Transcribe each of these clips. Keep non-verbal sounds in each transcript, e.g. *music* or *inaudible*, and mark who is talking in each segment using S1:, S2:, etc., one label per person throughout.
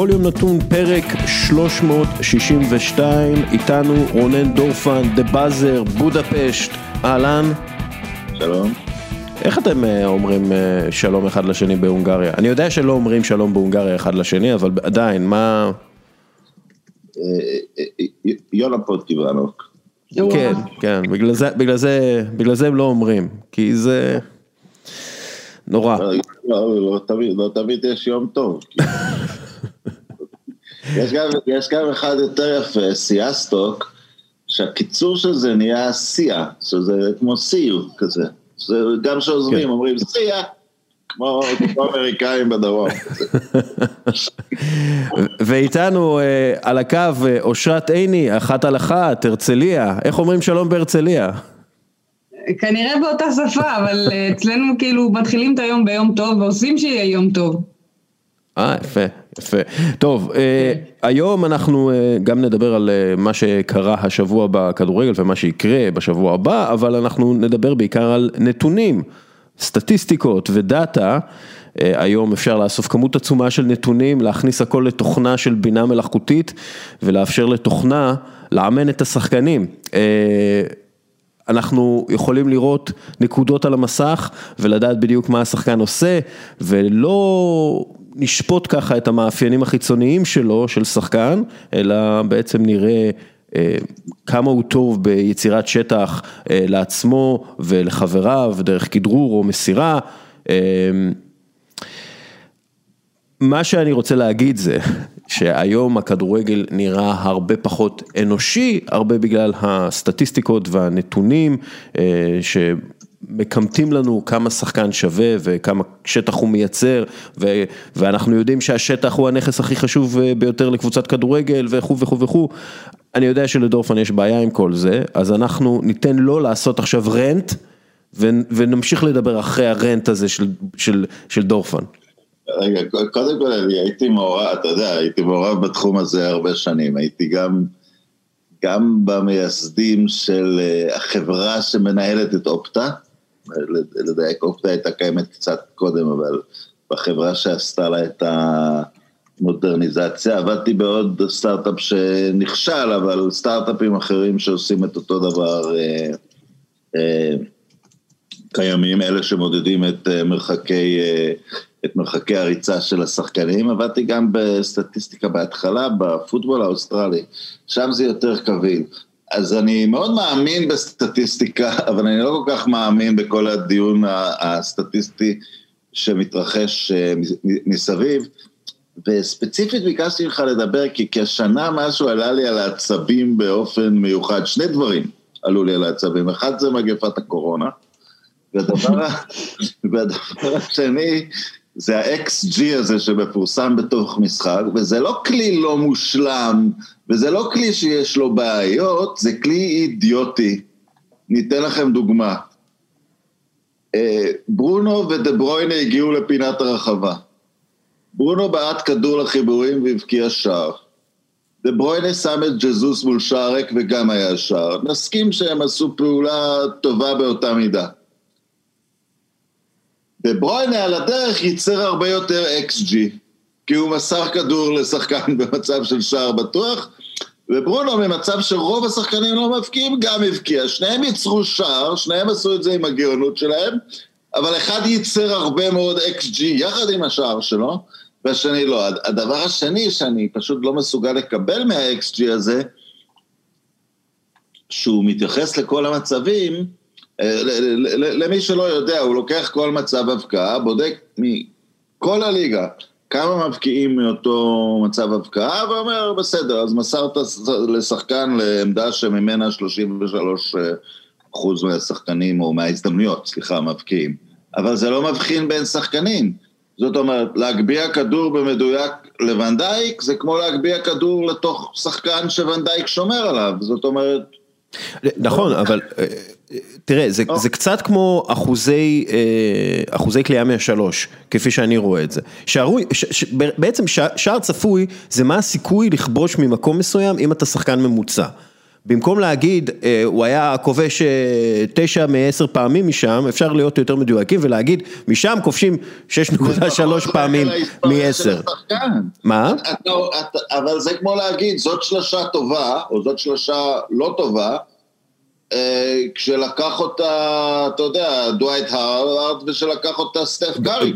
S1: בכל יום נתון פרק 362, איתנו רונן דורפן, דה באזר, בודפשט, אהלן.
S2: שלום.
S1: איך אתם אה, אומרים אה, שלום אחד לשני בהונגריה? אני יודע שלא אומרים שלום בהונגריה אחד לשני, אבל עדיין, מה...
S2: יונה פוטקיבנוק.
S1: כן, כן, בגלל זה, בגלל זה, בגלל זה הם לא אומרים, כי זה נורא.
S2: לא, לא, לא תמיד, לא תמיד יש יום טוב. יש גם, יש גם אחד יותר יפה, סיאסטוק, שהקיצור של זה נהיה סיה, שזה כמו סיו כזה. זה גם כשעוזבים
S1: כן.
S2: אומרים סיה, כמו כמו אמריקאים בדרום. *laughs*
S1: ואיתנו אה, על הקו אה, אושרת עיני, אחת על אחת, הרצליה, איך אומרים שלום בהרצליה?
S3: כנראה באותה שפה, אבל אה, אצלנו כאילו מתחילים את היום ביום טוב ועושים שיהיה יום טוב.
S1: אה, יפה, יפה. טוב, אה, היום אנחנו אה, גם נדבר על אה, מה שקרה השבוע בכדורגל ומה שיקרה בשבוע הבא, אבל אנחנו נדבר בעיקר על נתונים, סטטיסטיקות ודאטה. היום אפשר לאסוף כמות עצומה של נתונים, להכניס הכל לתוכנה של בינה מלאכותית ולאפשר לתוכנה לאמן את השחקנים. אנחנו יכולים לראות נקודות על המסך ולדעת בדיוק מה השחקן עושה ולא נשפוט ככה את המאפיינים החיצוניים שלו, של שחקן, אלא בעצם נראה אה, כמה הוא טוב ביצירת שטח אה, לעצמו ולחבריו דרך כדרור או מסירה. אה, מה שאני רוצה להגיד זה שהיום הכדורגל נראה הרבה פחות אנושי, הרבה בגלל הסטטיסטיקות והנתונים אה, שמקמטים לנו כמה שחקן שווה וכמה שטח הוא מייצר ו- ואנחנו יודעים שהשטח הוא הנכס הכי חשוב אה, ביותר לקבוצת כדורגל וכו' וכו' וכו'. אני יודע שלדורפן יש בעיה עם כל זה, אז אנחנו ניתן לו לעשות עכשיו רנט ו- ונמשיך לדבר אחרי הרנט הזה של, של, של דורפן.
S2: רגע, קודם כל אני הייתי מעורב, אתה יודע, הייתי מעורב בתחום הזה הרבה שנים, הייתי גם, גם במייסדים של אה, החברה שמנהלת את אופטה, לדייק, אופטה הייתה קיימת קצת קודם, אבל בחברה שעשתה לה את המודרניזציה, עבדתי בעוד סטארט-אפ שנכשל, אבל סטארט-אפים אחרים שעושים את אותו דבר אה, אה, קיימים, אלה שמודדים את אה, מרחקי... את מרחקי הריצה של השחקנים, עבדתי גם בסטטיסטיקה בהתחלה, בפוטבול האוסטרלי, שם זה יותר קביל. אז אני מאוד מאמין בסטטיסטיקה, *laughs* אבל אני לא כל כך מאמין בכל הדיון הסטטיסטי שמתרחש אה, מסביב. וספציפית ביקשתי ממך לדבר, כי השנה משהו עלה לי על העצבים באופן מיוחד. שני דברים עלו לי על העצבים. אחד זה מגפת הקורונה, והדבר, *laughs* והדבר השני זה ה-XG הזה שמפורסם בתוך משחק, וזה לא כלי לא מושלם, וזה לא כלי שיש לו בעיות, זה כלי אידיוטי. ניתן לכם דוגמה. אה, ברונו ודה ברוינה הגיעו לפינת הרחבה. ברונו בעט כדור לחיבורים והבקיע שער. דה ברוינה שם את ג'זוס מול שער ריק וגם היה שער. נסכים שהם עשו פעולה טובה באותה מידה. וברוינה על הדרך ייצר הרבה יותר XG, כי הוא מסר כדור לשחקן במצב של שער בטוח, וברונו ממצב שרוב השחקנים לא מבקיעים גם הבקיע. שניהם ייצרו שער, שניהם עשו את זה עם הגאונות שלהם, אבל אחד ייצר הרבה מאוד XG יחד עם השער שלו, והשני לא. הדבר השני שאני פשוט לא מסוגל לקבל מה-XG הזה, שהוא מתייחס לכל המצבים, למי שלא יודע, הוא לוקח כל מצב הבקעה, בודק מכל הליגה כמה מבקיעים מאותו מצב הבקעה, ואומר, בסדר, אז מסרת לשחקן לעמדה שממנה 33 אחוז מהשחקנים, או מההזדמנויות, סליחה, מבקיעים. אבל זה לא מבחין בין שחקנים. זאת אומרת, להגביה כדור במדויק לוונדייק, זה כמו להגביה כדור לתוך שחקן שוונדייק שומר עליו. זאת אומרת...
S1: נכון, אבל תראה, זה, זה קצת כמו אחוזי, אחוזי קליעה מהשלוש, כפי שאני רואה את זה. שערוי, ש, ש, בעצם שער צפוי זה מה הסיכוי לכבוש ממקום מסוים אם אתה שחקן ממוצע. במקום להגיד, אה, הוא היה כובש אה, תשע מעשר פעמים משם, אפשר להיות יותר מדויקים ולהגיד, משם כובשים 6.3 פעמים מעשר. מה?
S2: אבל זה כמו להגיד, זאת שלושה טובה, או זאת שלושה לא טובה, אה, כשלקח אותה, אתה יודע, דווייט הארד, ושלקח אותה סטף קארי.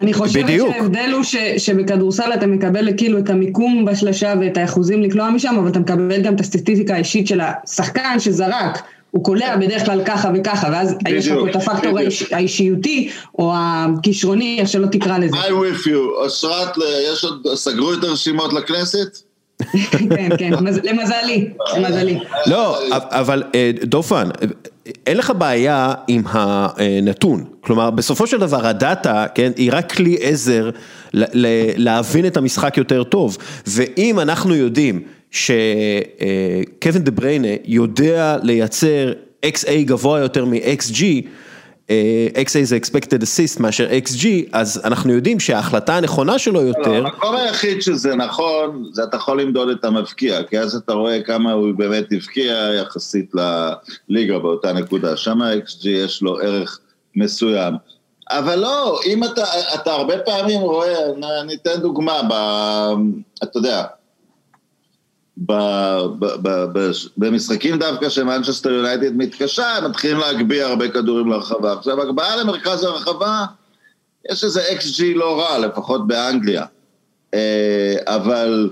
S3: אני חושבת שההבדל הוא שבכדורסל אתה מקבל כאילו את המיקום בשלושה ואת האחוזים לקלוע משם, אבל אתה מקבל גם את הסטטיסטיקה האישית של השחקן שזרק. הוא קולע בדרך כלל ככה וככה, ואז יש לך פה את הפקטור האישיותי, או הכישרוני, איך שלא תקרא לזה.
S2: I with you. אשרת, יש עוד, סגרו את הרשימות לכנסת?
S3: כן, כן, למזלי, למזלי.
S1: לא, אבל אה, דופן, אין לך בעיה עם הנתון, כלומר בסופו של דבר הדאטה, כן, היא רק כלי עזר להבין את המשחק יותר טוב, ואם אנחנו יודעים שקווין דה בריינה יודע לייצר XA גבוה יותר מ-XG, XA זה expected assist מאשר XG, אז אנחנו יודעים שההחלטה הנכונה שלו יותר... לא,
S2: המקום היחיד שזה נכון, זה אתה יכול למדוד את המבקיע, כי אז אתה רואה כמה הוא באמת הבקיע יחסית לליגה באותה נקודה, שם ה-XG יש לו ערך מסוים. אבל לא, אם אתה, אתה הרבה פעמים רואה, אני אתן דוגמה, ב, אתה יודע, במשחקים דווקא שמנצ'סטר יונייטד מתקשה, הם מתחילים להגביה הרבה כדורים לרחבה. עכשיו, הגבהה למרכז הרחבה, יש איזה אקס ג'י לא רע, לפחות באנגליה. אה, אבל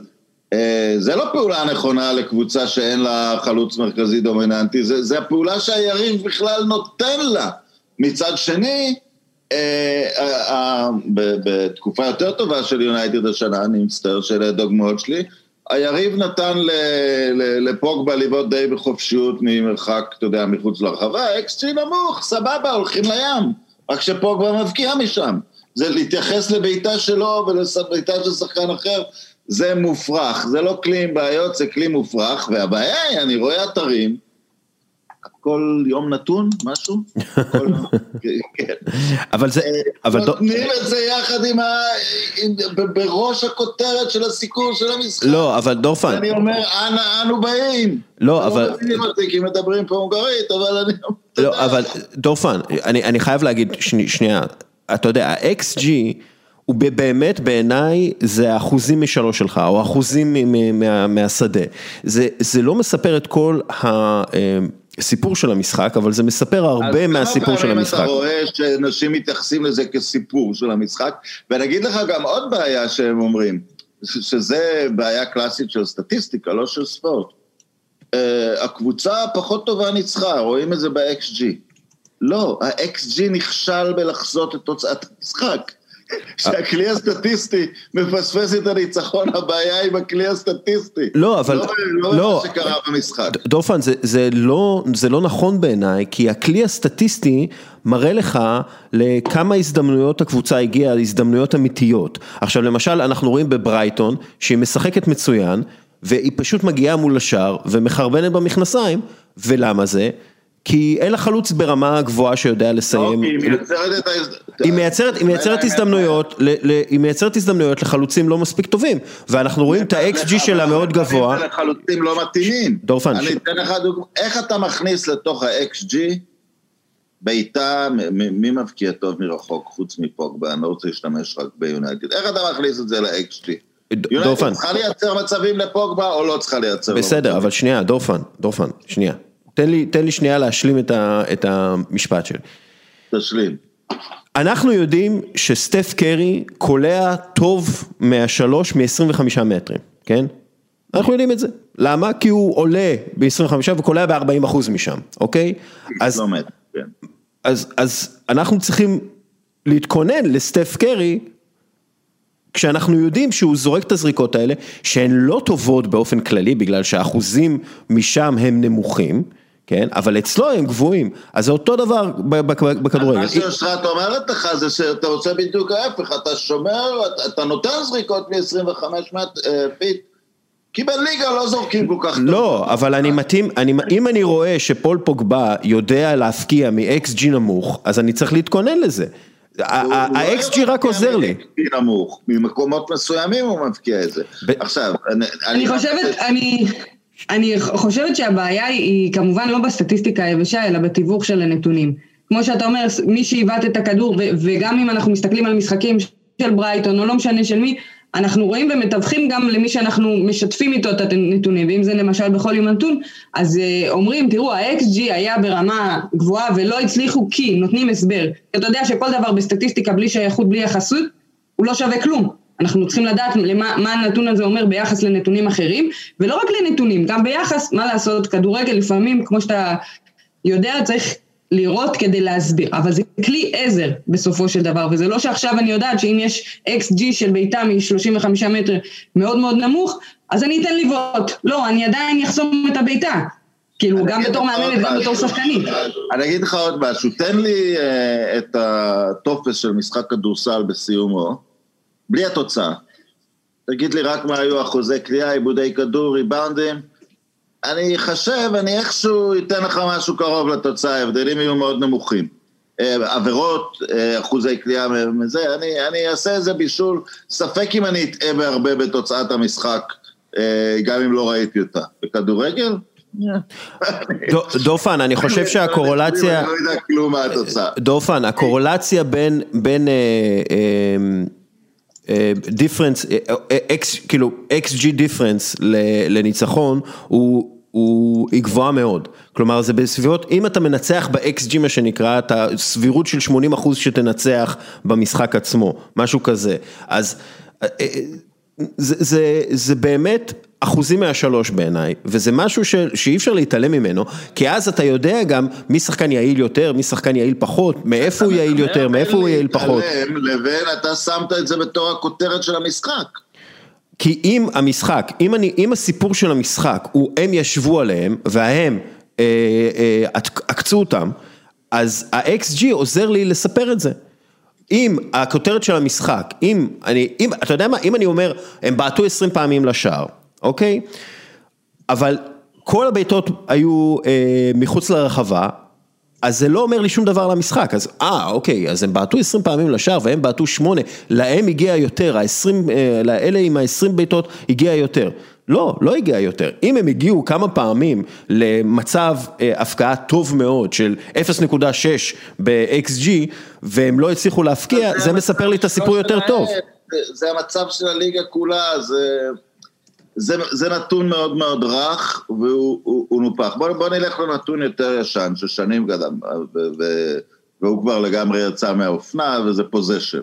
S2: אה, זה לא פעולה נכונה לקבוצה שאין לה חלוץ מרכזי דומיננטי, זה, זה הפעולה שהיריב בכלל נותן לה. מצד שני, אה, בתקופה יותר טובה של יונייטד השנה, אני מצטער שאלה הדוגמאות שלי, היריב נתן לפוגבה לבעוט די בחופשיות ממרחק, אתה יודע, מחוץ לרחבה, אקסטרי נמוך, סבבה, הולכים לים. רק שפוגבה מבקיע משם. זה להתייחס לבעיטה שלו ולבעיטה של שחקן אחר, זה מופרך. זה לא כלי עם בעיות, זה כלי מופרך, והבעיה היא, אני רואה אתרים, כל יום נתון, משהו? *laughs*
S1: כן. אבל זה...
S2: אבל... נותנים את זה יחד עם ה... בראש הכותרת של הסיקור של המשחק.
S1: לא, אבל דורפן...
S2: אני אומר, אנה אנו באים.
S1: לא, אבל... לא
S2: מבינים אותי כי מדברים פה הונגרית, אבל אני...
S1: לא, אבל דורפן, אני חייב להגיד שנייה, אתה יודע, ה-XG... הוא באמת בעיניי זה האחוזים משלוש שלך, או אחוזים מהשדה. זה לא מספר את כל ה... סיפור של המשחק, אבל זה מספר הרבה מהסיפור של המשחק.
S2: אז כמה פעמים אתה רואה שאנשים מתייחסים לזה כסיפור של המשחק, ואני אגיד לך גם עוד בעיה שהם אומרים, שזה בעיה קלאסית של סטטיסטיקה, לא של ספורט. Uh, הקבוצה הפחות טובה ניצחה, רואים את זה ב-XG. לא, ה-XG נכשל בלחזות את תוצאת המשחק. שהכלי הסטטיסטי מפספס את הניצחון, הבעיה עם הכלי הסטטיסטי.
S1: לא, אבל... לא,
S2: לא, לא מה שקרה במשחק.
S1: דורפן, זה, זה, לא, זה לא נכון בעיניי, כי הכלי הסטטיסטי מראה לך לכמה הזדמנויות הקבוצה הגיעה, הזדמנויות אמיתיות. עכשיו למשל, אנחנו רואים בברייטון, שהיא משחקת מצוין, והיא פשוט מגיעה מול השער ומחרבנת במכנסיים, ולמה זה? כי אין לה חלוץ ברמה גבוהה שיודע לסיים. היא מייצרת הזדמנויות, היא מייצרת הזדמנויות לחלוצים לא מספיק טובים, ואנחנו רואים את ה-XG שלה מאוד גבוה.
S2: לחלוצים לא מתאימים.
S1: דורפן.
S2: אני אתן לך דוגמא, איך אתה מכניס לתוך ה-XG בעיטה, מי מבקיע טוב מרחוק חוץ מפוגבה, אני לא רוצה להשתמש רק ביונייטד, איך אתה מכניס את זה ל-XG?
S1: דורפן.
S2: צריכה לייצר מצבים לפוגבה או לא צריכה לייצר?
S1: בסדר, אבל שנייה, דורפן, דורפן, שנייה. תן לי, תן לי שנייה להשלים את, ה, את המשפט שלי.
S2: תשלים.
S1: אנחנו יודעים שסטף קרי קולע טוב מהשלוש מ-25 מטרים, כן? אנחנו יודעים את זה. למה? כי הוא עולה ב-25 וקולע ב-40% משם, אוקיי? אז,
S2: לא כן.
S1: אז, אז אנחנו צריכים להתכונן לסטף קרי כשאנחנו יודעים שהוא זורק את הזריקות האלה, שהן לא טובות באופן כללי, בגלל שהאחוזים משם הם נמוכים, כן, אבל אצלו הם גבוהים, אז זה אותו דבר בכדורגל.
S2: מה שאושרת אומרת לך זה שאתה רוצה בדיוק ההפך, אתה שומר, אתה נותן זריקות מ-25 feet. כי בליגה לא זורקים כל כך טוב.
S1: לא, אבל אני מתאים, אם אני רואה שפול פוגבה יודע להבקיע מ-xG נמוך, אז אני צריך להתכונן לזה. ה-xG רק עוזר לי.
S2: נמוך, ממקומות מסוימים הוא מבקיע את זה. עכשיו,
S3: אני חושבת, אני... אני חושבת שהבעיה היא כמובן לא בסטטיסטיקה היבשה, אלא בתיווך של הנתונים. כמו שאתה אומר, מי שעיוות את הכדור, וגם אם אנחנו מסתכלים על משחקים של ברייטון, או לא משנה של מי, אנחנו רואים ומתווכים גם למי שאנחנו משתפים איתו את הנתונים, ואם זה למשל בכל יום נתון, אז uh, אומרים, תראו, ה-XG היה ברמה גבוהה ולא הצליחו כי נותנים הסבר. אתה יודע שכל דבר בסטטיסטיקה בלי שייכות, בלי יחסות, הוא לא שווה כלום. אנחנו צריכים לדעת למה, מה הנתון הזה אומר ביחס לנתונים אחרים, ולא רק לנתונים, גם ביחס, מה לעשות, כדורגל לפעמים, כמו שאתה יודע, צריך לראות כדי להסביר, אבל זה כלי עזר בסופו של דבר, וזה לא שעכשיו אני יודעת שאם יש XG של ביתה מ-35 מטר מאוד מאוד נמוך, אז אני אתן לבעוט. לא, אני עדיין אחסום את הביתה. כאילו, גם בתור מאמנת, גם בתור שחקנית.
S2: אני אגיד לך עוד משהו, תן לי uh, את הטופס של משחק כדורסל בסיומו, בלי התוצאה. תגיד לי רק מה היו אחוזי קריאה, עיבודי כדור, ריבאונדים. אני אחשב, אני איכשהו אתן לך משהו קרוב לתוצאה, ההבדלים יהיו מאוד נמוכים. אה, עבירות, אה, אחוזי קליעה מזה, אני, אני אעשה איזה בישול, ספק אם אני אטעה בהרבה בתוצאת המשחק, אה, גם אם לא ראיתי אותה. בכדורגל? *laughs*
S1: דופן, אני חושב שהקורולציה...
S2: אני לא יודע כלום מה התוצאה.
S1: דופן, הקורולציה בין... דיפרנס, כאילו XG דיפרנס לניצחון הוא הוא, היא גבוהה מאוד, כלומר זה בסביבות, אם אתה מנצח ב-XG מה שנקרא, אתה סבירות של 80 אחוז שתנצח במשחק עצמו, משהו כזה, אז אה, אה, זה, זה, זה באמת אחוזים מהשלוש בעיניי, וזה משהו ש, שאי אפשר להתעלם ממנו, כי אז אתה יודע גם מי שחקן יעיל יותר, מי שחקן יעיל פחות, מאיפה הוא יעיל יותר, מאיפה הוא יעיל פחות.
S2: לבין אתה שמת את זה בתור הכותרת של המשחק.
S1: כי אם המשחק, אם, אני, אם הסיפור של המשחק הוא הם ישבו עליהם וההם אה, אה, עקצו אותם, אז ה-XG עוזר לי לספר את זה. אם הכותרת של המשחק, אם אני, אם, אתה יודע מה, אם אני אומר, הם בעטו 20 פעמים לשער, אוקיי? אבל כל הבעיטות היו אה, מחוץ לרחבה, אז זה לא אומר לי שום דבר למשחק, אז אה, אוקיי, אז הם בעטו 20 פעמים לשער והם בעטו 8, להם הגיע יותר, ה-20, אה, לאלה עם ה-20 בעיטות הגיע יותר. לא, לא הגיע יותר. אם הם הגיעו כמה פעמים למצב אה, הפקעה טוב מאוד של 0.6 ב-XG והם לא הצליחו להפקיע, זה מספר לי את הסיפור יותר טוב.
S2: זה המצב של הליגה כולה, זה... זה, זה נתון מאוד מאוד רך והוא הוא, הוא נופח. בוא, בוא נלך לנתון יותר ישן, ששנים ו, והוא כבר לגמרי יצא מהאופנה, וזה פוזיישן.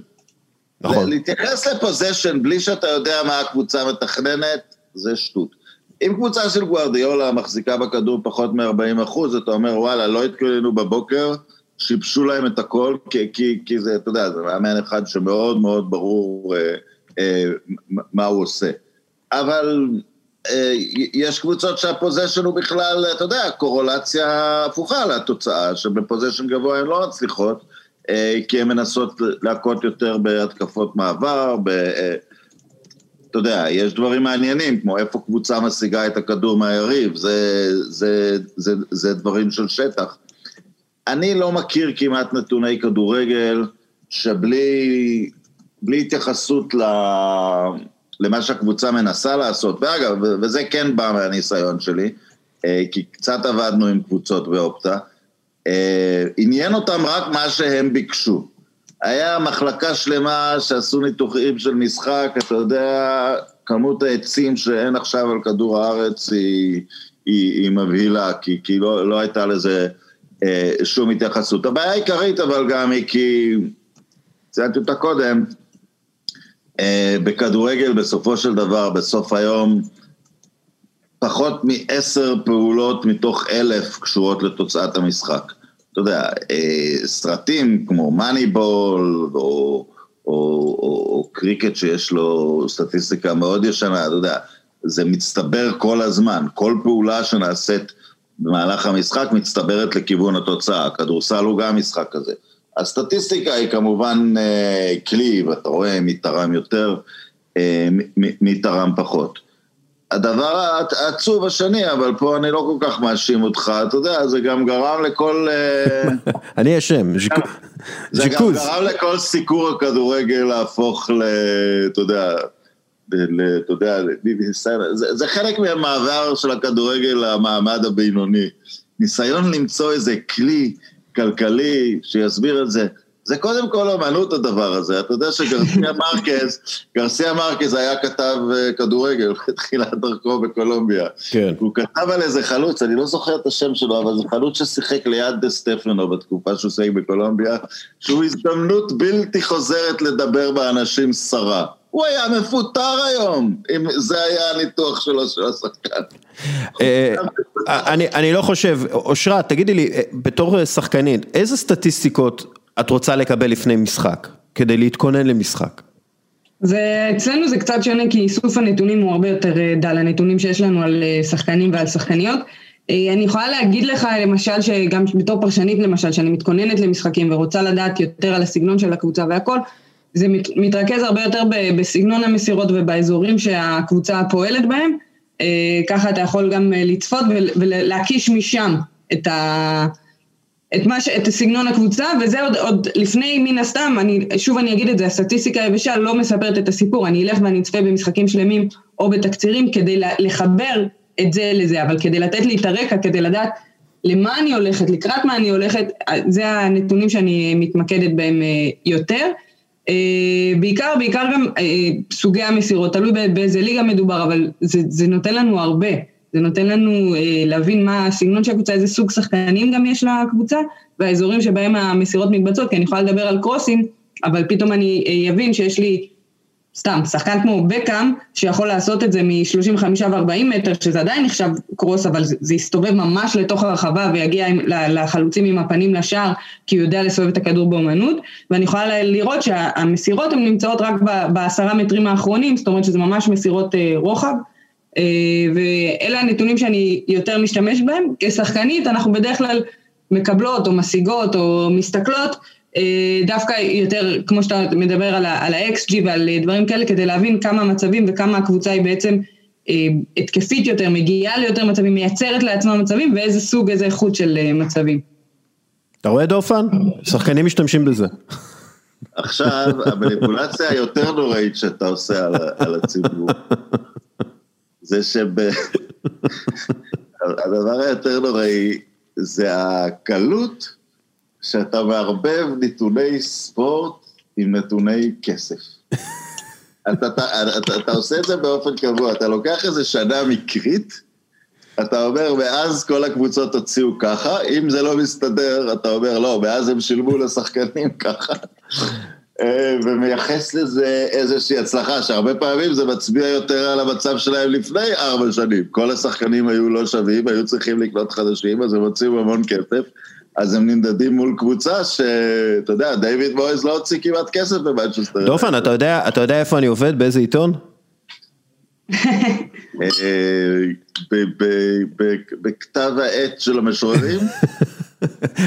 S2: נכון. להתייחס לפוזיישן בלי שאתה יודע מה הקבוצה מתכננת, זה שטות. אם קבוצה של גוארדיולה מחזיקה בכדור פחות מ-40 אחוז, אתה אומר, וואלה, לא התכוננו בבוקר, שיבשו להם את הכל, כי, כי, כי זה, אתה יודע, זה מאמן אחד שמאוד מאוד ברור אה, אה, מה הוא עושה. אבל אה, יש קבוצות שהפוזיישן הוא בכלל, אתה יודע, קורולציה הפוכה לתוצאה, שבפוזיישן גבוה הן לא מצליחות, אה, כי הן מנסות להכות יותר בהתקפות מעבר, ב... אה, אתה יודע, יש דברים מעניינים, כמו איפה קבוצה משיגה את הכדור מהיריב, זה, זה, זה, זה דברים של שטח. אני לא מכיר כמעט נתוני כדורגל שבלי התייחסות. למה שהקבוצה מנסה לעשות, ואגב, וזה כן בא מהניסיון שלי, אה, כי קצת עבדנו עם קבוצות באופטה, אה, עניין אותם רק מה שהם ביקשו. היה מחלקה שלמה שעשו ניתוחים של משחק, אתה יודע, כמות העצים שאין עכשיו על כדור הארץ היא, היא, היא מבהילה, כי, כי לא, לא הייתה לזה אה, שום התייחסות. הבעיה העיקרית אבל גם היא כי, ציינתי אותה קודם, בכדורגל בסופו של דבר, בסוף היום, פחות מעשר פעולות מתוך אלף קשורות לתוצאת המשחק. אתה יודע, אה, סרטים כמו מאניבול, או, או, או, או קריקט שיש לו סטטיסטיקה מאוד ישנה, אתה יודע, זה מצטבר כל הזמן. כל פעולה שנעשית במהלך המשחק מצטברת לכיוון התוצאה. הכדורסל הוא גם משחק כזה. הסטטיסטיקה היא כמובן אה, כלי, ואתה רואה מי תרם יותר, אה, מי תרם פחות. הדבר העצוב השני, אבל פה אני לא כל כך מאשים אותך, אתה יודע, זה גם גרם לכל... אה, *laughs*
S1: אני אשם,
S2: זה גם גרם לכל סיקור הכדורגל להפוך ל... אתה יודע, אתה יודע, זה, זה חלק מהמעבר של הכדורגל למעמד הבינוני. ניסיון למצוא איזה כלי כלכלי שיסביר את זה. זה קודם כל אמנות הדבר הזה, אתה יודע שגרסיה *laughs* מרקז, גרסיה מרקז היה כתב אה, כדורגל *laughs* בתחילת דרכו בקולומביה. כן. הוא כתב על איזה חלוץ, אני לא זוכר את השם שלו, אבל זה חלוץ ששיחק ליד דה סטפנו בתקופה שהוא שיחק בקולומביה, שהוא הזדמנות בלתי חוזרת לדבר באנשים שרה. הוא היה מפוטר היום, אם זה היה הניתוח שלו של השחקן.
S1: אה, אני לא חושב, אושרת, תגידי לי, אה, בתור שחקנית, איזה סטטיסטיקות את רוצה לקבל לפני משחק, כדי להתכונן למשחק?
S3: ואצלנו זה קצת שונה כי איסוף הנתונים הוא הרבה יותר אה, דל, הנתונים שיש לנו על שחקנים ועל שחקניות. אני יכולה להגיד לך למשל שגם בתור פרשנית למשל, שאני מתכוננת למשחקים ורוצה לדעת יותר על הסגנון של הקבוצה והכל, זה מתרכז הרבה יותר בסגנון המסירות ובאזורים שהקבוצה פועלת בהם, ככה אתה יכול גם לצפות ולהקיש משם את ה... את, ש... את סגנון הקבוצה, וזה עוד, עוד לפני מן הסתם, אני, שוב אני אגיד את זה, הסטטיסטיקה היבשה לא מספרת את הסיפור, אני אלך ואני אצפה במשחקים שלמים או בתקצירים כדי לחבר את זה לזה, אבל כדי לתת לי את הרקע, כדי לדעת למה אני הולכת, לקראת מה אני הולכת, זה הנתונים שאני מתמקדת בהם אה, יותר. אה, בעיקר, בעיקר גם אה, סוגי המסירות, תלוי באיזה ליגה מדובר, אבל זה, זה נותן לנו הרבה. זה נותן לנו אה, להבין מה הסגנון של הקבוצה, איזה סוג שחקנים גם יש לקבוצה, והאזורים שבהם המסירות מתבצעות, כי אני יכולה לדבר על קרוסים, אבל פתאום אני אבין שיש לי, סתם, שחקן כמו בקאם, שיכול לעשות את זה מ-35 ו-40 מטר, שזה עדיין נחשב קרוס, אבל זה, זה יסתובב ממש לתוך הרחבה ויגיע עם, לחלוצים עם הפנים לשער, כי הוא יודע לסובב את הכדור באומנות, ואני יכולה לראות שהמסירות הן נמצאות רק בעשרה מטרים האחרונים, זאת אומרת שזה ממש מסירות אה, רוחב. אה, ואלה הנתונים שאני יותר משתמש בהם. כשחקנית אנחנו בדרך כלל מקבלות או משיגות או מסתכלות דווקא יותר, כמו שאתה מדבר על ה-XG ועל דברים כאלה, כדי להבין כמה מצבים וכמה הקבוצה היא בעצם אה, התקפית יותר, מגיעה ליותר מצבים, מייצרת לעצמה מצבים, ואיזה סוג, איזה איכות של מצבים.
S1: אתה רואה דופן? שחקנים משתמשים בזה.
S2: עכשיו, המניפולציה היותר נוראית שאתה עושה על, על הציבור, זה שהדבר *laughs* היותר נוראי זה הקלות שאתה מערבב נתוני ספורט עם נתוני כסף. *laughs* אתה, אתה, אתה, אתה עושה את זה באופן קבוע, אתה לוקח איזה שנה מקרית, אתה אומר, מאז כל הקבוצות הוציאו ככה, אם זה לא מסתדר, אתה אומר, לא, מאז הם שילמו לשחקנים *laughs* ככה. אה, ומייחס לזה איזושהי הצלחה, שהרבה פעמים זה מצביע יותר על המצב שלהם לפני ארבע שנים. כל השחקנים היו לא שווים, היו צריכים לקנות חדשים, אז הם הוציאו המון כסף. אז הם נמדדים מול קבוצה שאתה יודע, דיוויד מויז לא הוציא כמעט כסף במנצ'סטר.
S1: דופן, אתה יודע, אתה יודע איפה אני עובד? באיזה עיתון?
S2: אה, בכתב העת של המשוררים? *laughs*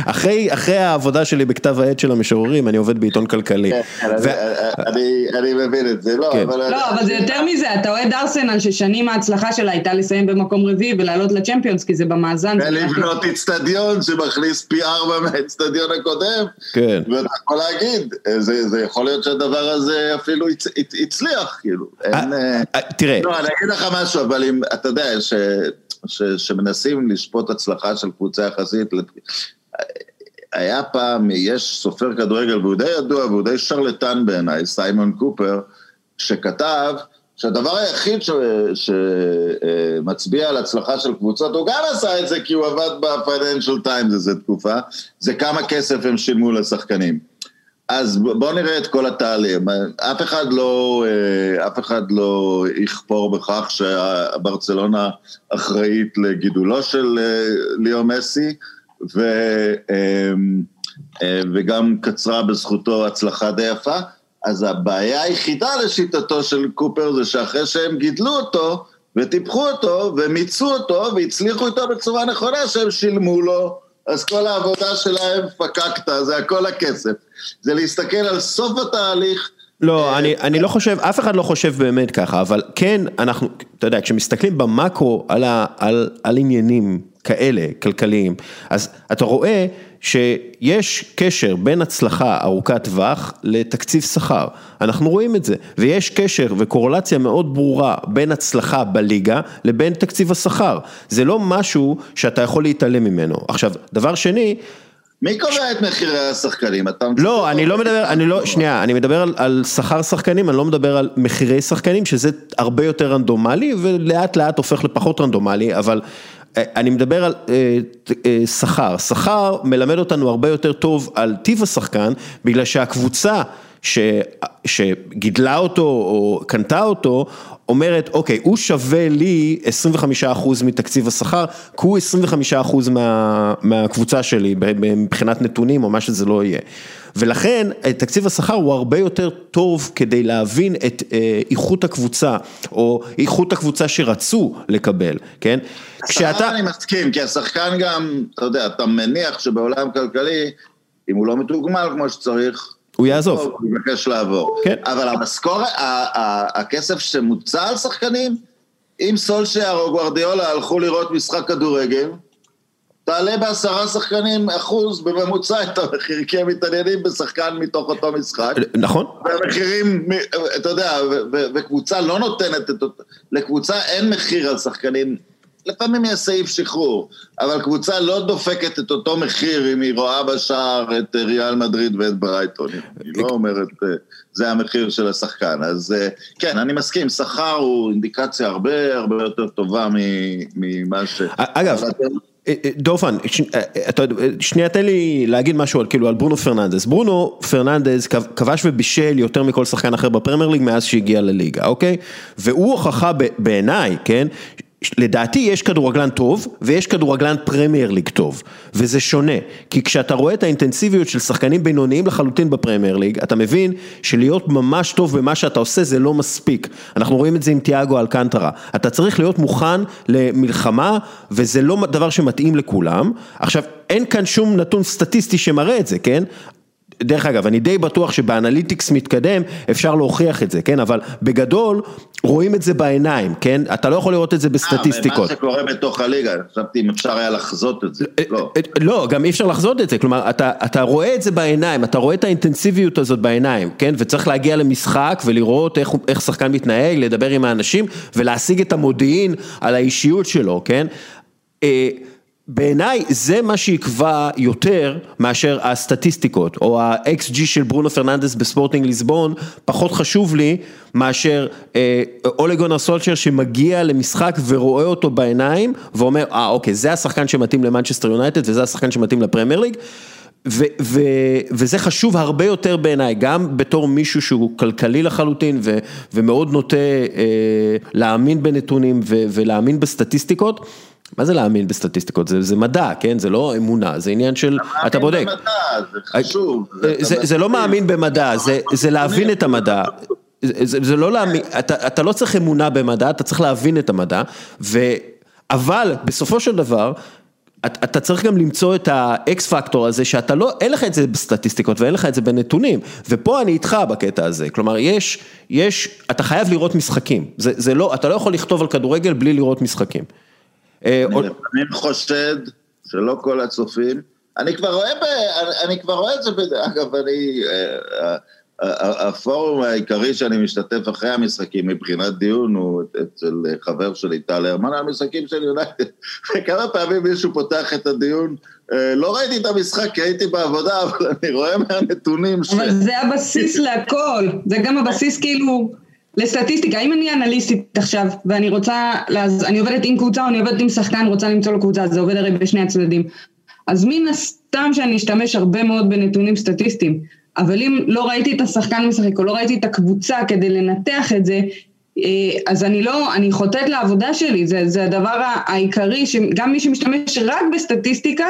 S1: אחרי, אחרי העבודה שלי בכתב העת של המשוררים, אני עובד בעיתון כלכלי. כן,
S2: כן, אני מבין את זה, לא, אבל...
S3: לא, אבל זה יותר מזה, אתה אוהד ארסנל ששנים ההצלחה שלה הייתה לסיים במקום רביעי ולעלות לצ'מפיונס, כי זה במאזן.
S2: ולבנות איצטדיון שמכניס פי ארבע מהאיצטדיון הקודם. כן. ואתה יכול להגיד, זה יכול להיות שהדבר הזה אפילו הצליח, כאילו. אה,
S1: אה, תראה.
S2: לא, אני אגיד לך משהו, אבל אם, אתה יודע, ש... ש, שמנסים לשפוט הצלחה של קבוצה יחסית. היה פעם, יש סופר כדורגל, והוא די ידוע, והוא די שרלטן בעיניי, סיימון קופר, שכתב שהדבר היחיד שמצביע על הצלחה של קבוצות, הוא גם עשה את זה כי הוא עבד ב-Financial Times איזה תקופה, זה כמה כסף הם שילמו לשחקנים. אז בואו נראה את כל התהליך. אף אחד לא, אה, אף אחד לא יכפור בכך שברצלונה אחראית לגידולו של אה, ליאו מסי, ו, אה, וגם קצרה בזכותו הצלחה די יפה. אז הבעיה היחידה לשיטתו של קופר זה שאחרי שהם גידלו אותו וטיפחו אותו ומיצו אותו והצליחו איתו בצורה נכונה, שהם שילמו לו אז כל העבודה שלהם פקקת, זה הכל הכסף. זה להסתכל על סוף התהליך.
S1: לא, אני, אני לא חושב, אף אחד לא חושב באמת ככה, אבל כן, אנחנו, אתה יודע, כשמסתכלים במקרו על, ה, על, על עניינים כאלה, כלכליים, אז אתה רואה שיש קשר בין הצלחה ארוכת טווח לתקציב שכר, אנחנו רואים את זה, ויש קשר וקורלציה מאוד ברורה בין הצלחה בליגה לבין תקציב השכר, זה לא משהו שאתה יכול להתעלם ממנו. עכשיו, דבר שני,
S2: מי קובע את מחירי השחקנים?
S1: לא, אני לא מדבר, אני לא, שנייה, אני מדבר על, על שכר שחקנים, אני לא מדבר על מחירי שחקנים, שזה הרבה יותר רנדומלי ולאט לאט הופך לפחות רנדומלי, אבל אני מדבר על אה, אה, שכר, שכר מלמד אותנו הרבה יותר טוב על טיב השחקן, בגלל שהקבוצה ש, שגידלה אותו או קנתה אותו, אומרת, אוקיי, הוא שווה לי 25% מתקציב השכר, כי הוא 25% מה, מהקבוצה שלי מבחינת נתונים או מה שזה לא יהיה. ולכן תקציב השכר הוא הרבה יותר טוב כדי להבין את אה, איכות הקבוצה, או איכות הקבוצה שרצו לקבל, כן?
S2: כשאתה... אני מסכים, כי השחקן גם, אתה יודע, אתה מניח שבעולם כלכלי, אם הוא לא מתוגמל כמו שצריך,
S1: הוא יעזוב.
S2: הוא יבקש לעבור.
S1: כן.
S2: אבל המשכורת, הכסף שמוצע על שחקנים, אם סולשייר או גוורדיולה הלכו לראות משחק כדורגל, תעלה בעשרה שחקנים אחוז בממוצע את המחיר, כי הם מתעניינים בשחקן מתוך אותו משחק.
S1: נכון.
S2: והמחירים, אתה יודע, וקבוצה לא נותנת את אותו, לקבוצה אין מחיר על שחקנים לפעמים יש סעיף שחרור, אבל קבוצה לא דופקת את אותו מחיר אם היא רואה בשער את ריאל מדריד ואת ברייטון, היא לא אומרת, אה, זה המחיר של השחקן. אז אה, כן, אני מסכים, שכר הוא אינדיקציה הרבה הרבה יותר טובה ממה ש...
S1: אגב, אה, דורפן, שנייה תן לי להגיד משהו על כאילו על ברונו פרננדס, ברונו פרננדס כבש ובישל יותר מכל שחקן אחר בפרמייר ליג מאז שהגיע לליגה, אוקיי? והוא הוכחה בעיניי, כן, לדעתי יש כדורגלן טוב ויש כדורגלן פרמייר ליג טוב וזה שונה כי כשאתה רואה את האינטנסיביות של שחקנים בינוניים לחלוטין בפרמייר ליג אתה מבין שלהיות ממש טוב במה שאתה עושה זה לא מספיק. אנחנו רואים את זה עם תיאגו אלקנטרה. אתה צריך להיות מוכן למלחמה וזה לא דבר שמתאים לכולם. עכשיו אין כאן שום נתון סטטיסטי שמראה את זה כן דרך אגב, אני די בטוח שבאנליטיקס מתקדם אפשר להוכיח את זה, כן? אבל בגדול רואים את זה בעיניים, כן? אתה לא יכול לראות את זה בסטטיסטיקות.
S2: אה, מה שקורה בתוך הליגה, חשבתי אם אפשר היה לחזות את זה, אה, לא. אה,
S1: לא, גם אי אפשר לחזות את זה, כלומר, אתה, אתה רואה את זה בעיניים, אתה רואה את האינטנסיביות הזאת בעיניים, כן? וצריך להגיע למשחק ולראות איך, איך שחקן מתנהג, לדבר עם האנשים ולהשיג את המודיעין על האישיות שלו, כן? בעיניי זה מה שיקבע יותר מאשר הסטטיסטיקות או ה-xG של ברונו פרננדס בספורטינג ליסבון פחות חשוב לי מאשר אה, אולה גונאר סולשיאר שמגיע למשחק ורואה אותו בעיניים ואומר אה אוקיי זה השחקן שמתאים למנצ'סטר יונייטד וזה השחקן שמתאים לפרמייר ליג ו- ו- וזה חשוב הרבה יותר בעיניי, גם בתור מישהו שהוא כלכלי לחלוטין ו- ומאוד נוטה אה, להאמין בנתונים ו- ולהאמין בסטטיסטיקות. מה זה להאמין בסטטיסטיקות? זה, זה מדע, כן? זה לא אמונה, זה עניין של, אתה בודק.
S2: במדע, זה חשוב.
S1: זה, זה, זה לא מאמין במדע, זה, זה להבין את המדע. זה, זה לא להאמין, אתה, אתה לא צריך אמונה במדע, אתה צריך להבין את המדע, ו... אבל בסופו של דבר, אתה צריך גם למצוא את האקס פקטור הזה שאתה לא, אין לך את זה בסטטיסטיקות ואין לך את זה בנתונים, ופה אני איתך בקטע הזה, כלומר יש, יש, אתה חייב לראות משחקים, זה, זה לא, אתה לא יכול לכתוב על כדורגל בלי לראות משחקים.
S2: אה, אני לפעמים חושד שלא כל הצופים, אני כבר רואה, אני כבר רואה את זה, אגב, אני, אה, הפורום העיקרי שאני משתתף אחרי המשחקים מבחינת דיון הוא אצל חבר שלי, טל הרמן, על המשחקים של יונייטד. *laughs* וכמה פעמים מישהו פותח את הדיון, אה, לא ראיתי את המשחק כי הייתי בעבודה, אבל אני רואה מהנתונים
S3: ש... אבל זה הבסיס להכל, זה גם הבסיס כאילו... לסטטיסטיקה, אם אני אנליסטית עכשיו, ואני רוצה, לאז, אני עובדת עם קבוצה או אני עובדת עם שחקן, רוצה למצוא לו קבוצה, זה עובד הרי בשני הצדדים. אז מן הסתם שאני אשתמש הרבה מאוד בנתונים סטטיסטיים, אבל אם לא ראיתי את השחקן משחק או לא ראיתי את הקבוצה כדי לנתח את זה, אה, אז אני לא, אני חוטאת לעבודה שלי, זה, זה הדבר העיקרי, שגם מי שמשתמש רק בסטטיסטיקה,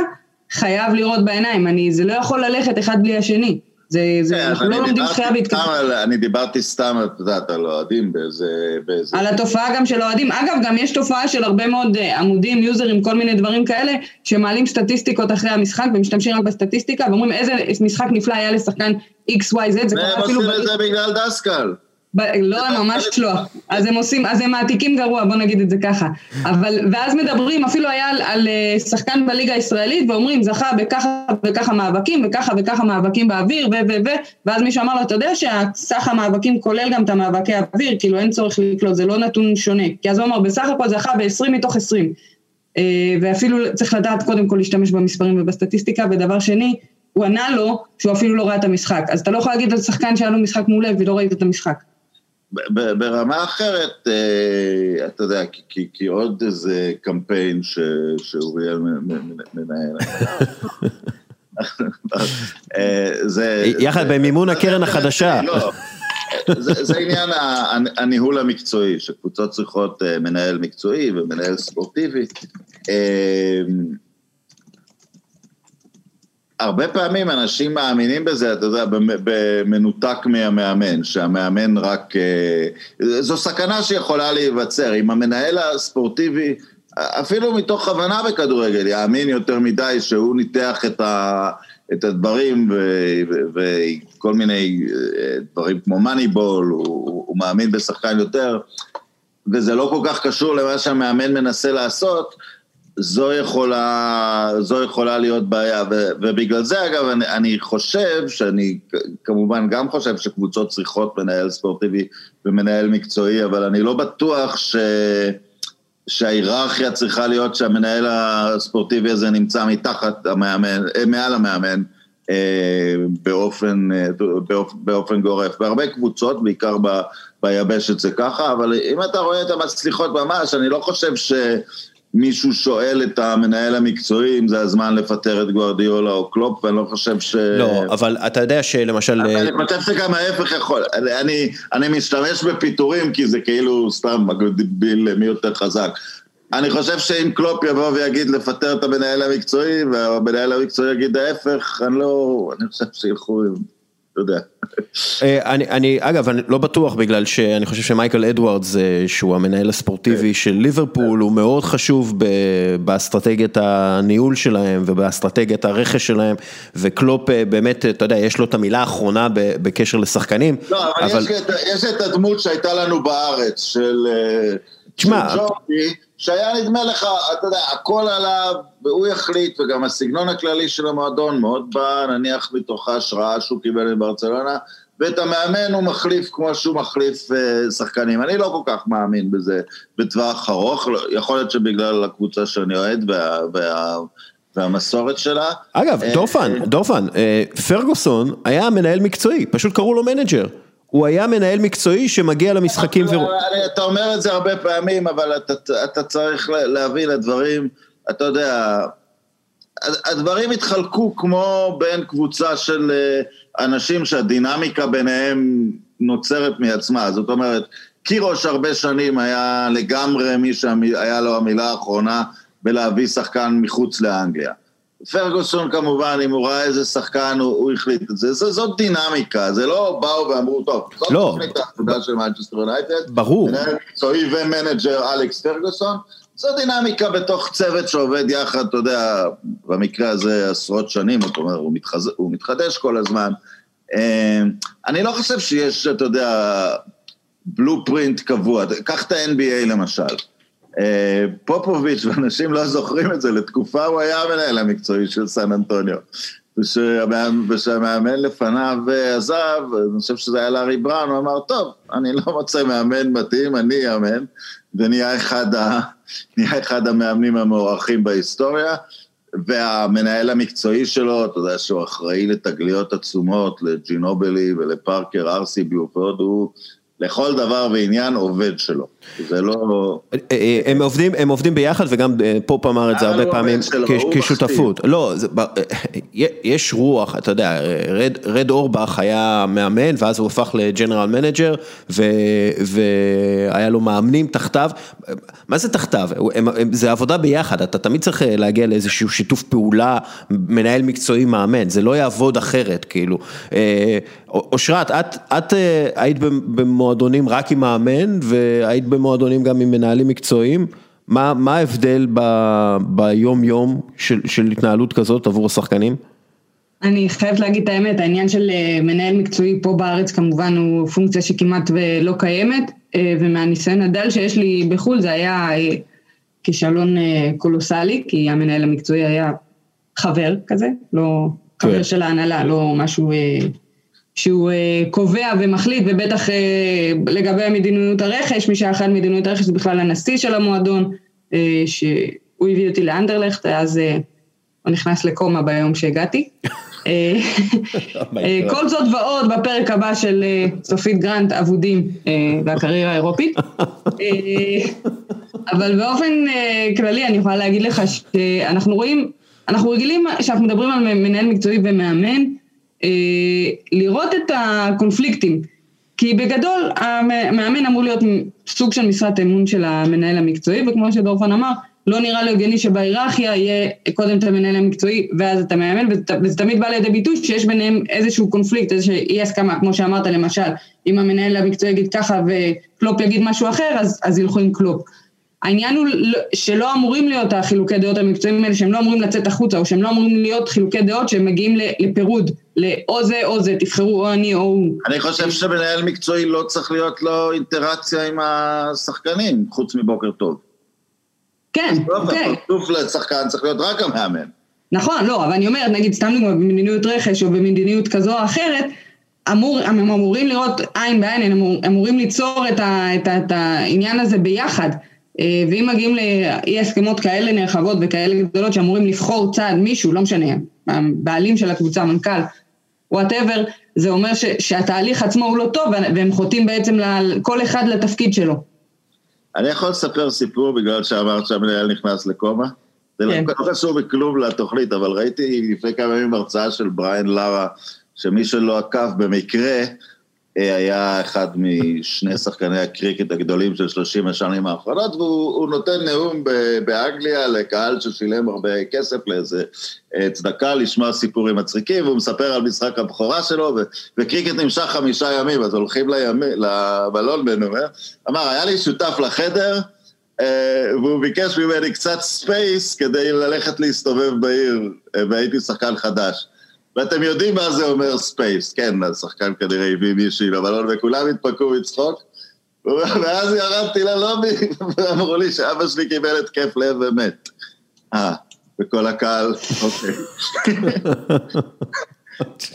S3: חייב לראות בעיניים, אני, זה לא יכול ללכת אחד בלי השני. זה, זה, כן, אנחנו לא לומדים שחייה והתקדמות.
S2: אני דיברתי סתם, את יודעת, על אוהדים באיזה... באיזה...
S3: על התופעה גם של אוהדים. אגב, גם יש תופעה של הרבה מאוד אה, עמודים, יוזרים, כל מיני דברים כאלה, שמעלים סטטיסטיקות אחרי המשחק ומשתמשים רק בסטטיסטיקה, ואומרים איזה משחק נפלא היה לשחקן XYZ,
S2: זה קורה אפילו... והם עושים את זה בגלל דסקל.
S3: לא, ממש לא. אז הם עושים, אז הם מעתיקים גרוע, בוא נגיד את זה ככה. אבל, ואז מדברים, אפילו היה על, על אה, שחקן בליגה הישראלית, ואומרים, זכה בככה וככה מאבקים, וככה וככה מאבקים באוויר, ו ו ו, ואז מישהו אמר לו, אתה יודע שהסך המאבקים כולל גם את המאבקי האוויר, כאילו אין צורך לקלוט, זה לא נתון שונה. כי אז הוא אמר, בסך הכל זכה ב-20 מתוך 20. אה, ואפילו צריך לדעת קודם כל להשתמש במספרים ובסטטיסטיקה, ודבר שני, הוא ענה לו שהוא אפילו לא ראה את המשחק. אז אתה לא יכול להגיד על שחקן שהיה לו משחק מעולה ולא ראית את המשחק.
S2: ברמה אחרת, אה, אתה יודע, כי, כי עוד איזה קמפיין שאוריאל מנהל.
S1: אה, זה... יחד במימון הקרן החדשה. לא,
S2: זה, זה עניין הניהול המקצועי, שקבוצות צריכות אה, מנהל מקצועי ומנהל ספורטיבי. הרבה פעמים אנשים מאמינים בזה, אתה יודע, במנותק מהמאמן, שהמאמן רק... אה, זו סכנה שיכולה להיווצר. אם המנהל הספורטיבי, אפילו מתוך הבנה בכדורגל, יאמין יותר מדי שהוא ניתח את, ה, את הדברים וכל מיני אה, דברים כמו מאניבול, הוא, הוא מאמין בשחקן יותר, וזה לא כל כך קשור למה שהמאמן מנסה לעשות, זו יכולה, זו יכולה להיות בעיה, ו, ובגלל זה אגב אני, אני חושב, שאני כמובן גם חושב שקבוצות צריכות מנהל ספורטיבי ומנהל מקצועי, אבל אני לא בטוח ש, שההיררכיה צריכה להיות שהמנהל הספורטיבי הזה נמצא מתחת המאמן, אה, מעל המאמן. אה, באופן, אה, באופן, באופן גורף. בהרבה קבוצות, בעיקר ב, ביבשת זה ככה, אבל אם אתה רואה את המצליחות ממש, אני לא חושב ש... מישהו שואל את המנהל המקצועי אם זה הזמן לפטר את גוארדיולה או קלופ, ואני לא חושב ש...
S1: לא, אבל אתה יודע שלמשל...
S2: אני חושב שגם ההפך יכול, אני, אני משתמש בפיטורים כי זה כאילו סתם מגביל מי יותר חזק. אני חושב שאם קלופ יבוא ויגיד לפטר את המנהל המקצועי, והמנהל המקצועי יגיד ההפך, אני לא, אני חושב שילכו עם... אתה יודע.
S1: אה, אני, אני, אגב, אני לא בטוח בגלל שאני חושב שמייקל אדוארדס, אה, שהוא המנהל הספורטיבי כן. של ליברפול, הוא מאוד חשוב באסטרטגיית הניהול שלהם ובאסטרטגיית הרכש שלהם, וקלופ אה, באמת, אתה יודע, יש לו את המילה האחרונה בקשר לשחקנים.
S2: לא, אבל, אבל... יש, את, יש את הדמות שהייתה לנו בארץ, של... תשמע, של ג'ורדי, שהיה נדמה לך, אתה יודע, הכל עליו, והוא יחליט, וגם הסגנון הכללי של המועדון מאוד בא, נניח מתוך ההשראה שהוא קיבל מברצלונה, ואת המאמן הוא מחליף כמו שהוא מחליף uh, שחקנים. אני לא כל כך מאמין בזה בטווח ארוך, לא, יכול להיות שבגלל הקבוצה שאני אוהד וה, וה, והמסורת שלה.
S1: אגב, אה, דורפן, אה, דורפן, פרגוסון היה מנהל מקצועי, פשוט קראו לו מנג'ר. הוא היה מנהל מקצועי שמגיע למשחקים ו...
S2: אתה אומר את זה הרבה פעמים, אבל אתה, אתה צריך להבין, הדברים, אתה יודע, הדברים התחלקו כמו בין קבוצה של אה, אנשים שהדינמיקה ביניהם נוצרת מעצמה, זאת אומרת, קירוש הרבה שנים היה לגמרי מי שהיה לו המילה האחרונה בלהביא שחקן מחוץ לאנגליה. פרגוסון כמובן, אם הוא ראה איזה שחקן, הוא, הוא החליט את זה. זה. זאת דינמיקה, זה לא באו ואמרו, טוב, זאת לא. תוכנית העבודה של מנצ'סטר יונייטד.
S1: ברור.
S2: מקצועי ומנג'ר אלכס פרגוסון. זו דינמיקה בתוך צוות שעובד יחד, אתה יודע, במקרה הזה עשרות שנים, זאת אומרת, הוא, מתחז... הוא מתחדש כל הזמן. אה, אני לא חושב שיש, אתה יודע, blueprint קבוע. קח את ה-NBA למשל. אה, פופוביץ', ואנשים לא זוכרים את זה, לתקופה הוא היה המנהל המקצועי של סן אנטוניו. ושהמאמן לפניו עזב, אני חושב שזה היה לארי בראון, הוא אמר, טוב, אני לא מוצא מאמן מתאים, אני אאמן, ונהיה אחד, ה, אחד המאמנים המוערכים בהיסטוריה, והמנהל המקצועי שלו, אתה יודע שהוא אחראי לתגליות עצומות, לג'ינובלי ולפארקר ארסי ועוד הוא לכל דבר ועניין עובד שלו. זה לא...
S1: אה, אה, הם עובדים, הם עובדים ביחד וגם אה, פופ אמר את זה הרבה פעמים כשותפות. לא, יש רוח, אתה יודע, רד אורבך היה מאמן ואז הוא הפך ל general manager והיה לו מאמנים תחתיו. מה זה תחתיו? זה עבודה ביחד, אתה תמיד צריך להגיע לאיזשהו שיתוף פעולה, מנהל מקצועי מאמן, זה לא יעבוד אחרת, כאילו. אושרת, את היית במועדונים רק עם מאמן והיית במועדונים גם עם מנהלים מקצועיים, מה, מה ההבדל ב, ביום יום של, של התנהלות כזאת עבור השחקנים?
S3: אני חייבת להגיד את האמת, העניין של אה, מנהל מקצועי פה בארץ כמובן הוא פונקציה שכמעט ולא קיימת, אה, ומהניסיון הדל שיש לי בחו"ל זה היה כישלון קולוסלי, כי המנהל המקצועי היה חבר כזה, לא חבר כן. של ההנהלה, לא משהו שהוא קובע ומחליט, ובטח לגבי מדיניות הרכש, מי שאחראי על מדיניות הרכש זה בכלל הנשיא של המועדון, שהוא הביא אותי לאנדרלכט, אז... הוא נכנס לקומה ביום שהגעתי. *laughs* כל זאת ועוד בפרק הבא של סופית גרנט, אבודים והקריירה האירופית. *laughs* אבל באופן כללי אני יכולה להגיד לך שאנחנו רואים, אנחנו רגילים, כשאנחנו מדברים על מנהל מקצועי ומאמן, לראות את הקונפליקטים. כי בגדול המאמן אמור להיות סוג של משרת אמון של המנהל המקצועי, וכמו שדורפן אמר, לא נראה לי הגיוני שבהיררכיה יהיה קודם את המנהל המקצועי ואז את המאמן, וזה תמיד בא לידי ביטוי שיש ביניהם איזשהו קונפליקט, איזושהי אי הסכמה, כמו שאמרת למשל, אם המנהל המקצועי יגיד ככה וקלופ יגיד משהו אחר, אז, אז ילכו עם קלופ. העניין הוא לא, שלא אמורים להיות החילוקי דעות המקצועיים האלה, שהם לא אמורים לצאת החוצה, או שהם לא אמורים להיות חילוקי דעות שהם מגיעים לפירוד, לאו זה או זה, תבחרו או אני או הוא.
S2: אני חושב שמנהל מקצועי לא צריך להיות לו אינטראקציה עם השחקנים, חוץ מבוקר טוב.
S3: כן, אוקיי.
S2: הפרצוף לשחקן צריך להיות רק המאמן.
S3: נכון, לא, אבל אני אומרת, נגיד, סתם דוגמא, במדיניות רכש או במדיניות כזו או אחרת, אמור, הם אמורים לראות עין בעין, הם אמור, אמורים ליצור את, ה, את, ה, את העניין הזה ביחד. אה, ואם מגיעים לאי הסכמות כאלה נרחבות וכאלה גדולות שאמורים לבחור צעד מישהו, לא משנה, הבעלים של הקבוצה, המנכ"ל, whatever, זה אומר ש, שהתהליך עצמו הוא לא טוב והם חוטאים בעצם לכל אחד לתפקיד שלו.
S2: אני יכול לספר סיפור בגלל שאמרת שהמנהל נכנס לקומה? זה לא כן. לא קשור בכלום לתוכנית, אבל ראיתי לפני כמה ימים הרצאה של בריאן לארה, שמי שלא עקב במקרה, היה אחד משני שחקני הקריקט הגדולים של 30 השנים האחרונות, והוא נותן נאום באנגליה לקהל ששילם הרבה כסף לאיזה אה, צדקה לשמוע סיפורים מצחיקים, והוא מספר על משחק הבכורה שלו, וקריקט נמשך חמישה ימים, אז הולכים למלון ונאמר, אמר, היה לי שותף לחדר, אה, והוא ביקש ממני קצת ספייס כדי ללכת להסתובב בעיר, אה, והייתי שחקן חדש. ואתם יודעים מה זה אומר space, כן, השחקן כנראה הביא מישהי למלון וכולם התפקעו מצחוק. ואז ירדתי ללובי, ואמרו לי שאבא שלי קיבל התקף לב ומת. אה, וכל הקהל, אוקיי. *laughs*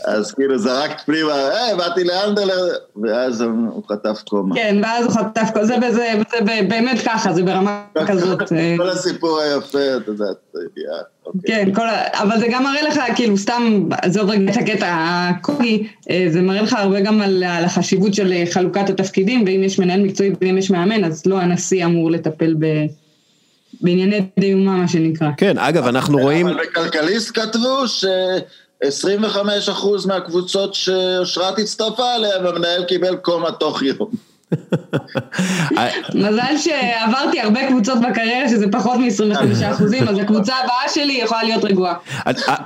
S2: אז כאילו זרקת פנימה, היי, באתי לאנדלר, ואז הוא חטף קומה.
S3: כן, ואז הוא חטף קומה, זה, זה, זה באמת ככה, זה ברמה כזאת. *laughs*
S2: אה. כל הסיפור היפה, את יודעת,
S3: אוקיי. כן, כל, אבל זה גם מראה לך, כאילו, סתם, עזוב רגע את הקטע הקוגי, אה, זה מראה לך הרבה גם על, על החשיבות של אה, חלוקת התפקידים, ואם יש מנהל מקצועי ואם יש מאמן, אז לא הנשיא אמור לטפל ב... בענייני דיומה, מה שנקרא.
S1: כן, אגב, אנחנו רואים...
S2: אבל בכלכליסט כתבו ש... 25% מהקבוצות שאושרת הצטרפה אליהן, המנהל קיבל קומה תוך יום. *laughs*
S3: מזל שעברתי הרבה קבוצות בקריירה שזה פחות מ-25 אחוזים, אז הקבוצה הבאה שלי יכולה להיות רגועה.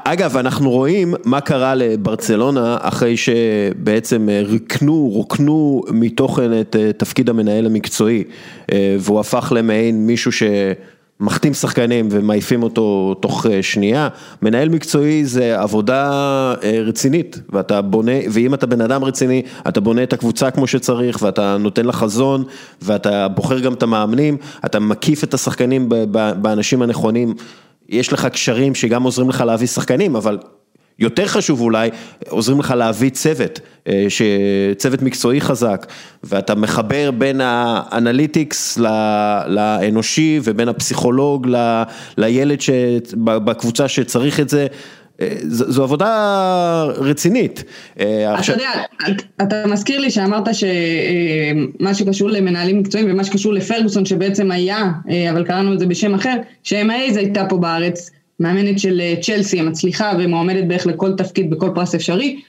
S1: אגב, אנחנו רואים מה קרה לברצלונה אחרי שבעצם ריקנו, רוקנו מתוכן את אה, תפקיד המנהל המקצועי, אה, והוא הפך למעין מישהו ש... מחתים שחקנים ומעיפים אותו תוך אה, שנייה, מנהל מקצועי זה עבודה אה, רצינית, ואתה בונה, ואם אתה בן אדם רציני, אתה בונה את הקבוצה כמו שצריך, ואתה נותן לה חזון, ואתה בוחר גם את המאמנים, אתה מקיף את השחקנים באנשים הנכונים, יש לך קשרים שגם עוזרים לך להביא שחקנים, אבל יותר חשוב אולי, עוזרים לך להביא צוות, אה, צוות מקצועי חזק, ואתה מחבר בין האנליטיקס לאנושי ובין הפסיכולוג לילד בקבוצה שצריך את זה. אה, זו עבודה רצינית.
S3: אה, אתה יודע, אתה מזכיר לי שאמרת שמה שקשור למנהלים מקצועיים ומה שקשור לפרגוסון שבעצם היה, אבל קראנו את זה בשם אחר, ש-MA הייתה פה בארץ מאמנת של אה, צ'לסי המצליחה ומועמדת בערך לכל תפקיד בכל פרס אפשרי,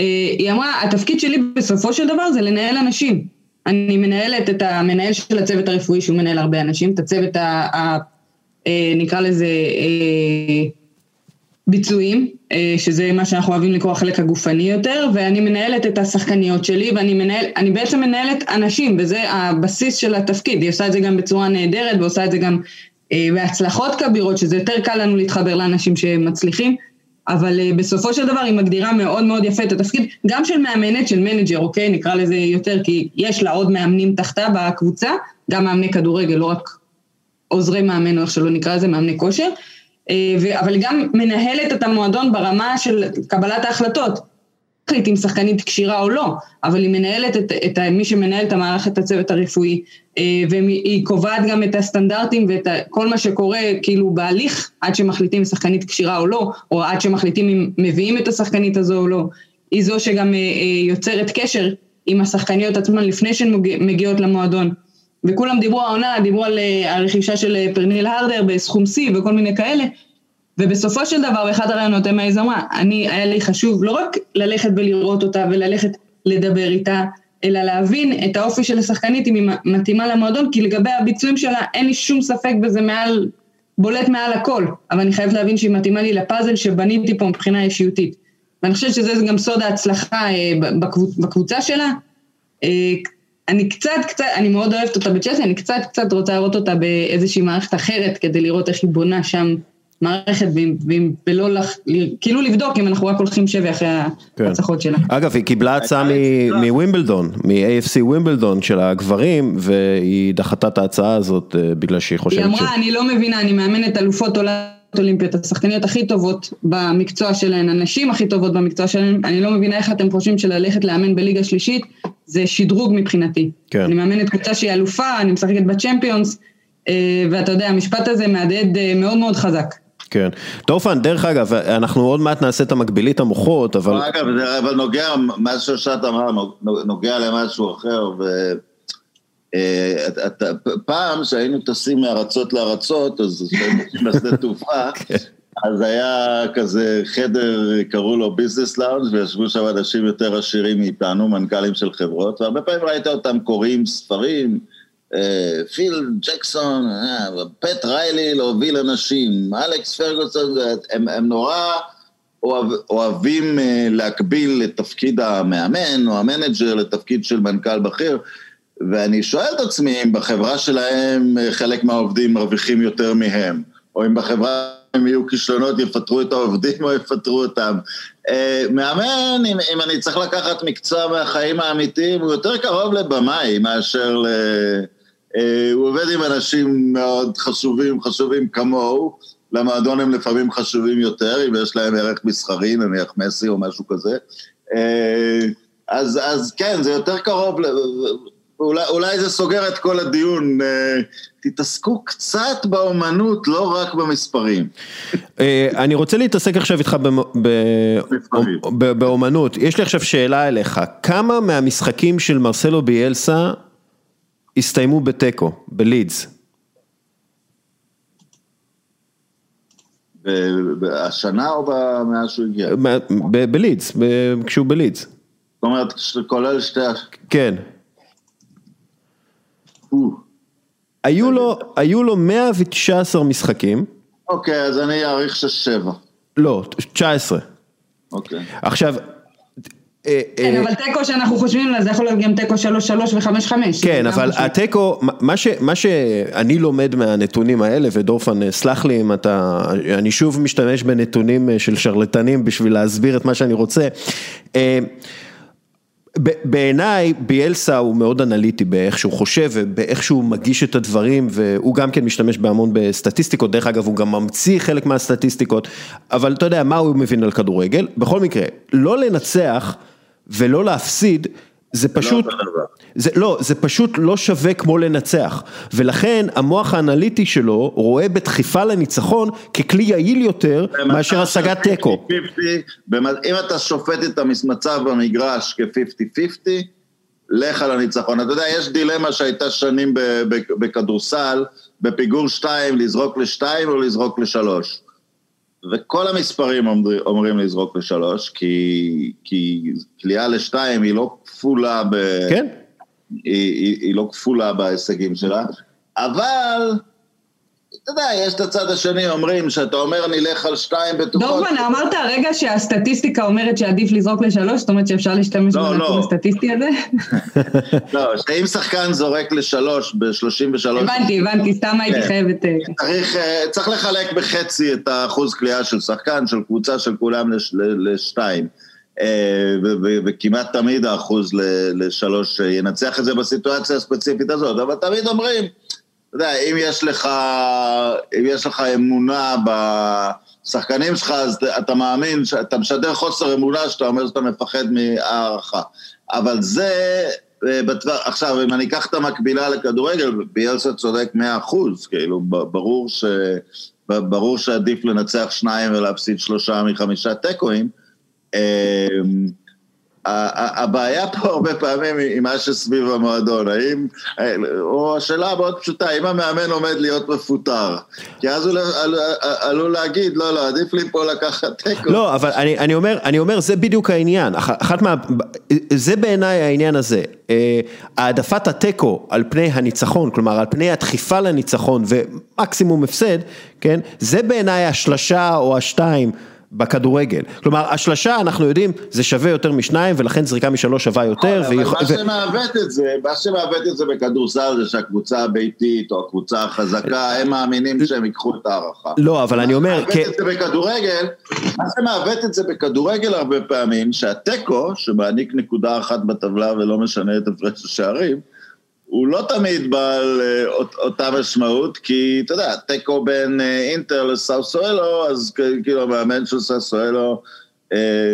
S3: אה, היא אמרה, התפקיד שלי בסופו של דבר זה לנהל אנשים. אני מנהלת את המנהל של הצוות הרפואי שהוא מנהל הרבה אנשים, את הצוות ה... ה אה, נקרא לזה ביצועים, שזה מה שאנחנו אוהבים לקרוא החלק הגופני יותר, ואני מנהלת את השחקניות שלי, ואני מנהל, אני בעצם מנהלת אנשים, וזה הבסיס של התפקיד, היא עושה את זה גם בצורה נהדרת, ועושה את זה גם בהצלחות כבירות, שזה יותר קל לנו להתחבר לאנשים שמצליחים. אבל אה, בסופו של דבר היא מגדירה מאוד מאוד יפה את התפקיד, גם של מאמנת, של מנג'ר, אוקיי? נקרא לזה יותר, כי יש לה עוד מאמנים תחתה בקבוצה, גם מאמני כדורגל, לא רק עוזרי מאמן, או איך שלא נקרא לזה, מאמני כושר, ו- אבל גם מנהלת את המועדון ברמה של קבלת ההחלטות. להחליט אם שחקנית כשירה או לא, אבל היא מנהלת את, את מי שמנהל את המערכת הצוות הרפואי, אה, והיא קובעת גם את הסטנדרטים ואת כל מה שקורה כאילו בהליך עד שמחליטים אם שחקנית כשירה או לא, או עד שמחליטים אם מביאים את השחקנית הזו או לא. היא זו שגם אה, אה, יוצרת קשר עם השחקניות עצמן לפני שהן מגיעות למועדון. וכולם דיברו העונה, דיברו על הרכישה של פרניל הרדר בסכום שיא וכל מיני כאלה, ובסופו של דבר, באחד הראיונות אמה איז אמרה, אני, היה לי חשוב לא רק ללכת ולראות אותה וללכת לדבר איתה, אלא להבין את האופי של השחקנית, אם היא מתאימה למועדון, כי לגבי הביצועים שלה אין לי שום ספק בזה מעל, בולט מעל הכל, אבל אני חייבת להבין שהיא מתאימה לי לפאזל שבניתי פה מבחינה אישיותית. ואני חושבת שזה גם סוד ההצלחה אה, בקבוצה שלה. אה, אני קצת, קצת, אני מאוד אוהבת אותה בצ'סי, אני קצת, קצת רוצה לראות אותה באיזושהי מערכת אחרת, כדי לראות איך היא בונה שם מערכת, ולא, לח... כאילו לבדוק אם אנחנו רק הולכים שבי אחרי כן. ההצלחות שלה.
S1: אגב, היא קיבלה הצעה מווימבלדון, מ-AFC ווימבלדון של הגברים, והיא דחתה את ההצעה הזאת אה, בגלל שהיא חושבת ש...
S3: היא אמרה, אני לא מבינה, אני מאמנת אלופות עולם. אולימפיות, השחקניות הכי טובות במקצוע שלהן, הנשים הכי טובות במקצוע שלהן, אני לא מבינה איך אתם חושבים שללכת לאמן בליגה שלישית זה שדרוג מבחינתי. כן. אני מאמנת קבוצה שהיא אלופה, אני משחקת בצ'מפיונס, אה, ואתה יודע, המשפט הזה מהדהד אה, מאוד מאוד חזק.
S1: כן. דורפן, דרך אגב, אנחנו עוד מעט נעשה את המקבילית המוחות, אבל...
S2: אגב, אבל נוגע, מה ששאת אמרה, נוגע למשהו אחר, ו... אה, פעם שהיינו טסים מארצות לארצות, אז היינו בשדה תעופה, *laughs* כן. אז היה כזה חדר, קראו לו business lounge וישבו שם אנשים יותר עשירים מאיתנו, מנכ"לים של חברות, והרבה פעמים ראית אותם קוראים ספרים, פיל ג'קסון, אה, פט ריילי להוביל אנשים, אלכס פרגוסון, הם, הם נורא אוהב, אוהבים אה, להקביל לתפקיד המאמן או המנג'ר לתפקיד של מנכ"ל בכיר, ואני שואל את עצמי אם בחברה שלהם חלק מהעובדים מרוויחים יותר מהם, או אם בחברה אם יהיו כישלונות יפטרו את העובדים או יפטרו אותם. מאמן, אם, אם אני צריך לקחת מקצוע מהחיים האמיתיים, הוא יותר קרוב לבמאי מאשר ל... אה, הוא עובד עם אנשים מאוד חשובים, חשובים כמוהו, למועדון הם לפעמים חשובים יותר, אם יש להם ערך מסחרי, נניח מסי או משהו כזה. אה, אז, אז כן, זה יותר קרוב, אולי, אולי זה סוגר את כל הדיון. אה, תתעסקו קצת באומנות, לא רק במספרים.
S1: אני רוצה להתעסק עכשיו איתך באומנות. יש לי עכשיו שאלה אליך, כמה מהמשחקים של מרסלו ביאלסה הסתיימו בתיקו, בלידס.
S2: השנה או מאז שהוא הגיע?
S1: בלידס, כשהוא בלידס. זאת
S2: אומרת, כולל שתי...
S1: כן. היו לו, היו לו 119 משחקים.
S2: אוקיי, אז אני אעריך ששבע.
S1: לא, 19.
S2: אוקיי.
S1: עכשיו,
S3: כן, אה, אבל תיקו שאנחנו חושבים עליו, זה יכול להיות גם תיקו 3-3 ו-5-5.
S1: כן, אבל התיקו, מה שאני לומד מהנתונים האלה, ודורפן, אה, סלח לי אם אתה, אני שוב משתמש בנתונים של שרלטנים בשביל להסביר את מה שאני רוצה. בעיניי ביאלסה הוא מאוד אנליטי באיך שהוא חושב ובאיך שהוא מגיש את הדברים והוא גם כן משתמש בהמון בסטטיסטיקות, דרך אגב הוא גם ממציא חלק מהסטטיסטיקות, אבל אתה יודע מה הוא מבין על כדורגל, בכל מקרה, לא לנצח ולא להפסיד, זה לא פשוט, זה לא, זה פשוט לא שווה כמו לנצח, ולכן המוח האנליטי שלו רואה בדחיפה לניצחון ככלי יעיל יותר מאשר השגת תיקו.
S2: אם אתה שופט את המצב במגרש כ-50-50, לך על הניצחון. אתה יודע, יש דילמה שהייתה שנים בכדורסל, בפיגור 2, לזרוק ל-2 או לזרוק ל-3. וכל המספרים אומר, אומרים לזרוק לשלוש, כי, כי קליעה לשתיים היא לא כפולה ב...
S1: כן.
S2: היא, היא, היא לא כפולה בהישגים שלה, אבל אתה יודע, יש את הצד השני, אומרים, שאתה אומר נלך על שתיים בטוחות.
S3: דורבן, אמרת הרגע שהסטטיסטיקה אומרת שעדיף לזרוק לשלוש, זאת אומרת שאפשר להשתמש
S2: לא,
S3: בנתון
S2: לא.
S3: הסטטיסטי הזה? *laughs*
S2: לא, שאם שחקן זורק לשלוש ב-33...
S3: הבנתי, הבנתי, סתם הייתי
S2: כן.
S3: חייבת... אה,
S2: צריך, אה, צריך לחלק בחצי את האחוז קליעה של שחקן, של קבוצה של כולם לש, ל- לשתיים. אה, וכמעט תמיד האחוז לשלוש ינצח את זה בסיטואציה הספציפית הזאת, אבל תמיד אומרים, יודע, אם יש לך, אם יש לך אמונה בשחקנים שלך, אז אתה מאמין, אתה משדר חוסר אמונה שאתה אומר שאתה מפחד מהערכה. אבל זה, אה, בטווח, עכשיו, אם אני אקח את המקבילה לכדורגל, ביאלסה צודק מאה אחוז, כאילו, ברור ש... ברור שעדיף לנצח שניים ולהפסיד שלושה מחמישה תיקואים. הבעיה פה הרבה פעמים היא מה שסביב המועדון, האם, או השאלה המאוד פשוטה, האם המאמן עומד להיות מפוטר? כי אז הוא עלול- עלול להגיד, לא, לא, עדיף לי פה לקחת תיקו.
S1: לא, אבל אני, אני אומר, אני אומר, זה בדיוק העניין, אח- אחת מה, זה בעיניי העניין הזה, אה, העדפת התיקו על פני הניצחון, כלומר על פני הדחיפה לניצחון ומקסימום הפסד, כן, זה בעיניי השלשה או השתיים. בכדורגל, כלומר השלשה אנחנו יודעים זה שווה יותר משניים ולכן זריקה משלוש שווה יותר.
S2: אבל
S1: ויכול-
S2: מה שמעוות את זה, מה שמעוות את זה בכדורסל זה שהקבוצה הביתית או הקבוצה החזקה, הם מאמינים שהם ייקחו את ההערכה.
S1: לא, אבל אני אומר,
S2: מעוות
S1: כ-
S2: את זה בכדורגל, מה שמעוות את זה בכדורגל הרבה פעמים, שהתיקו, שמעניק נקודה אחת בטבלה ולא משנה את הפרש השערים, הוא לא תמיד בעל אה, אות- אותה משמעות, כי אתה יודע, תיקו בין אה, אינטר לסאוסואלו, אז כאילו המאמן של סאוסואלו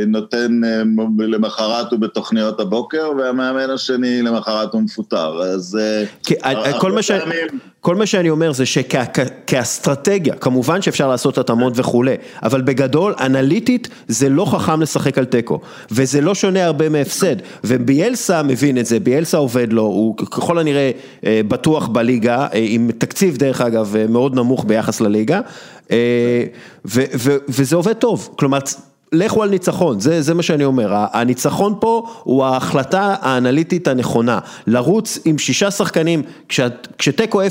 S2: נותן אה, למחרת הוא בתוכניות הבוקר, והמאמן השני למחרת הוא מפוטר, אז... אה,
S1: כי כל מה, ש... כל מה שאני אומר זה שכאסטרטגיה, כמובן שאפשר לעשות התאמות וכולי, אבל בגדול, אנליטית, זה לא חכם לשחק על תיקו, וזה לא שונה הרבה מהפסד, וביאלסה מבין את זה, ביאלסה עובד לו, הוא ככל הנראה אה, בטוח בליגה, אה, עם תקציב דרך אגב אה, מאוד נמוך ביחס לליגה, אה, ו- ו- וזה עובד טוב, כלומר... לכו על ניצחון, זה, זה מה שאני אומר, הניצחון פה הוא ההחלטה האנליטית הנכונה, לרוץ עם שישה שחקנים, כשתיקו 0-0,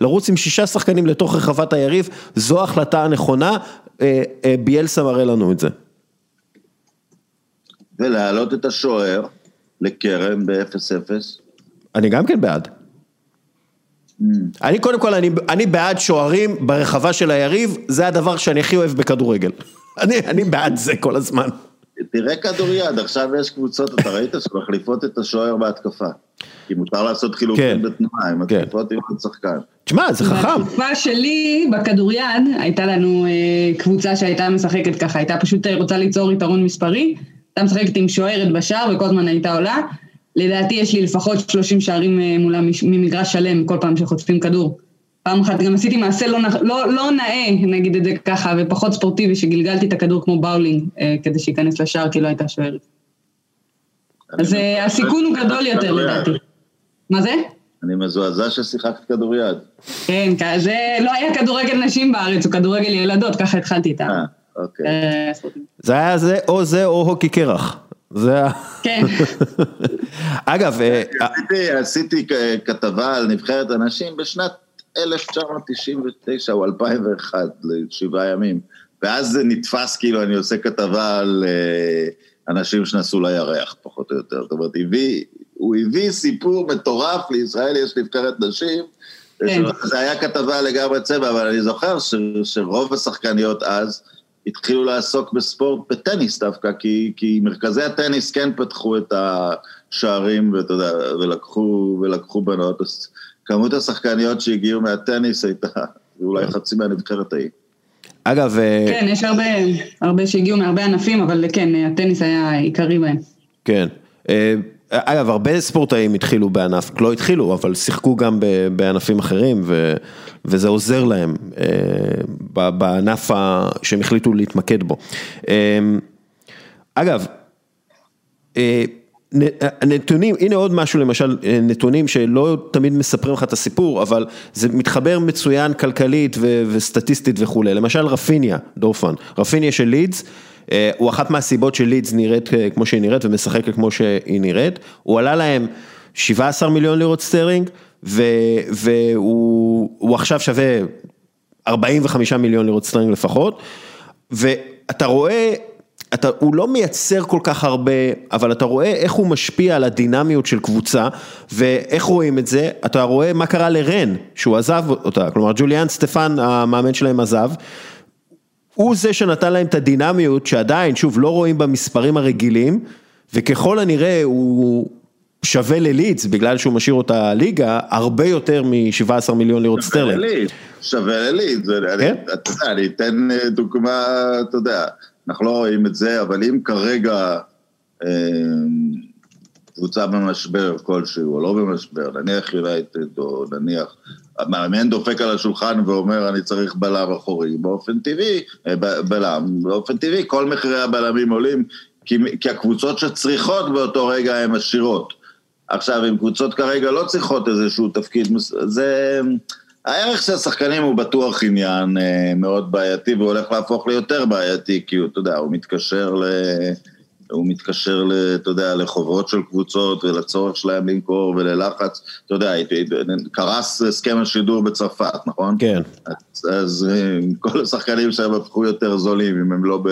S1: לרוץ עם שישה שחקנים לתוך רחבת היריב, זו ההחלטה הנכונה, אה, אה, ביאלסה מראה לנו את זה.
S2: ולהעלות את השוער לקרן ב-0-0.
S1: אני גם כן בעד. אני קודם כל, אני, אני בעד שוערים ברחבה של היריב, זה הדבר שאני הכי אוהב בכדורגל. אני, אני בעד זה כל הזמן.
S2: תראה כדוריד, עכשיו יש קבוצות, אתה ראית שמחליפות את השוער בהתקפה. כי מותר לעשות חילופים
S1: כן.
S2: בתנועה, הן
S1: כן.
S2: מחליפות עם עוד שחקן.
S1: תשמע, זה חכם.
S3: בתקופה שלי, בכדוריד, הייתה לנו אה, קבוצה שהייתה משחקת ככה, הייתה פשוט אה, רוצה ליצור יתרון מספרי, הייתה משחקת עם שוערת בשער וכל הזמן הייתה עולה. לדעתי יש לי לפחות 30 שערים אה, מולה ממגרש שלם כל פעם שחוטפים כדור. פעם אחת גם עשיתי מעשה לא, לא, לא נאה, נגיד את זה ככה, ופחות ספורטיבי, שגלגלתי את הכדור כמו באולינג, אה, כדי שייכנס לשער כי לא הייתה שוערת. אז אה, הסיכון הוא גדול יותר. לדעתי. מה זה?
S2: אני מזועזע ששיחקת כדוריד.
S3: כן, זה לא היה כדורגל נשים בארץ, הוא כדורגל ילדות, ככה התחלתי איתה.
S2: אה, אוקיי.
S3: אה.
S1: זה היה זה, או זה או הוקי קרח. זה ה...
S3: כן. *laughs*
S1: אגב, אה,
S2: עשיתי, כתבה על נבחרת הנשים בשנת 1999 או 2001, לשבעה ימים. ואז זה נתפס כאילו אני עושה כתבה על אה, אנשים שנסעו לירח, פחות או יותר. זאת אומרת, הביא, הוא הביא סיפור מטורף, לישראל יש נבחרת נשים.
S3: כן.
S2: זה היה כתבה לגמרי צבע, אבל אני זוכר ש, שרוב השחקניות אז התחילו לעסוק בספורט, בטניס דווקא, כי, כי מרכזי הטניס כן פתחו את השערים, ואתה יודע, ולקחו, ולקחו בנות, אז כמות השחקניות שהגיעו מהטניס הייתה אולי חצי מהנבחרת ההיא.
S1: אגב, אה,
S3: כן, יש הרבה, הרבה שהגיעו מהרבה ענפים, אבל כן, הטניס היה עיקרי בהם.
S1: כן. אה, אגב, הרבה ספורטאים התחילו בענף, לא התחילו, אבל שיחקו גם ב- בענפים אחרים, ו, וזה עוזר להם אה, ב- בענף ה- שהם החליטו להתמקד בו. אה, אגב, אה, נתונים, הנה עוד משהו למשל, אה, נתונים שלא תמיד מספרים לך את הסיפור, אבל זה מתחבר מצוין כלכלית ו- וסטטיסטית וכולי, למשל רפיניה, דורפן, רפיניה של לידס, אה, הוא אחת מהסיבות שלידס נראית אה, כמו שהיא נראית ומשחקת כמו שהיא נראית, הוא עלה להם 17 מיליון לירות סטרלינג, ו- והוא הוא עכשיו שווה 45 מיליון לירות סטרלינג לפחות, ואתה רואה, אתה, הוא לא מייצר כל כך הרבה, אבל אתה רואה איך הוא משפיע על הדינמיות של קבוצה, ואיך רואים את זה, אתה רואה מה קרה לרן, שהוא עזב אותה, כלומר ג'וליאן סטפן, המאמן שלהם עזב, הוא זה שנתן להם את הדינמיות שעדיין, שוב, לא רואים במספרים הרגילים, וככל הנראה הוא שווה ללידס, בגלל שהוא משאיר אותה ליגה, הרבה יותר מ-17 מיליון לירות סטרלינג.
S2: שווה ללידס, כן? אתה יודע, אני אתן אה, דוגמה, אתה יודע, אנחנו לא רואים את זה, אבל אם כרגע אה, קבוצה במשבר כלשהו, או לא במשבר, נניח יונייטד, או נניח המאמן דופק על השולחן ואומר אני צריך בלם אחורי, באופן טבעי, אה, בלם, באופן טבעי כל מחירי הבלמים עולים, כי, כי הקבוצות שצריכות באותו רגע הן עשירות. עכשיו, אם קבוצות כרגע לא צריכות איזשהו תפקיד, זה... הערך של השחקנים הוא בטוח עניין אה, מאוד בעייתי, והוא הולך להפוך ליותר בעייתי, כי הוא, אתה יודע, הוא מתקשר ל... הוא מתקשר, אתה יודע, לחוברות של קבוצות ולצורך שלהם למכור וללחץ, אתה יודע, קרס הסכם השידור בצרפת, נכון?
S1: כן.
S2: אז, אז אה, כל השחקנים שם הפכו יותר זולים, אם הם לא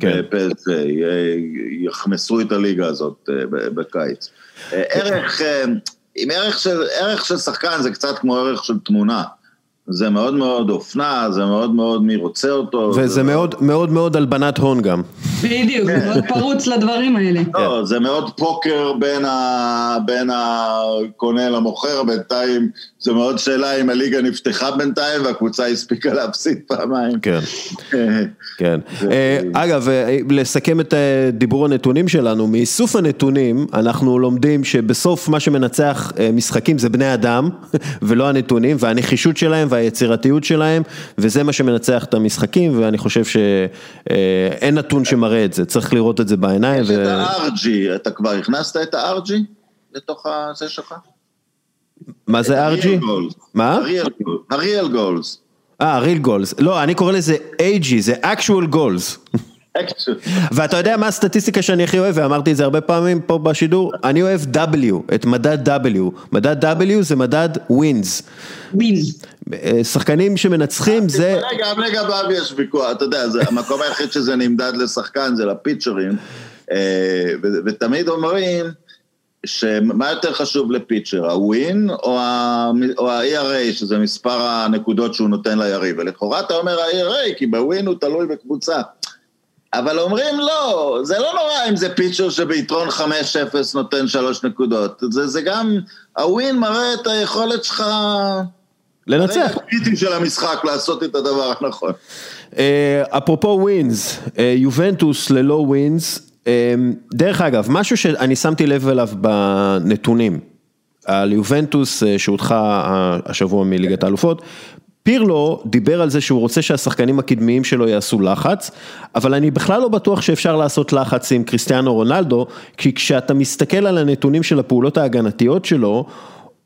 S2: כן. בפסק, יחמסו את הליגה הזאת אה, בקיץ. אה, ערך, עם ערך של, ערך של שחקן זה קצת כמו ערך של תמונה. זה מאוד מאוד אופנה, זה מאוד מאוד מי רוצה אותו.
S1: וזה מאוד מאוד מאוד הלבנת הון גם.
S3: בדיוק, זה מאוד פרוץ לדברים האלה.
S2: לא, זה מאוד פוקר בין, ה... בין הקונה למוכר, בינתיים זה מאוד שאלה אם הליגה נפתחה בינתיים והקבוצה הספיקה להפסיד פעמיים.
S1: כן, *laughs* כן. אה, אגב, אה, לסכם את אה, דיבור הנתונים שלנו, מאיסוף הנתונים אנחנו לומדים שבסוף מה שמנצח משחקים זה בני אדם *laughs* ולא הנתונים והנחישות שלהם והיצירתיות שלהם וזה מה שמנצח את המשחקים ואני חושב שאין נתון שמראה את זה, צריך לראות את זה בעיניים.
S2: יש את ה-RG, אתה כבר הכנסת את ה-RG לתוך הזה שלך?
S1: מה זה RG? מה?
S2: ה- real goals.
S1: אה, ה- real goals. לא, אני קורא לזה AG, זה actual goals. ואתה יודע מה הסטטיסטיקה שאני הכי אוהב, ואמרתי את זה הרבה פעמים פה בשידור, אני אוהב W, את מדד W. מדד W זה מדד wins.
S3: wins.
S1: שחקנים שמנצחים זה...
S2: גם לגביו יש ויכוח, אתה יודע, המקום היחיד שזה נמדד לשחקן זה לפיצ'רים, אה, ותמיד אומרים... שמה יותר חשוב לפיצ'ר, ה- win או ה-ERA, שזה מספר הנקודות שהוא נותן ליריב, ולכאורה אתה אומר ה-ERA, כי ב- win הוא תלוי בקבוצה. אבל אומרים לא, זה לא נורא אם זה פיצ'ר שביתרון 5-0 נותן 3 נקודות, זה, זה גם, ה- win מראה את היכולת שלך...
S1: לנצח.
S2: הביטים של המשחק, לעשות את הדבר הנכון.
S1: אה, אפרופו wins, אה, יובנטוס ללא wins, אמ, דרך אגב, משהו שאני שמתי לב אליו בנתונים, על יובנטוס אה, שהודחה השבוע מליגת האלופות, פירלו דיבר על זה שהוא רוצה שהשחקנים הקדמיים שלו יעשו לחץ, אבל אני בכלל לא בטוח שאפשר לעשות לחץ עם קריסטיאנו רונלדו, כי כשאתה מסתכל על הנתונים של הפעולות ההגנתיות שלו,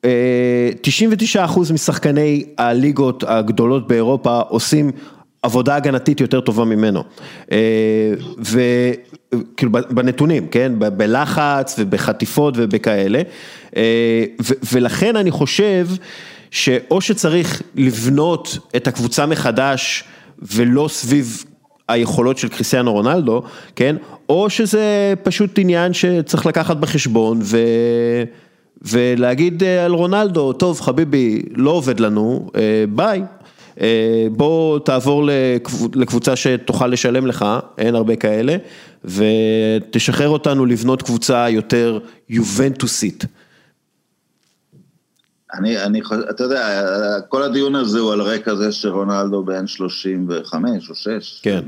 S1: 99% אה, משחקני הליגות הגדולות באירופה עושים עבודה הגנתית יותר טובה ממנו. אה, וכאילו בנתונים, כן? בלחץ ובחטיפות ובכאלה. אה, ולכן אני חושב שאו שצריך לבנות את הקבוצה מחדש ולא סביב היכולות של קריסיאנו רונלדו, כן? או שזה פשוט עניין שצריך לקחת בחשבון ו... ולהגיד אה, על רונלדו, טוב חביבי, לא עובד לנו, ביי. אה, בוא תעבור לקבוצה שתוכל לשלם לך, אין הרבה כאלה, ותשחרר אותנו לבנות קבוצה יותר יובנטוסית.
S2: אני, אני חושב, אתה יודע, כל הדיון הזה הוא על רקע זה שרונלדו בן 35 או 6.
S1: כן.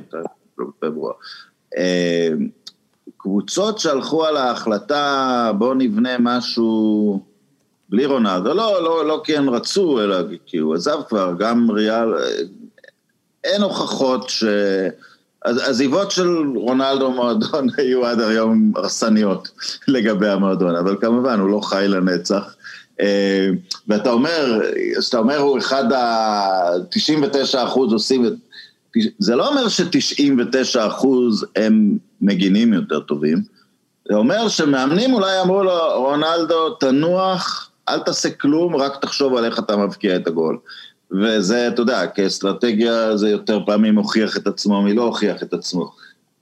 S2: בפברואר. אה, קבוצות שהלכו על ההחלטה, בואו נבנה משהו... בלי רונלדו, לא, לא, לא כי הם רצו, אלא כי הוא עזב כבר, גם ריאל, אין הוכחות ש... עזיבות של רונלדו מועדון *laughs* היו עד היום הרסניות לגבי המועדון, אבל כמובן הוא לא חי לנצח. אה, ואתה אומר, כשאתה אומר הוא אחד ה-99 אחוז עושים, זה לא אומר ש-99 אחוז הם מגינים יותר טובים, זה אומר שמאמנים אולי אמרו לו, רונלדו, תנוח, אל תעשה כלום, רק תחשוב על איך אתה מבקיע את הגול. וזה, אתה יודע, כאסטרטגיה זה יותר פעמים הוכיח את עצמו מלא הוכיח את עצמו.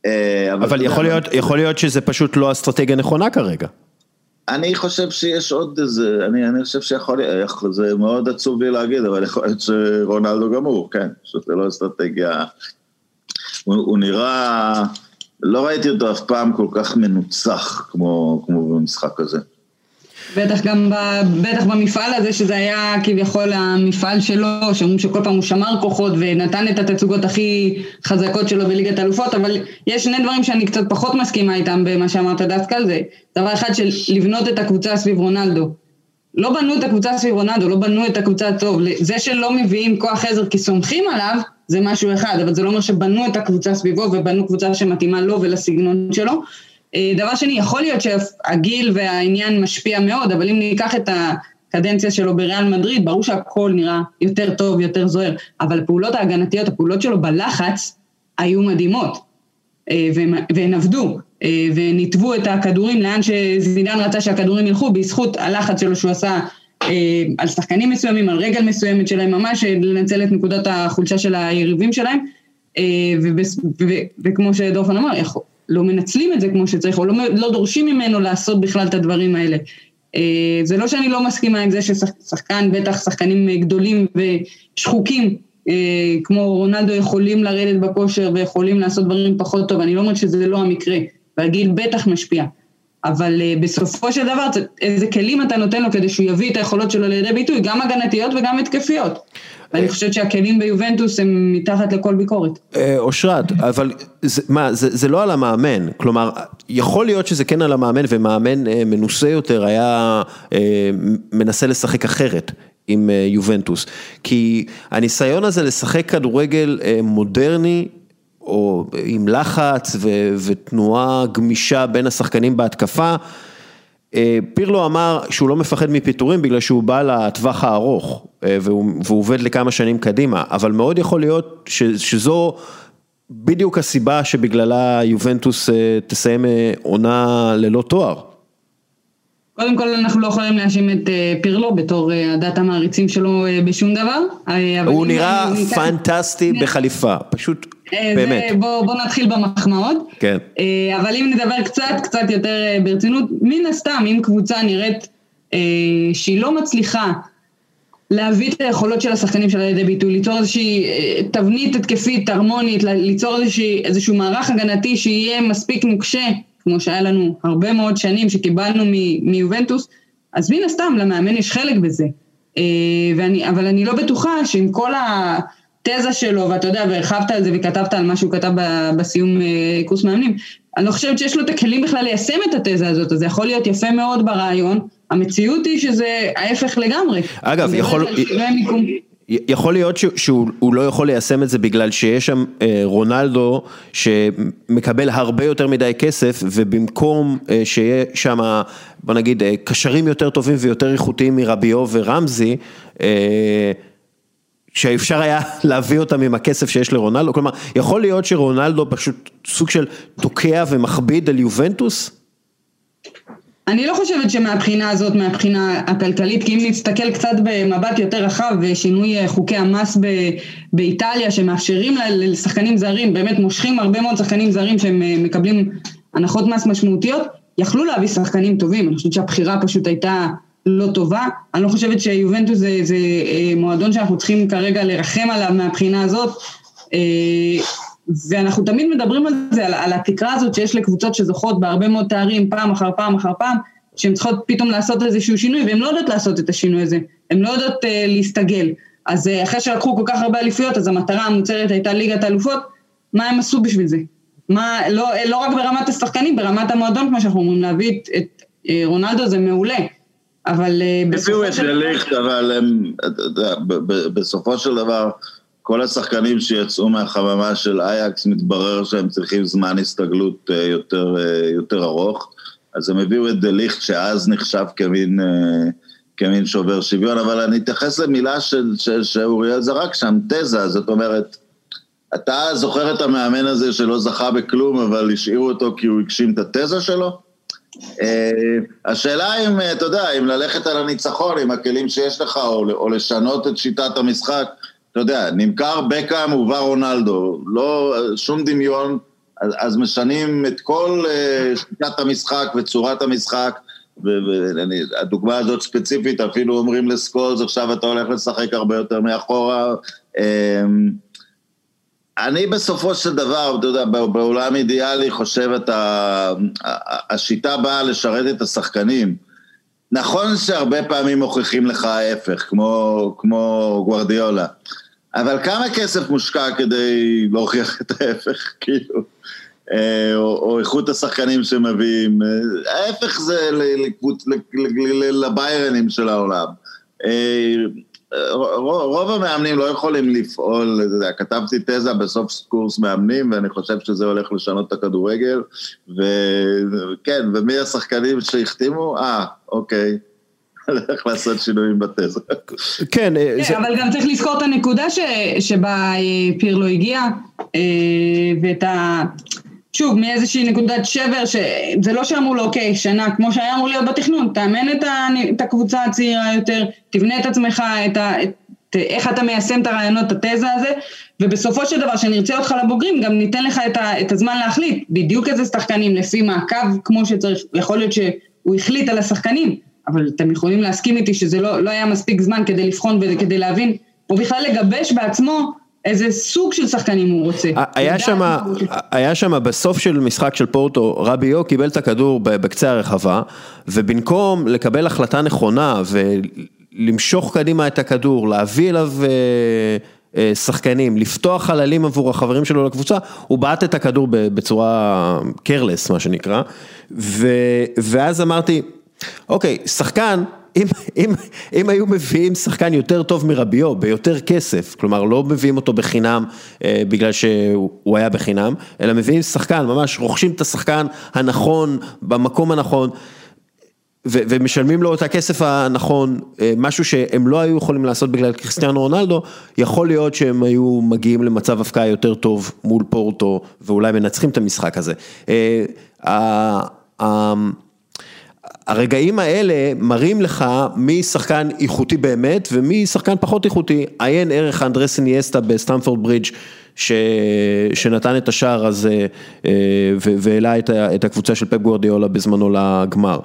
S1: אבל, אבל יכול, להיות, יכול להיות שזה פשוט לא אסטרטגיה נכונה כרגע.
S2: אני חושב שיש עוד איזה, אני, אני חושב שיכול להיות, זה מאוד עצוב לי להגיד, אבל יכול להיות שרונלדו גמור, כן, שזה לא אסטרטגיה. הוא, הוא נראה, לא ראיתי אותו אף פעם כל כך מנוצח כמו, כמו במשחק הזה.
S3: בטח גם, ב, בטח במפעל הזה, שזה היה כביכול המפעל שלו, שאומרים שכל פעם הוא שמר כוחות ונתן את התצוגות הכי חזקות שלו בליגת אלופות, אבל יש שני דברים שאני קצת פחות מסכימה איתם במה שאמרת דסקל, זה דבר אחד של לבנות את הקבוצה סביב רונלדו. לא בנו את הקבוצה סביב רונלדו, לא בנו את הקבוצה טוב. זה שלא מביאים כוח עזר כי סומכים עליו, זה משהו אחד, אבל זה לא אומר שבנו את הקבוצה סביבו ובנו קבוצה שמתאימה לו ולסגנון שלו. אה, דבר שני, יכול להיות שהגיל והעניין משפיע מאוד, אבל אם ניקח את הקדנציה שלו בריאל מדריד, ברור שהכל נראה יותר טוב, יותר זוהר, אבל הפעולות ההגנתיות, הפעולות שלו בלחץ, היו מדהימות, אה, והן עבדו, אה, וניתבו את הכדורים לאן שזידן רצה שהכדורים ילכו, בזכות הלחץ שלו שהוא עשה על שחקנים מסוימים, על רגל מסוימת שלהם, ממש לנצל את נקודת החולשה של היריבים שלהם, וכמו שדורפן אמר, לא מנצלים את זה כמו שצריך, או לא, לא דורשים ממנו לעשות בכלל את הדברים האלה. אה, זה לא שאני לא מסכימה עם זה ששחקן, בטח שחקנים גדולים ושחוקים, אה, כמו רונלדו יכולים לרדת בכושר ויכולים לעשות דברים פחות טוב, אני לא אומרת שזה לא המקרה, והגיל בטח משפיע. אבל uh, בסופו של דבר, איזה כלים אתה נותן לו כדי שהוא יביא את היכולות שלו לידי ביטוי, גם הגנתיות וגם התקפיות. ואני חושבת שהכלים ביובנטוס הם מתחת לכל ביקורת.
S1: אה, אושרת, אבל זה, מה, זה, זה לא על המאמן, כלומר, יכול להיות שזה כן על המאמן, ומאמן אה, מנוסה יותר היה אה, מנסה לשחק אחרת. עם אה, יובנטוס, כי הניסיון הזה לשחק כדורגל אה, מודרני או עם לחץ ו- ותנועה גמישה בין השחקנים בהתקפה. אה, פירלו אמר שהוא לא מפחד מפיטורים בגלל שהוא בא לטווח הארוך אה, והוא, והוא עובד לכמה שנים קדימה, אבל מאוד יכול להיות ש, שזו בדיוק הסיבה שבגללה יובנטוס אה, תסיים עונה ללא תואר.
S3: קודם כל אנחנו לא יכולים להאשים את פירלו בתור עדת המעריצים שלו בשום דבר.
S1: הוא נראה פנטסטי בחליפה, פשוט
S3: אה, באמת. בוא, בוא נתחיל במחמאות.
S1: כן.
S3: אה, אבל אם נדבר קצת, קצת יותר אה, ברצינות, מן הסתם, אם קבוצה נראית שהיא לא מצליחה להביא את היכולות של השחקנים שלה לידי ביטוי, ליצור איזושהי תבנית התקפית, הרמונית, ליצור איזושהי, איזשהו מערך הגנתי שיהיה מספיק נוקשה, כמו שהיה לנו הרבה מאוד שנים שקיבלנו מיובנטוס, אז מן הסתם למאמן יש חלק בזה. ואני, אבל אני לא בטוחה שעם כל. התזה שלו, ואתה יודע, והרחבת על זה וכתבת על מה שהוא כתב בסיום אה, קורס מאמנים, אני לא חושבת שיש לו את הכלים בכלל ליישם את התזה הזאת, אז זה יכול להיות יפה מאוד ברעיון, המציאות היא שזה ההפך לגמרי.
S1: אגב, יכול... יכול להיות שהוא לא יכול ליישם את זה בגלל שיש שם אה, רונלדו שמקבל הרבה יותר מדי כסף ובמקום אה, שיהיה שם בוא נגיד קשרים יותר טובים ויותר איכותיים מרביו ורמזי שאפשר היה *laughs* להביא אותם עם הכסף שיש לרונלדו, כלומר, יכול להיות שרונלדו פשוט סוג של תוקע ומכביד על יובנטוס?
S3: אני לא חושבת שמהבחינה הזאת, מהבחינה הכלכלית, כי אם נסתכל קצת במבט יותר רחב ושינוי חוקי המס ב- באיטליה שמאפשרים לשחקנים זרים, באמת מושכים הרבה מאוד שחקנים זרים שהם אה, מקבלים הנחות מס משמעותיות, יכלו להביא שחקנים טובים, אני חושבת שהבחירה פשוט הייתה לא טובה. אני לא חושבת שיובנטוס זה, זה אה, מועדון שאנחנו צריכים כרגע לרחם עליו מהבחינה הזאת. אה, ואנחנו תמיד מדברים על זה, על, על התקרה הזאת שיש לקבוצות שזוכות בהרבה מאוד תארים פעם אחר פעם אחר פעם, שהן צריכות פתאום לעשות איזשהו שינוי, והן לא יודעות לעשות את השינוי הזה, הן לא יודעות uh, להסתגל. אז uh, אחרי שלקחו כל כך הרבה אליפויות, אז המטרה המוצהרת הייתה ליגת האלופות, מה הם עשו בשביל זה? מה, לא, לא רק ברמת השחקנים, ברמת המועדון, כמו שאנחנו אומרים, להביא את, את uh, רונלדו זה מעולה, אבל אה,
S2: בסופו של דבר... הביאו את אבל הם, בסופו של דבר, כל השחקנים שיצאו מהחממה של אייקס, מתברר שהם צריכים זמן הסתגלות אה, יותר, אה, יותר ארוך. אז הם הביאו את דליכט, שאז נחשב כמין, כמין שובר שוויון, אבל אני אתייחס למילה של, של, שאוריאל זרק שם, תזה, זאת אומרת, אתה זוכר את המאמן הזה שלא זכה בכלום, אבל השאירו אותו כי הוא הגשים את התזה שלו? השאלה אם, אתה יודע, אם ללכת על הניצחון עם הכלים שיש לך, או לשנות את שיטת המשחק, אתה יודע, נמכר בקאם ובא רונלדו, לא, שום דמיון, אז, אז משנים את כל uh, שיטת המשחק וצורת המשחק, והדוגמה הזאת ספציפית, אפילו אומרים לסקולס, עכשיו אתה הולך לשחק הרבה יותר מאחורה. Um, אני בסופו של דבר, אתה יודע, בעולם אידיאלי חושב את ה... השיטה באה לשרת את השחקנים. נכון שהרבה פעמים מוכיחים לך ההפך, כמו, כמו גוורדיולה. אבל כמה כסף מושקע כדי להוכיח את ההפך, כאילו? אה, או, איכות השחקנים שמביאים, אה, ההפך זה לביירנים של העולם. אה, רוב המאמנים לא יכולים לפעול, כתבתי תזה בסוף קורס מאמנים, ואני חושב שזה הולך לשנות את הכדורגל, וכן, ומי השחקנים שהחתימו? אה, אוקיי. הולך לעשות שינויים בתזה.
S3: כן. אה, כן אבל גם צריך לזכור את הנקודה שבה אה, פירלו הגיע, אה, ואת ה... שוב, מאיזושהי נקודת שבר, שזה לא שאמרו לו, אוקיי, שנה, כמו שהיה אמור להיות בתכנון, תאמן את, ה, את הקבוצה הצעירה יותר, תבנה את עצמך, את ה, את, איך אתה מיישם את הרעיונות, את התזה הזה, ובסופו של דבר, כשנרצה אותך לבוגרים, גם ניתן לך את, ה, את הזמן להחליט בדיוק איזה שחקנים, לפי מעקב כמו שצריך, יכול להיות שהוא החליט על השחקנים, אבל אתם יכולים להסכים איתי שזה לא, לא היה מספיק זמן כדי לבחון וכדי להבין, או בכלל לגבש בעצמו איזה סוג של שחקנים הוא רוצה.
S1: היה שם, היה שם בסוף של משחק של פורטו, רביו קיבל את הכדור בקצה הרחבה, ובמקום לקבל החלטה נכונה ולמשוך קדימה את הכדור, להביא אליו... אה, אה, שחקנים, לפתוח חללים עבור החברים שלו לקבוצה, הוא בעט את הכדור בצורה קרלס מה שנקרא, ו, ואז אמרתי, אוקיי, שחקן, אם, אם, אם היו מביאים שחקן יותר טוב מרביו, ביותר כסף, כלומר לא מביאים אותו בחינם אה, בגלל שהוא היה בחינם, אלא מביאים שחקן, ממש רוכשים את השחקן הנכון, במקום הנכון. ו- ומשלמים לו את הכסף הנכון, אה, משהו שהם לא היו יכולים לעשות בגלל קריסטיאנו רונלדו, יכול להיות שהם היו מגיעים למצב הפקעה יותר טוב מול פורטו ואולי מנצחים את המשחק הזה. הרגעים האלה מראים לך מי שחקן איכותי באמת ומי שחקן פחות איכותי, עיין ערך אנדרס איניאסטה בסטמפורד ברידג' ש... שנתן את השער הזה אה, והעלה את הקבוצה של פפ גוורדיאולה בזמנו לגמר.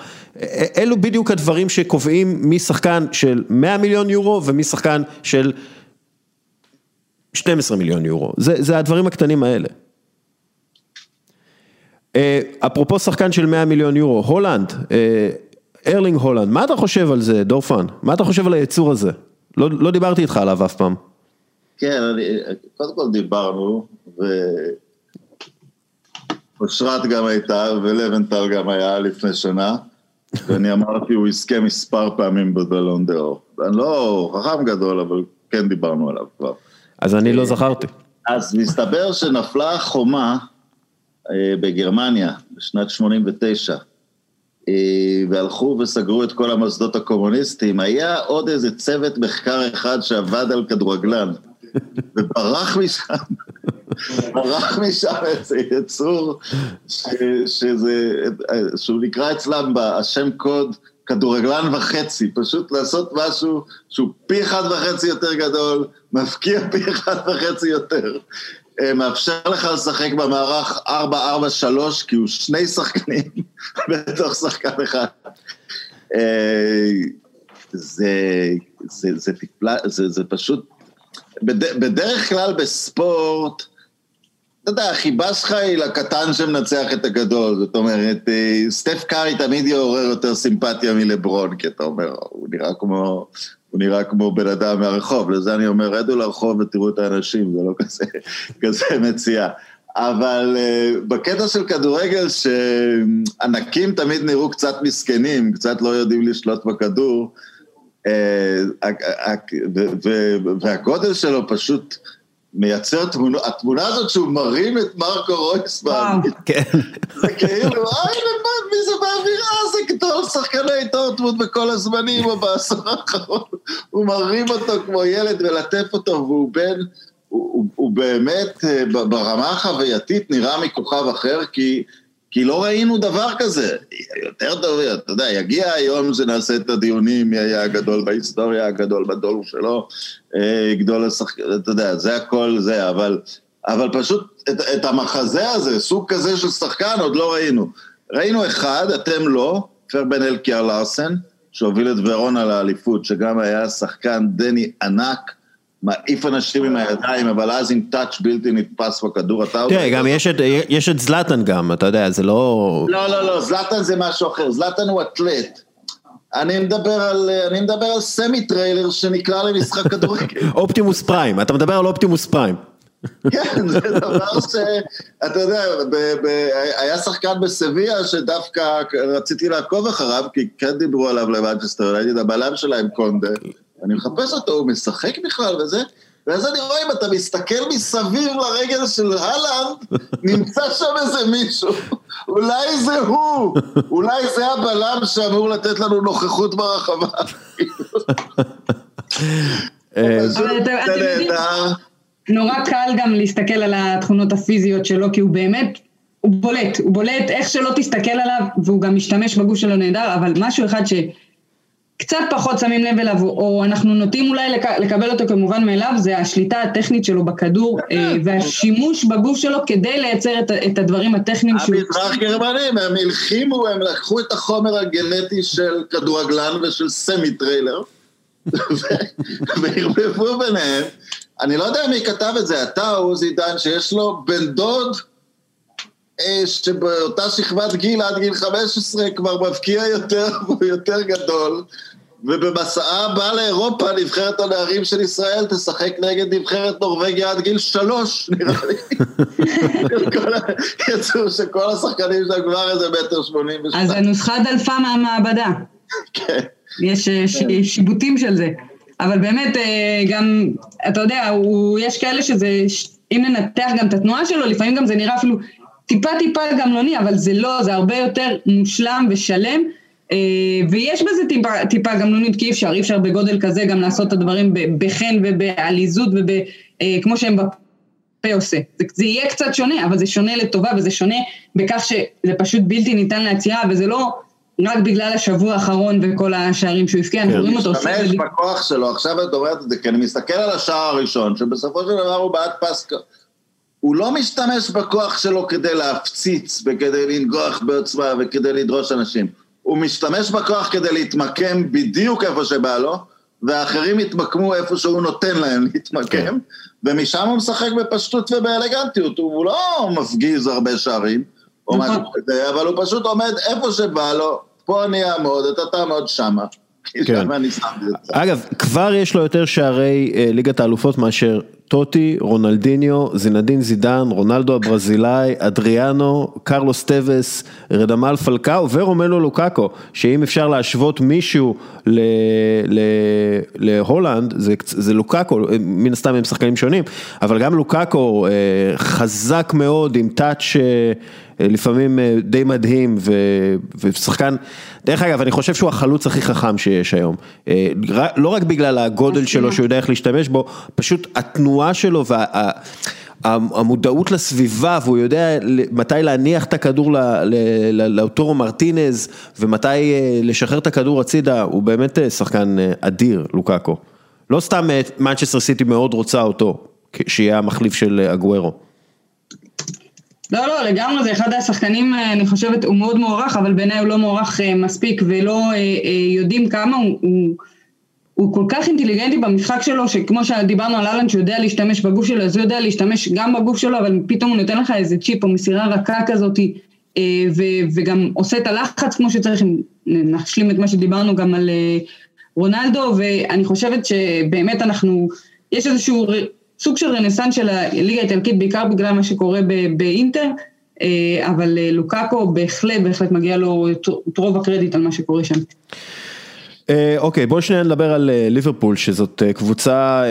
S1: אלו בדיוק הדברים שקובעים מי שחקן של 100 מיליון יורו ומי שחקן של 12 מיליון יורו, זה, זה הדברים הקטנים האלה. אה, אפרופו שחקן של 100 מיליון יורו, הולנד, אה, ארלינג הולנד, מה אתה חושב על זה, דורפן? מה אתה חושב על היצור הזה? לא, לא דיברתי איתך עליו אף פעם.
S2: כן, אני, קודם כל דיברנו, ואושרת גם הייתה, ולבנטל גם היה לפני שנה, ואני אמרתי, הוא יזכה מספר פעמים בבלון דה אור. אני לא חכם גדול, אבל כן דיברנו עליו כבר.
S1: אז אני לא זכרתי.
S2: אז מסתבר שנפלה חומה אה, בגרמניה בשנת 89, אה, והלכו וסגרו את כל המוסדות הקומוניסטיים, היה עוד איזה צוות מחקר אחד שעבד על כדורגלן, *laughs* וברח משם, ברח משם איזה יצור ש, שזה, שהוא נקרא אצלם בשם קוד כדורגלן וחצי, פשוט לעשות משהו שהוא פי אחד וחצי יותר גדול, מפקיע פי אחד וחצי יותר. אה, מאפשר לך לשחק במערך 4-4-3, כי הוא שני שחקנים *laughs* בתוך שחקן אחד. אה, זה, זה, זה, טיפלה, זה, זה פשוט, בד, בדרך כלל בספורט, אתה יודע, החיבה שלך היא לקטן שמנצח את הגדול, זאת אומרת, אה, סטף קארי תמיד יעורר יותר סימפתיה מלברון, כי אתה אומר, הוא נראה כמו, הוא נראה כמו בן אדם מהרחוב, לזה אני אומר, רדו לרחוב ותראו את האנשים, זה לא כזה, *laughs* כזה מציאה. אבל uh, בקטע של כדורגל, שענקים תמיד נראו קצת מסכנים, קצת לא יודעים לשלוט בכדור, uh, והגודל שלו פשוט מייצר תמונה, התמונה הזאת שהוא מרים את מרקו רויסמן, כן. זה כאילו, מי זה באווירה, זה גדול שחקני דורטמונד בכל הזמנים, או בעשור האחרון, הוא מרים אותו כמו ילד ולטף אותו, והוא בן, הוא, הוא, באמת, אה, ברמה החווייתית נראה מכוכב אחר, כי כי לא ראינו דבר כזה. יותר טוב, אתה יודע, יגיע היום שנעשה את הדיונים, מי היה הגדול בהיסטוריה, הגדול בדור שלו, גדול השחקן, אתה יודע, זה הכל זה, אבל, אבל פשוט את, את המחזה הזה, סוג כזה של שחקן, עוד לא ראינו. ראינו אחד, אתם לא, פרבן אלקיאר לארסן, שהוביל את ורונה לאליפות, שגם היה שחקן דני ענק, מעיף אנשים עם הידיים, אבל אז עם טאץ' בלתי נתפס בכדור, אתה...
S1: תראה, גם יש את זלאטן גם, אתה יודע, זה לא...
S2: לא, לא, לא, זלאטן זה משהו אחר, זלאטן הוא אתלט. אני מדבר על, אני מדבר על סמי טריילר שנקרא למשחק כדורגל. *laughs*
S1: אופטימוס פריים, אתה מדבר על אופטימוס פריים.
S2: כן, זה דבר ש... אתה יודע, היה שחקן בסביה שדווקא רציתי לעקוב אחריו, כי כן דיברו עליו למנצ'סטר, היה את הבלם שלהם קונדה. אני מחפש אותו, הוא משחק בכלל וזה, ואז אני רואה אם אתה מסתכל מסביב לרגל של הלנד, נמצא שם איזה מישהו, אולי זה הוא, אולי זה הבלם שאמור לתת לנו נוכחות ברחבה.
S3: אה, נורא קל גם להסתכל על התכונות הפיזיות שלו, כי הוא באמת, הוא בולט, הוא בולט איך שלא תסתכל עליו, והוא גם משתמש בגוף שלו נהדר, אבל משהו אחד ש... קצת פחות שמים לב אליו, או אנחנו נוטים אולי לקבל אותו כמובן מאליו, זה השליטה הטכנית שלו בכדור, אה, והשימוש בגוף שלו כדי לייצר את הדברים הטכניים
S2: שהוא... המזרח גרמנים, הם הלחימו, הם לקחו את החומר הגנטי של כדורגלן ושל סמי טריילר, וערבבו ביניהם. אני לא יודע מי כתב את זה, אתה או עידן, שיש לו בן דוד שבאותה שכבת גיל עד גיל 15 כבר מבקיע יותר *laughs* והוא יותר גדול ובמסע הבא לאירופה נבחרת הנערים של ישראל תשחק נגד נבחרת נורבגיה עד גיל שלוש *laughs* נראה לי. יצאו שכל השחקנים שם כבר איזה מטר שמונים ושתיים.
S3: אז הנוסחה דלפה מהמעבדה. כן. יש שיבוטים של זה. אבל באמת אה, גם, אתה יודע, יש כאלה שזה, אם ננתח גם את התנועה שלו, לפעמים גם זה נראה אפילו טיפה טיפה גמלוני, אבל זה לא, זה הרבה יותר מושלם ושלם. אה, ויש בזה טיפה, טיפה גמלונית, כי אי אפשר, אי אפשר בגודל כזה גם לעשות את הדברים בחן ובעליזות וכמו אה, שהם בפה עושה. זה, זה יהיה קצת שונה, אבל זה שונה לטובה וזה שונה בכך שזה פשוט בלתי ניתן לעצירה, וזה לא רק בגלל השבוע האחרון וכל השערים שהוא הבקיע, אנחנו רואים אותו
S2: עושה... משתמש בכוח שלו, עכשיו את אומרת את זה, כי אני מסתכל על השער הראשון, שבסופו של דבר הוא בעד פס... הוא לא משתמש בכוח שלו כדי להפציץ וכדי לנגוח בעוצמה וכדי לדרוש אנשים. הוא משתמש בכוח כדי להתמקם בדיוק איפה שבא לו, והאחרים יתמקמו איפה שהוא נותן להם להתמקם, כן. ומשם הוא משחק בפשטות ובאלגנטיות, הוא לא מפגיז הרבה שערים, או נכון. משהו כזה, אבל הוא פשוט עומד איפה שבא לו, פה אני אעמוד, אתה תעמוד שמה.
S1: כן. אגב, כבר יש לו יותר שערי אה, ליגת האלופות מאשר טוטי, רונלדיניו, זינדין זידן, רונלדו הברזילאי, אדריאנו, קרלוס טווס, רדמל פלקאו ורומלו לוקאקו, שאם אפשר להשוות מישהו ל, ל, להולנד, זה, זה לוקאקו, מן הסתם הם שחקנים שונים, אבל גם לוקאקו אה, חזק מאוד עם טאץ' אה, לפעמים אה, די מדהים ושחקן, דרך אגב אני חושב שהוא החלוץ הכי חכם שיש היום, לא רק בגלל הגודל שלו שהוא יודע איך להשתמש בו, פשוט התנועה שלו והמודעות לסביבה והוא יודע מתי להניח את הכדור לאוטורו מרטינז ומתי לשחרר את הכדור הצידה, הוא באמת שחקן אדיר לוקאקו. לא סתם מנצ'סטר סיטי מאוד רוצה אותו, שיהיה המחליף של אגוארו.
S3: לא, לא, לגמרי זה אחד השחקנים, אה, אני חושבת, הוא מאוד מוערך, אבל בעיניי הוא לא מוערך אה, מספיק, ולא אה, יודעים כמה הוא, הוא, הוא כל כך אינטליגנטי במשחק שלו, שכמו שדיברנו על אהלן, שהוא יודע להשתמש בגוף שלו, אז הוא יודע להשתמש גם בגוף שלו, אבל פתאום הוא נותן לך איזה צ'יפ או מסירה רכה כזאת, ו- וגם עושה את הלחץ כמו שצריך, נשלים את מה שדיברנו גם על רונלדו, ואני חושבת שבאמת אנחנו, יש איזשהו סוג של רנסאנס של הליגה האיטלקית, בעיקר בגלל מה שקורה באינטר, אה, אבל אה, לוקאקו בהחלט, בהחלט מגיע לו את רוב הקרדיט על מה שקורה שם.
S1: אה, אוקיי, בואו שנייה נדבר על אה, ליברפול, שזאת אה, קבוצה,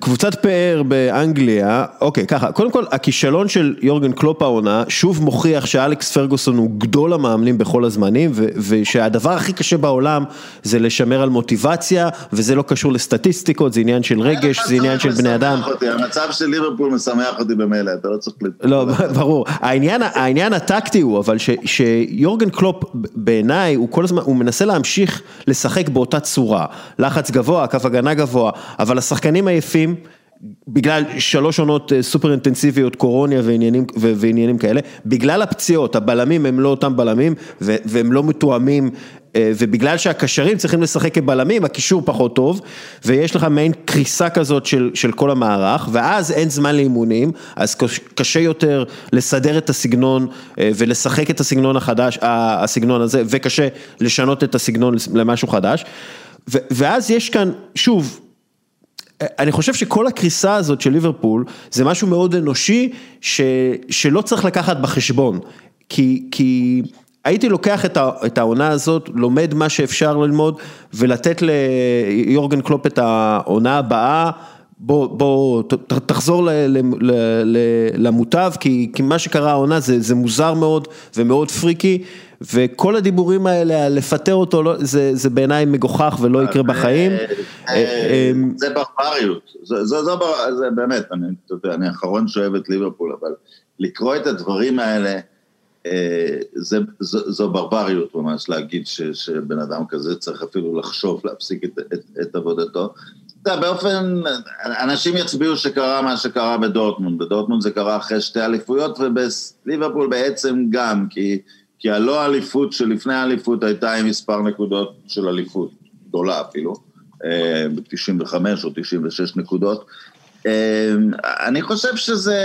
S1: קבוצת פאר באנגליה. אוקיי, ככה, קודם כל, הכישלון של יורגן קלופ העונה, שוב מוכיח שאלכס פרגוסון הוא גדול המאמנים בכל הזמנים, ושהדבר הכי קשה בעולם זה לשמר על מוטיבציה, וזה לא קשור לסטטיסטיקות, זה עניין של רגש, זה עניין של בני אדם.
S2: המצב של ליברפול משמח אותי במילא, אתה לא צריך...
S1: לא, ברור. העניין הטקטי הוא, אבל שיורגן קלופ בעיניי, הוא כל הזמן, הוא מנסה להמשיך לשחק באותה צורה, לחץ גבוה, קו הגנה גבוה, אבל השחקנים עייפים, בגלל שלוש עונות אה, סופר אינטנסיביות, קורוניה ועניינים, ועניינים כאלה, בגלל הפציעות, הבלמים הם לא אותם בלמים והם לא מתואמים ובגלל שהקשרים צריכים לשחק כבלמים, הקישור פחות טוב, ויש לך מעין קריסה כזאת של, של כל המערך, ואז אין זמן לאימונים, אז קשה יותר לסדר את הסגנון אה, ולשחק את הסגנון החדש, הסגנון הזה, וקשה לשנות את הסגנון למשהו חדש, ואז יש כאן, שוב, אני חושב שכל הקריסה הזאת של ליברפול זה משהו מאוד אנושי ש, שלא צריך לקחת בחשבון, כי, כי הייתי לוקח את העונה הזאת, לומד מה שאפשר ללמוד ולתת ליורגן קלופ את העונה הבאה, בוא, בוא תחזור למוטב, כי, כי מה שקרה העונה זה, זה מוזר מאוד ומאוד פריקי. וכל הדיבורים האלה, לפטר אותו, לא, זה, זה בעיניי מגוחך ולא יקרה בחיים. אה,
S2: אה, אמ, זה ברבריות, זה, זה, זה, זה באמת, אני, אתה יודע, אני האחרון שאוהב את ליברפול, אבל לקרוא את הדברים האלה, אה, זה, זו, זו ברבריות ממש להגיד ש, שבן אדם כזה צריך אפילו לחשוב להפסיק את, את, את עבודתו. אתה יודע, באופן, אנשים יצביעו שקרה מה שקרה בדורטמונד, בדורטמונד זה קרה אחרי שתי אליפויות ובליברפול בעצם גם, כי, כי הלא אליפות שלפני האליפות הייתה עם מספר נקודות של אליפות, גדולה אפילו, אה, ב-95 או 96 נקודות, אני חושב שזה,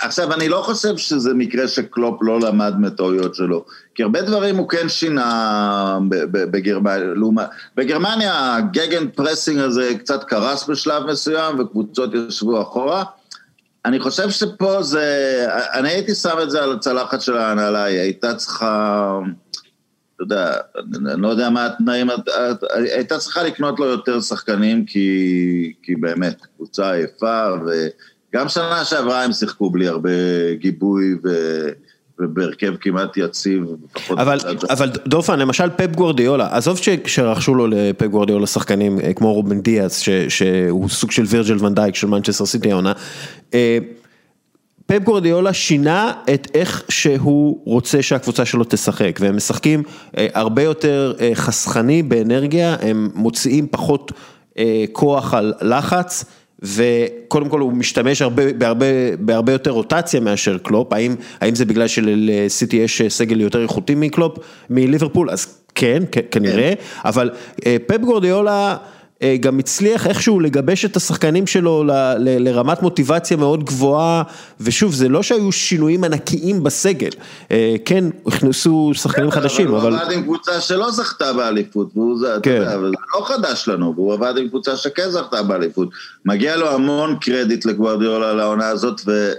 S2: עכשיו אני לא חושב שזה מקרה שקלופ לא למד מטעויות שלו, כי הרבה דברים הוא כן שינה בגרמניה, בגרמניה ה Gegenpressing הזה קצת קרס בשלב מסוים וקבוצות ישבו אחורה, אני חושב שפה זה, אני הייתי שם את זה על הצלחת של ההנהלה, היא הייתה צריכה... אתה יודע, אני לא יודע מה התנאים, הייתה צריכה לקנות לו יותר שחקנים כי, כי באמת, קבוצה עייפה, וגם שנה שעברה הם שיחקו בלי הרבה גיבוי ו... ובהרכב כמעט יציב.
S1: אבל, אבל דופן, למשל פפ גוורדיולה, עזוב שרכשו לו לפפ גוורדיולה שחקנים אה, כמו רובן דיאס, שהוא סוג של וירג'ל ונדייק של מנצ'סטר סיטי העונה. אה, פפ גורדיאלה שינה את איך שהוא רוצה שהקבוצה שלו תשחק, והם משחקים אה, הרבה יותר אה, חסכני באנרגיה, הם מוציאים פחות אה, כוח על לחץ. וקודם כל הוא משתמש הרבה, בהרבה, בהרבה יותר רוטציה מאשר קלופ, האם, האם זה בגלל שלסיטי יש סגל יותר איכותי מקלופ, מליברפול, אז כן, כנראה, כן. אבל פפ גורדיאלה אה, גם הצליח איכשהו לגבש את השחקנים שלו ל, ל, לרמת מוטיבציה מאוד גבוהה, ושוב, זה לא שהיו שינויים ענקיים בסגל, אה, כן, הכנסו שחקנים חדשים, אבל...
S2: אבל הוא עבד עם קבוצה שלא זכתה באליפות, והוא כן. לא חדש לנו, והוא עבד עם קבוצה שכן זכתה באליפות. מגיע לו המון קרדיט לגוורדיאולה על העונה הזאת, ו...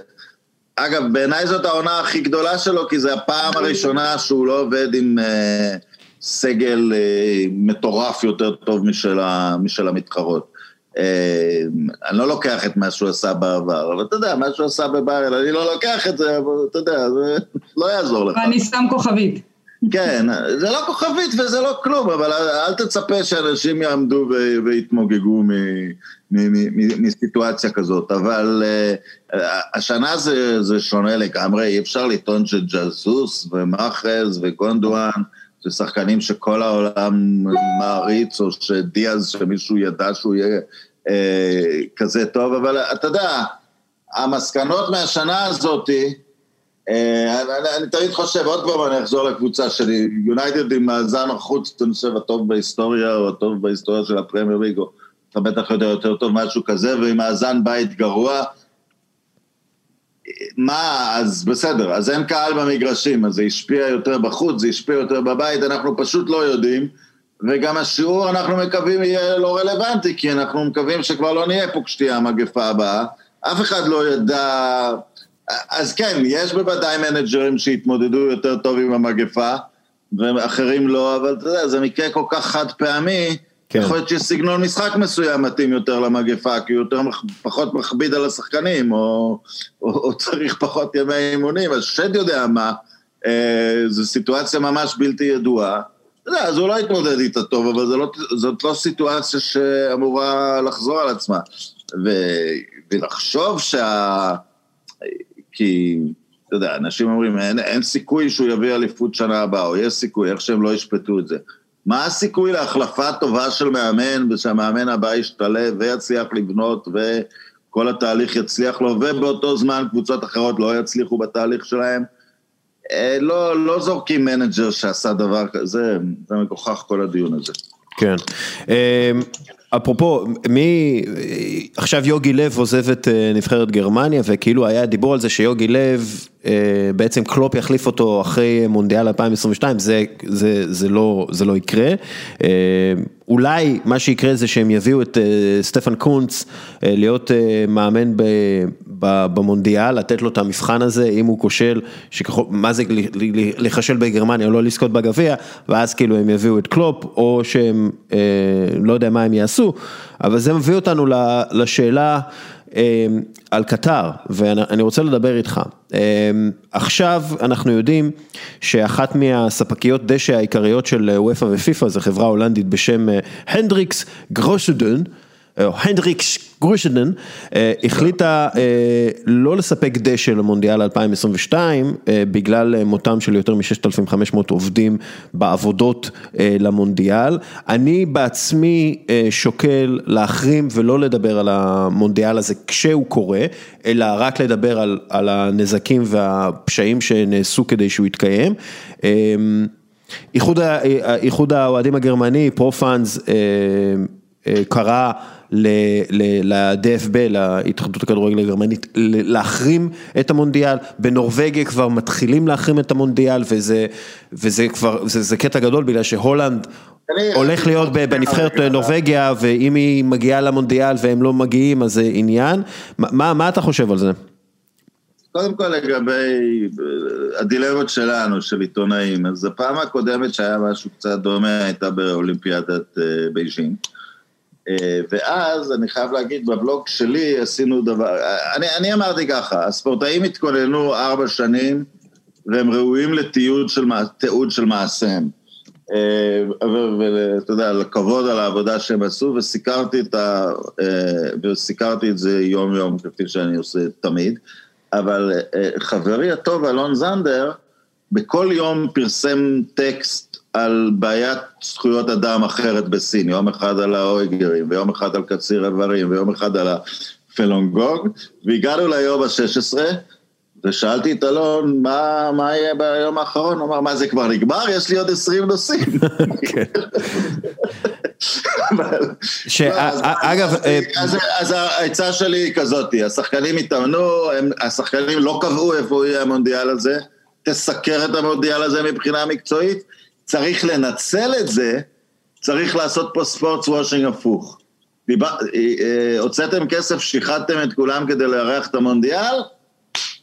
S2: אגב, בעיניי זאת העונה הכי גדולה שלו, כי זו הפעם הראשונה שהוא לא עובד עם... Uh, סגל אה, מטורף יותר טוב משל, ה, משל המתחרות. אה, אני לא לוקח את מה שהוא עשה בעבר, אבל אתה יודע, מה שהוא עשה בביירן, אני לא לוקח את זה, אבל אתה יודע, זה לא יעזור לך.
S3: ואני שם כוכבית.
S2: כן, זה לא כוכבית וזה לא כלום, אבל אל תצפה שאנשים יעמדו ויתמוגגו מסיטואציה כזאת, אבל uh, השנה זה, זה שונה לגמרי, אי אפשר לטעון שג'זוס ומאחז וגונדואן זה שחקנים שכל העולם מעריץ, או שדיאז, שמישהו ידע שהוא יהיה אה, כזה טוב, אבל אתה יודע, המסקנות מהשנה הזאתי, אה, אני, אני תמיד חושב, עוד פעם אני אחזור לקבוצה שלי, יונייטד עם מאזן החוץ, אני חושב, הטוב בהיסטוריה, או הטוב בהיסטוריה של הפרמייר ליג, או אתה בטח יודע יותר טוב משהו כזה, ועם מאזן בית גרוע, מה, אז בסדר, אז אין קהל במגרשים, אז זה השפיע יותר בחוץ, זה השפיע יותר בבית, אנחנו פשוט לא יודעים, וגם השיעור, אנחנו מקווים, יהיה לא רלוונטי, כי אנחנו מקווים שכבר לא נהיה פה כשתהיה המגפה הבאה. אף אחד לא ידע... אז כן, יש בוודאי מנג'רים שהתמודדו יותר טוב עם המגפה, ואחרים לא, אבל אתה יודע, זה מקרה כל כך חד פעמי, כן. יכול להיות שסגנון משחק מסוים מתאים יותר למגפה, כי הוא יותר, פחות מכביד על השחקנים, או, או, או צריך פחות ימי אימונים, אז שד יודע מה, אה, זו סיטואציה ממש בלתי ידועה. יודע, אז הוא לא יתמודד איתה טוב, אבל לא, זאת לא סיטואציה שאמורה לחזור על עצמה. ו, ולחשוב שה... כי, אתה יודע, אנשים אומרים, אין, אין סיכוי שהוא יביא אליפות שנה הבאה, או יש סיכוי, איך שהם לא ישפטו את זה. מה הסיכוי להחלפה טובה של מאמן, ושהמאמן הבא ישתלב ויצליח לבנות, וכל התהליך יצליח לו, ובאותו זמן קבוצות אחרות לא יצליחו בתהליך שלהם? אה, לא, לא זורקים מנג'ר שעשה דבר כזה, זה מגוחך כל הדיון הזה.
S1: כן. אה, אפרופו, מי, עכשיו יוגי לב עוזב את אה, נבחרת גרמניה וכאילו היה דיבור על זה שיוגי לב, בעצם קלופ יחליף אותו אחרי מונדיאל 2022, זה, זה, זה, לא, זה לא יקרה. אולי מה שיקרה זה שהם יביאו את סטפן קונץ להיות מאמן במונדיאל, לתת לו את המבחן הזה, אם הוא כושל, מה זה להיכשל בגרמניה, לא לזכות בגביע, ואז כאילו הם יביאו את קלופ, או שהם, אה, לא יודע מה הם יעשו, אבל זה מביא אותנו לשאלה אה, על קטר, ואני רוצה לדבר איתך. אה, עכשיו אנחנו יודעים שאחת מהספקיות דשא העיקריות של אופ"א ופיפ"א, זו חברה הולנדית בשם הנדריקס גראסזודן, הנדריקס גראסזודן אה, החליטה אה, לא לספק דשא למונדיאל 2022 אה, בגלל מותם של יותר מ-6,500 עובדים בעבודות למונדיאל. אני בעצמי שוקל להחרים ולא לדבר על המונדיאל הזה כשהוא קורה, אלא רק לדבר על, על הנזקים והפשעים שנעשו כדי שהוא יתקיים. איחוד האוהדים הגרמני, פרופאנס, קרא ל-DFB, להתאחדות הכדורגל הגרמנית, להחרים את המונדיאל, בנורבגיה כבר מתחילים להחרים את המונדיאל וזה, וזה כבר, זה, זה קטע גדול בגלל שהולנד הולך להיות בנבחרת נורבגיה ואם היא מגיעה למונדיאל והם לא מגיעים אז זה עניין, מה, מה אתה חושב על זה?
S2: קודם כל לגבי הדילמות שלנו, של עיתונאים, אז הפעם הקודמת שהיה משהו קצת דומה הייתה באולימפיאדת אה, בייג'ינג. אה, ואז אני חייב להגיד, בבלוג שלי עשינו דבר, אני, אני אמרתי ככה, הספורטאים התכוננו ארבע שנים והם ראויים לתיעוד של, של מעשיהם. אה, ואתה יודע, לכבוד על העבודה שהם עשו, וסיקרתי את, ה, אה, וסיקרתי את זה יום יום, כפי שאני עושה תמיד. אבל חברי הטוב, אלון זנדר, בכל יום פרסם טקסט על בעיית זכויות אדם אחרת בסין, יום אחד על האויגרים, ויום אחד על קציר איברים, ויום אחד על הפלונגוג, והגענו ליום ה-16, ושאלתי את אלון, מה, מה יהיה ביום האחרון? הוא אמר, מה זה כבר נגמר? יש לי עוד 20 נושאים.
S1: אגב...
S2: אז העצה שלי היא כזאתי, השחקנים התאמנו, השחקנים לא קבעו איפה יהיה המונדיאל הזה, תסקר את המונדיאל הזה מבחינה מקצועית. צריך לנצל את זה, צריך לעשות פה ספורטס וושינג הפוך. דיבר, אה, אה, הוצאתם כסף, שיחדתם את כולם כדי לארח את המונדיאל,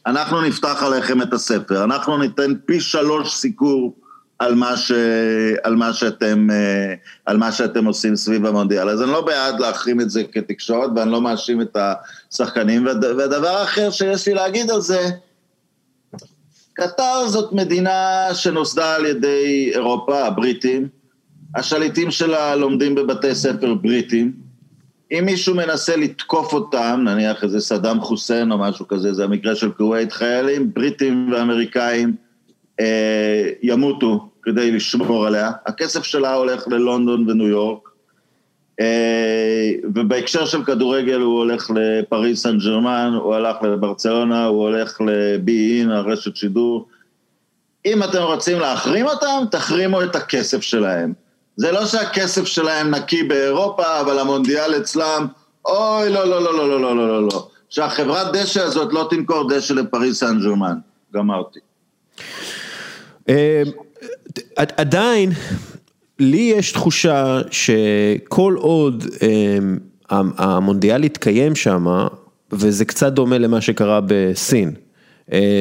S2: אנחנו נפתח עליכם את הספר. אנחנו ניתן פי שלוש סיקור על מה, ש, על, מה שאתם, אה, על מה שאתם עושים סביב המונדיאל. אז אני לא בעד להחרים את זה כתקשורת, ואני לא מאשים את השחקנים. והדבר האחר שיש לי להגיד על זה, קטר זאת מדינה שנוסדה על ידי אירופה, הבריטים, השליטים שלה לומדים בבתי ספר בריטים. אם מישהו מנסה לתקוף אותם, נניח איזה סדאם חוסיין או משהו כזה, זה המקרה של כווית, חיילים בריטים ואמריקאים אה, ימותו כדי לשמור עליה. הכסף שלה הולך ללונדון וניו יורק, ובהקשר של כדורגל הוא הולך לפריס סן ג'רמן, הוא הלך לברצלונה, הוא הולך לבי-אין, הרשת שידור. אם אתם רוצים להחרים אותם, תחרימו את הכסף שלהם. זה לא שהכסף שלהם נקי באירופה, אבל המונדיאל אצלם, אוי, לא, לא, לא, לא, לא, לא, לא, לא, לא. שהחברת דשא הזאת לא תמכור דשא לפריס סן ג'רמן. גמרתי.
S1: אה, עדיין, לי יש תחושה שכל עוד אמ, המונדיאל יתקיים שם, וזה קצת דומה למה שקרה בסין.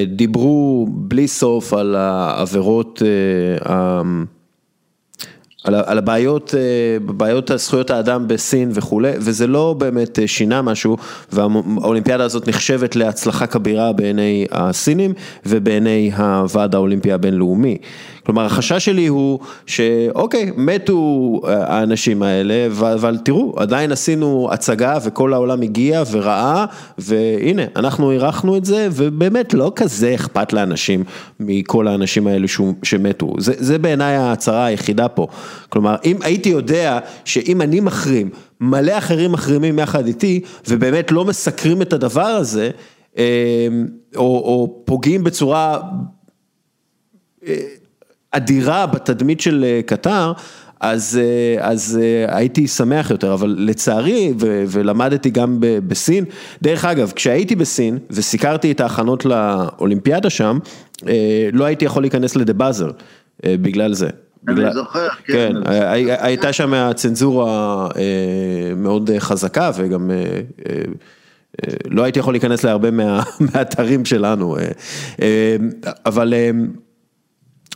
S1: דיברו בלי סוף על העבירות, על, על הבעיות, בעיות זכויות האדם בסין וכולי, וזה לא באמת שינה משהו, והאולימפיאדה הזאת נחשבת להצלחה כבירה בעיני הסינים ובעיני הוועד האולימפי הבינלאומי. כלומר החשש שלי הוא שאוקיי, מתו האנשים האלה, אבל תראו, עדיין עשינו הצגה וכל העולם הגיע וראה, והנה, אנחנו אירחנו את זה, ובאמת לא כזה אכפת לאנשים מכל האנשים האלו שמתו. זה, זה בעיניי ההצהרה היחידה פה. כלומר, אם הייתי יודע שאם אני מחרים, מלא אחרים מחרימים יחד איתי, ובאמת לא מסקרים את הדבר הזה, או, או פוגעים בצורה... אדירה בתדמית של אה, קטר, אז, אה, אז אה, הייתי שמח יותר, אבל לצערי, ו, ולמדתי גם בסין, דרך אגב, כשהייתי בסין וסיקרתי את ההכנות לאולימפיאדה שם, לא הייתי יכול להיכנס לדה באזר, בגלל זה.
S2: אני זוכר, כן. כן,
S1: הייתה שם צנזורה מאוד חזקה וגם לא הייתי יכול להיכנס להרבה מה, *laughs* מהאתרים שלנו, אבל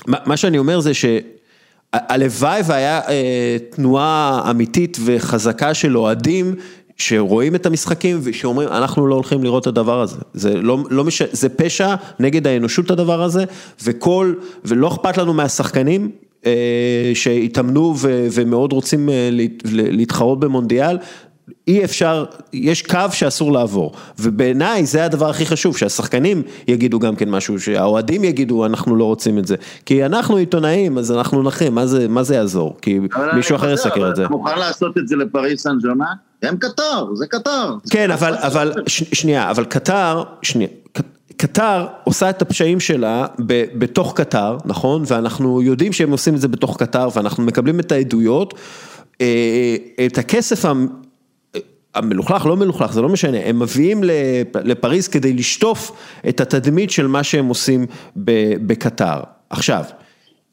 S1: מה שאני אומר זה שהלוואי והיה אה, תנועה אמיתית וחזקה של אוהדים שרואים את המשחקים ושאומרים אנחנו לא הולכים לראות את הדבר הזה, זה לא, לא מש... זה פשע נגד האנושות הדבר הזה וכל, ולא אכפת לנו מהשחקנים אה, שהתאמנו ו, ומאוד רוצים אה, להתחרות במונדיאל, אי אפשר, יש קו שאסור לעבור, ובעיניי זה הדבר הכי חשוב, שהשחקנים יגידו גם כן משהו, שהאוהדים יגידו אנחנו לא רוצים את זה, כי אנחנו עיתונאים אז אנחנו נחים, מה זה, מה זה יעזור, כי מישהו אחר יסקר את זה.
S2: אתה מוכן לעשות את זה לפריס סן ג'רמן? הם קטר, זה קטר.
S1: כן, אבל, אבל, שנייה, אבל קטר, שנייה. קטר עושה את הפשעים שלה בתוך קטר, נכון? ואנחנו יודעים שהם עושים את זה בתוך קטר ואנחנו מקבלים את העדויות, אה, את הכסף המלוכלך, לא מלוכלך, זה לא משנה, הם מביאים לפריז כדי לשטוף את התדמית של מה שהם עושים בקטר. עכשיו,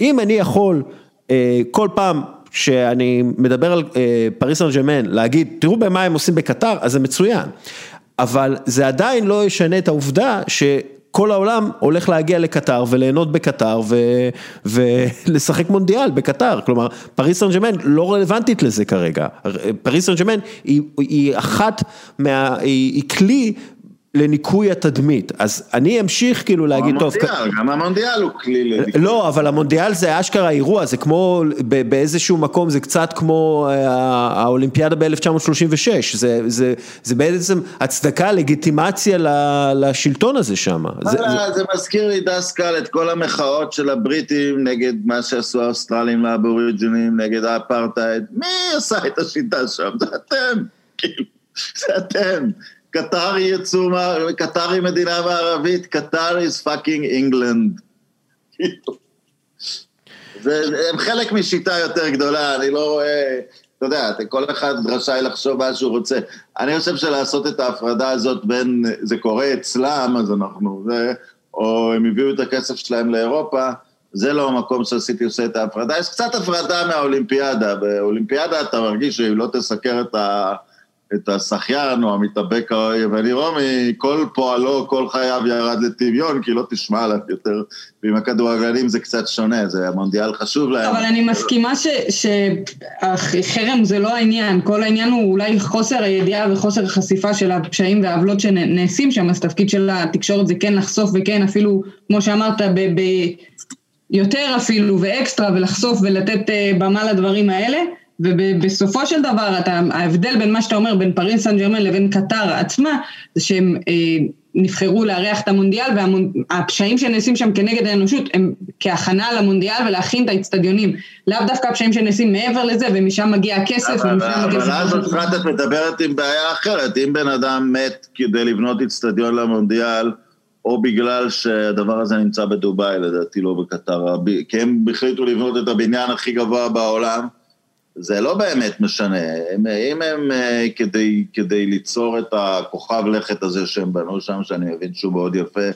S1: אם אני יכול אה, כל פעם שאני מדבר על אה, פריס סן ג'מאן, להגיד, תראו במה הם עושים בקטר, אז זה מצוין. אבל זה עדיין לא ישנה את העובדה ש... כל העולם הולך להגיע לקטר וליהנות בקטר ולשחק מונדיאל בקטר, כלומר פריס סן ג'מאן לא רלוונטית לזה כרגע, פריס סן ג'מאן היא, היא אחת, מה, היא כלי לניקוי התדמית, אז אני אמשיך כאילו להגיד טוב.
S2: המונדיאל, גם המונדיאל הוא כלי לניקוי.
S1: לא, אבל המונדיאל זה אשכרה אירוע, זה כמו באיזשהו מקום, זה קצת כמו אה, האולימפיאדה ב-1936, זה, זה, זה בעצם הצדקה, לגיטימציה לשלטון הזה שם.
S2: זה, זה... זה מזכיר לי דסקל את כל המחאות של הבריטים נגד מה שעשו האוסטרלים לאבוריג'ינים, נגד האפרטהייד, מי עשה את השיטה שם? זה אתם, כאילו, *laughs* זה אתם. קטר יצאו, קטר היא מדינה מערבית, קטר is fucking England. *laughs* הם חלק משיטה יותר גדולה, אני לא רואה, אתה יודע, כל אחד רשאי לחשוב מה שהוא רוצה. אני חושב שלעשות את ההפרדה הזאת בין, זה קורה אצלם, אז אנחנו, זה, או הם הביאו את הכסף שלהם לאירופה, זה לא המקום שעשיתי עושה את ההפרדה. יש קצת הפרדה מהאולימפיאדה, באולימפיאדה אתה מרגיש שאם לא תסקר את ה... את השחיין או המתאבק היווני רומי, כל פועלו, כל חייו ירד לטמיון, כי לא תשמע עליו יותר. ועם הכדורגלנים זה קצת שונה, זה המונדיאל חשוב להם.
S3: אבל אני מסכימה שחרם זה לא העניין, כל העניין הוא אולי חוסר הידיעה וחוסר החשיפה של הפשעים והעוולות שנעשים שם, אז תפקיד של התקשורת זה כן לחשוף וכן אפילו, כמו שאמרת, ב... ב יותר אפילו ואקסטרה ולחשוף ולתת אה, במה לדברים האלה. ובסופו של דבר, אתה, ההבדל בין מה שאתה אומר, בין פריס סן ג'רמן לבין קטר עצמה, זה שהם אה, נבחרו לארח את המונדיאל, והפשעים שנעשים שם כנגד האנושות הם כהכנה למונדיאל ולהכין את האצטדיונים. לאו דווקא הפשעים שנעשים מעבר לזה, ומשם מגיע הכסף,
S2: ומשם מגיע... אבל אז בפרט את מדברת עם בעיה אחרת, אם בן אדם מת כדי לבנות אצטדיון למונדיאל, או בגלל שהדבר הזה נמצא בדובאי, לדעתי לא בקטר, כי הם החליטו לבנות את הבניין הכי גבוה בעולם, זה לא באמת משנה, הם, אם הם אה, כדי, כדי ליצור את הכוכב לכת הזה שהם בנו שם, שאני מבין שהוא מאוד יפה,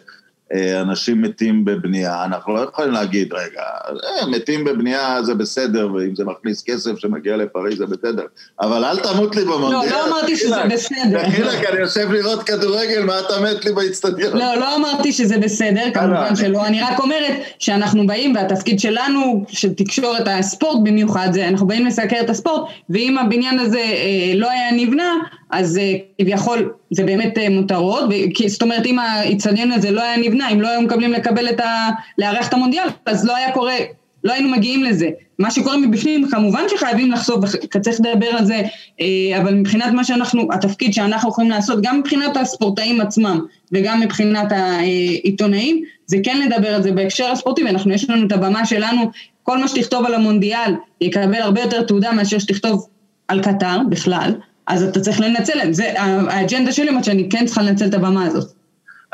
S2: אנשים מתים בבנייה, אנחנו לא יכולים להגיד, רגע, אה, מתים בבנייה זה בסדר, ואם זה מכניס כסף שמגיע לפריז זה בסדר, אבל אל תמות לי במונדיאל.
S3: לא, לא אמרתי שזה בסדר.
S2: דחילק, אני יושב לראות כדורגל, מה אתה מת לי באיצטדיון?
S3: לא, לא אמרתי שזה בסדר, כמובן שלא, אני רק אומרת שאנחנו באים, והתפקיד שלנו, של תקשורת הספורט במיוחד, זה אנחנו באים לסקר את הספורט, ואם הבניין הזה אה, לא היה נבנה, אז אה, כביכול זה באמת אה, מותרות, זאת אומרת אם האיצטדיון הזה לא היה נבנה, אם לא היו מקבלים לקבל את ה... לארח את המונדיאל, אז לא היה קורה, לא היינו מגיעים לזה. מה שקורה מבפנים, כמובן שחייבים לחשוף, וצריך לדבר על זה, אה, אבל מבחינת מה שאנחנו, התפקיד שאנחנו יכולים לעשות, גם מבחינת הספורטאים עצמם וגם מבחינת העיתונאים, זה כן לדבר על זה בהקשר הספורטי, ואנחנו, יש לנו את הבמה שלנו, כל מה שתכתוב על המונדיאל יקבל הרבה יותר תעודה מאשר שתכתוב על קטר בכלל. אז אתה צריך לנצל, זה האג'נדה שלי אומרת שאני כן צריכה לנצל את הבמה הזאת.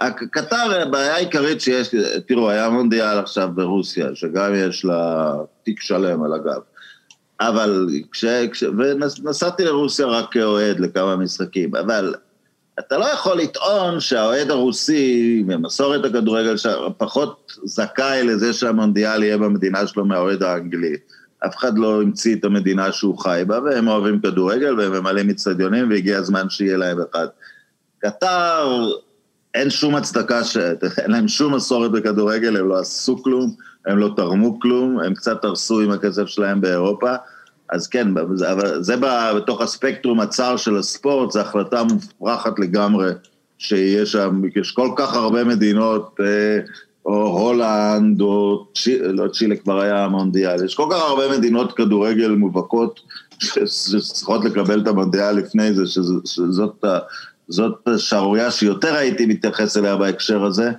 S2: קטר, הבעיה העיקרית שיש, תראו, היה מונדיאל עכשיו ברוסיה, שגם יש לה תיק שלם על הגב. אבל כש... כש ונסעתי לרוסיה רק כאוהד לכמה משחקים, אבל אתה לא יכול לטעון שהאוהד הרוסי, ממסורת הכדורגל, פחות זכאי לזה שהמונדיאל יהיה במדינה שלו מהאוהד האנגלי. אף אחד לא המציא את המדינה שהוא חי בה, והם אוהבים כדורגל והם ממלאים אצטדיונים, והגיע הזמן שיהיה להם אחד. קטר, אין שום הצדקה, ש... *laughs* אין להם שום מסורת בכדורגל, הם לא עשו כלום, הם לא תרמו כלום, הם קצת הרסו עם הכסף שלהם באירופה. אז כן, אבל זה בתוך הספקטרום הצר של הספורט, זו החלטה מופרכת לגמרי שיהיה שם, יש כל כך הרבה מדינות, אה, או הולנד, או צ'ילה, לא צ'ילה כבר היה המונדיאל. יש כל כך הרבה מדינות כדורגל מובהקות שצריכות לקבל את המונדיאל לפני זה, שזאת זאת שערורייה שיותר הייתי מתייחס אליה בהקשר הזה.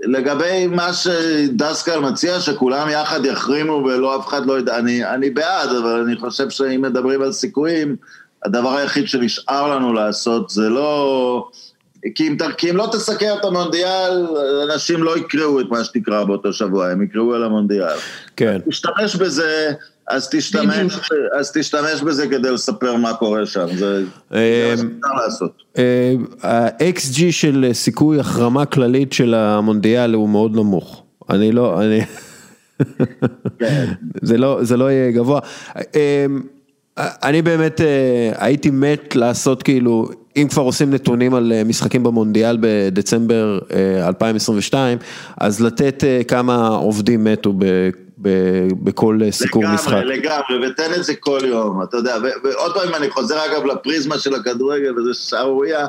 S2: לגבי מה שדסקל מציע, שכולם יחד יחרימו ולא אף אחד לא ידע, אני, אני בעד, אבל אני חושב שאם מדברים על סיכויים, הדבר היחיד שנשאר לנו לעשות זה לא... כי אם, כי אם לא תסקר את המונדיאל, אנשים לא יקראו את מה שתקרא באותו שבוע, הם יקראו על המונדיאל.
S1: כן.
S2: תשתמש בזה, אז תשתמש, אז תשתמש בזה כדי לספר מה קורה שם, זה מה אה, שאפשר לעשות.
S1: אה, ה-XG של סיכוי החרמה כללית של המונדיאל הוא מאוד נמוך. אני לא, אני... כן. *laughs* זה לא, זה לא יהיה גבוה. אה, אני באמת הייתי מת לעשות כאילו, אם כבר עושים נתונים על משחקים במונדיאל בדצמבר 2022, אז לתת כמה עובדים מתו בכל סיכור
S2: לגמרי,
S1: משחק.
S2: לגמרי, לגמרי, ותן את זה כל יום, אתה יודע, ועוד פעם אני חוזר אגב לפריזמה של הכדורגל, וזה שערורייה,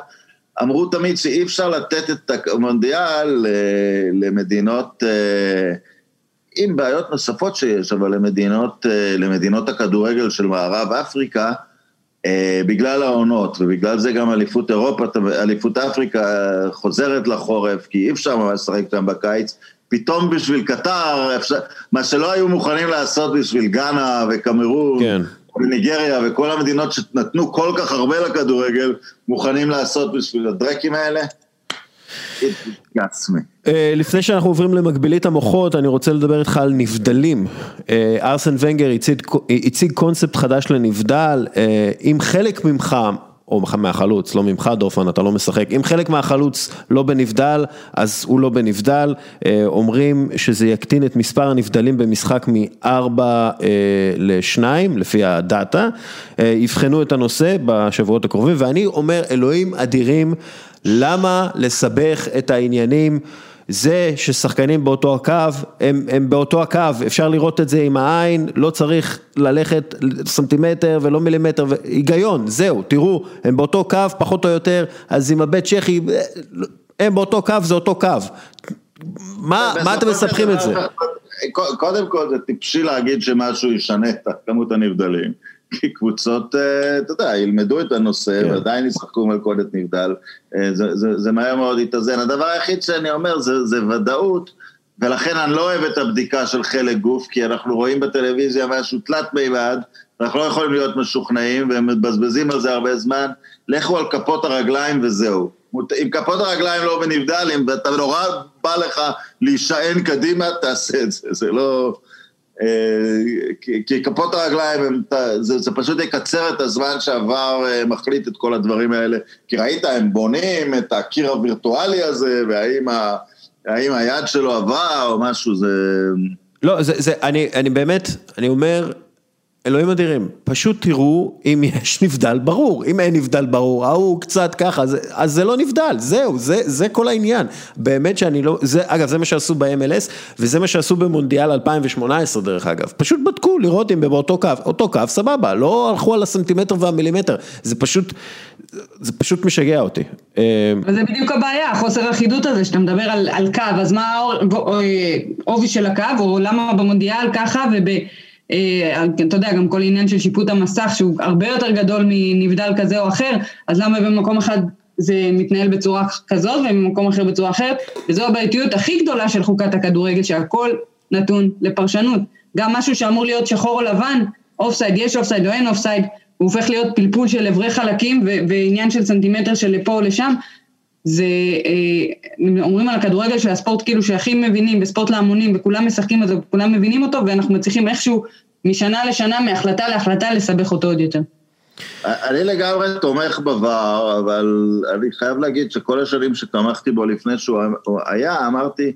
S2: אמרו תמיד שאי אפשר לתת את המונדיאל אה, למדינות, אה, עם בעיות נוספות שיש, אבל למדינות, אה, למדינות הכדורגל של מערב אפריקה, בגלל העונות, ובגלל זה גם אליפות אירופה, אליפות אפריקה חוזרת לחורף, כי אי אפשר ממש לשחק שם בקיץ, פתאום בשביל קטר, מה שלא היו מוכנים לעשות בשביל גאנה וקמרון, כן. וניגריה וכל המדינות שנתנו כל כך הרבה לכדורגל, מוכנים לעשות בשביל הדרקים האלה.
S1: אה, לפני שאנחנו עוברים למקבילית המוחות, אני רוצה לדבר איתך על נבדלים. אה, ארסן ונגר הציג קונספט חדש לנבדל, אה, אם חלק ממך או מהחלוץ, לא ממך דורפן, אתה לא משחק, אם חלק מהחלוץ לא בנבדל, אז הוא לא בנבדל, אה, אומרים שזה יקטין את מספר הנבדלים במשחק מארבע אה, לשניים, לפי הדאטה, אה, יבחנו את הנושא בשבועות הקרובים, ואני אומר, אלוהים אדירים, למה לסבך את העניינים? זה ששחקנים באותו הקו, הם, הם באותו הקו, אפשר לראות את זה עם העין, לא צריך ללכת סנטימטר ולא מילימטר, היגיון, זהו, תראו, הם באותו קו פחות או יותר, אז עם הבית צ'כי, הם באותו קו, זה אותו קו. מה, מה אתם מספחים את זה?
S2: קודם כל זה טיפשי להגיד שמשהו ישנה את כמות הנבדלים. כי קבוצות, אה, אתה יודע, ילמדו את הנושא כן. ועדיין ישחקו מלכודת נבדל, אה, זה, זה, זה מהר מאוד יתאזן. הדבר היחיד שאני אומר זה, זה ודאות, ולכן אני לא אוהב את הבדיקה של חלק גוף, כי אנחנו רואים בטלוויזיה משהו תלת מימד, ואנחנו לא יכולים להיות משוכנעים, והם מבזבזים על זה הרבה זמן, לכו על כפות הרגליים וזהו. אם כפות הרגליים לא בנבדל, אם אתה נורא בא לך להישען קדימה, תעשה את זה, זה לא... אה, כי כפות הרגליים, הם, זה, זה פשוט יקצר את הזמן שעבר אה, מחליט את כל הדברים האלה. כי ראית, הם בונים את הקיר הווירטואלי הזה, והאם האם היד שלו עברה או משהו, זה...
S1: לא, זה, זה, אני, אני באמת, אני אומר, אלוהים אדירים, פשוט תראו אם יש *laughs* נבדל ברור, אם אין נבדל ברור, ההוא קצת ככה, אז, אז זה לא נבדל, זהו, זה, זה כל העניין. באמת שאני לא, זה, אגב, זה מה שעשו ב-MLS, וזה מה שעשו במונדיאל 2018 דרך אגב, פשוט בדקו לראות אם באותו קו, אותו קו, סבבה, לא הלכו על הסנטימטר והמילימטר, זה פשוט, זה פשוט משגע אותי.
S3: וזה בדיוק הבעיה, חוסר האחידות הזה, שאתה מדבר על, על קו, אז מה העובי של הקו, או למה במונדיאל ככה, וב... אה, אתה יודע, גם כל עניין של שיפוט המסך שהוא הרבה יותר גדול מנבדל כזה או אחר, אז למה במקום אחד זה מתנהל בצורה כזאת ובמקום אחר בצורה אחרת, וזו הבעייתיות הכי גדולה של חוקת הכדורגל, שהכל נתון לפרשנות. גם משהו שאמור להיות שחור או לבן, אופסייד, יש אופסייד או אין אופסייד, הוא הופך להיות פלפול של אברי חלקים ועניין של סנטימטר של לפה או לשם, זה, אה, אומרים על הכדורגל של הספורט כאילו שהכי מבינים בספורט להמונים וכולם משחקים את זה וכולם מבינים אותו ואנחנו מצליחים איכשהו משנה לשנה, מהחלטה להחלטה לסבך אותו עוד יותר.
S2: אני לגמרי תומך ב VAR, אבל אני חייב להגיד שכל השנים שתמכתי בו לפני שהוא היה, אמרתי,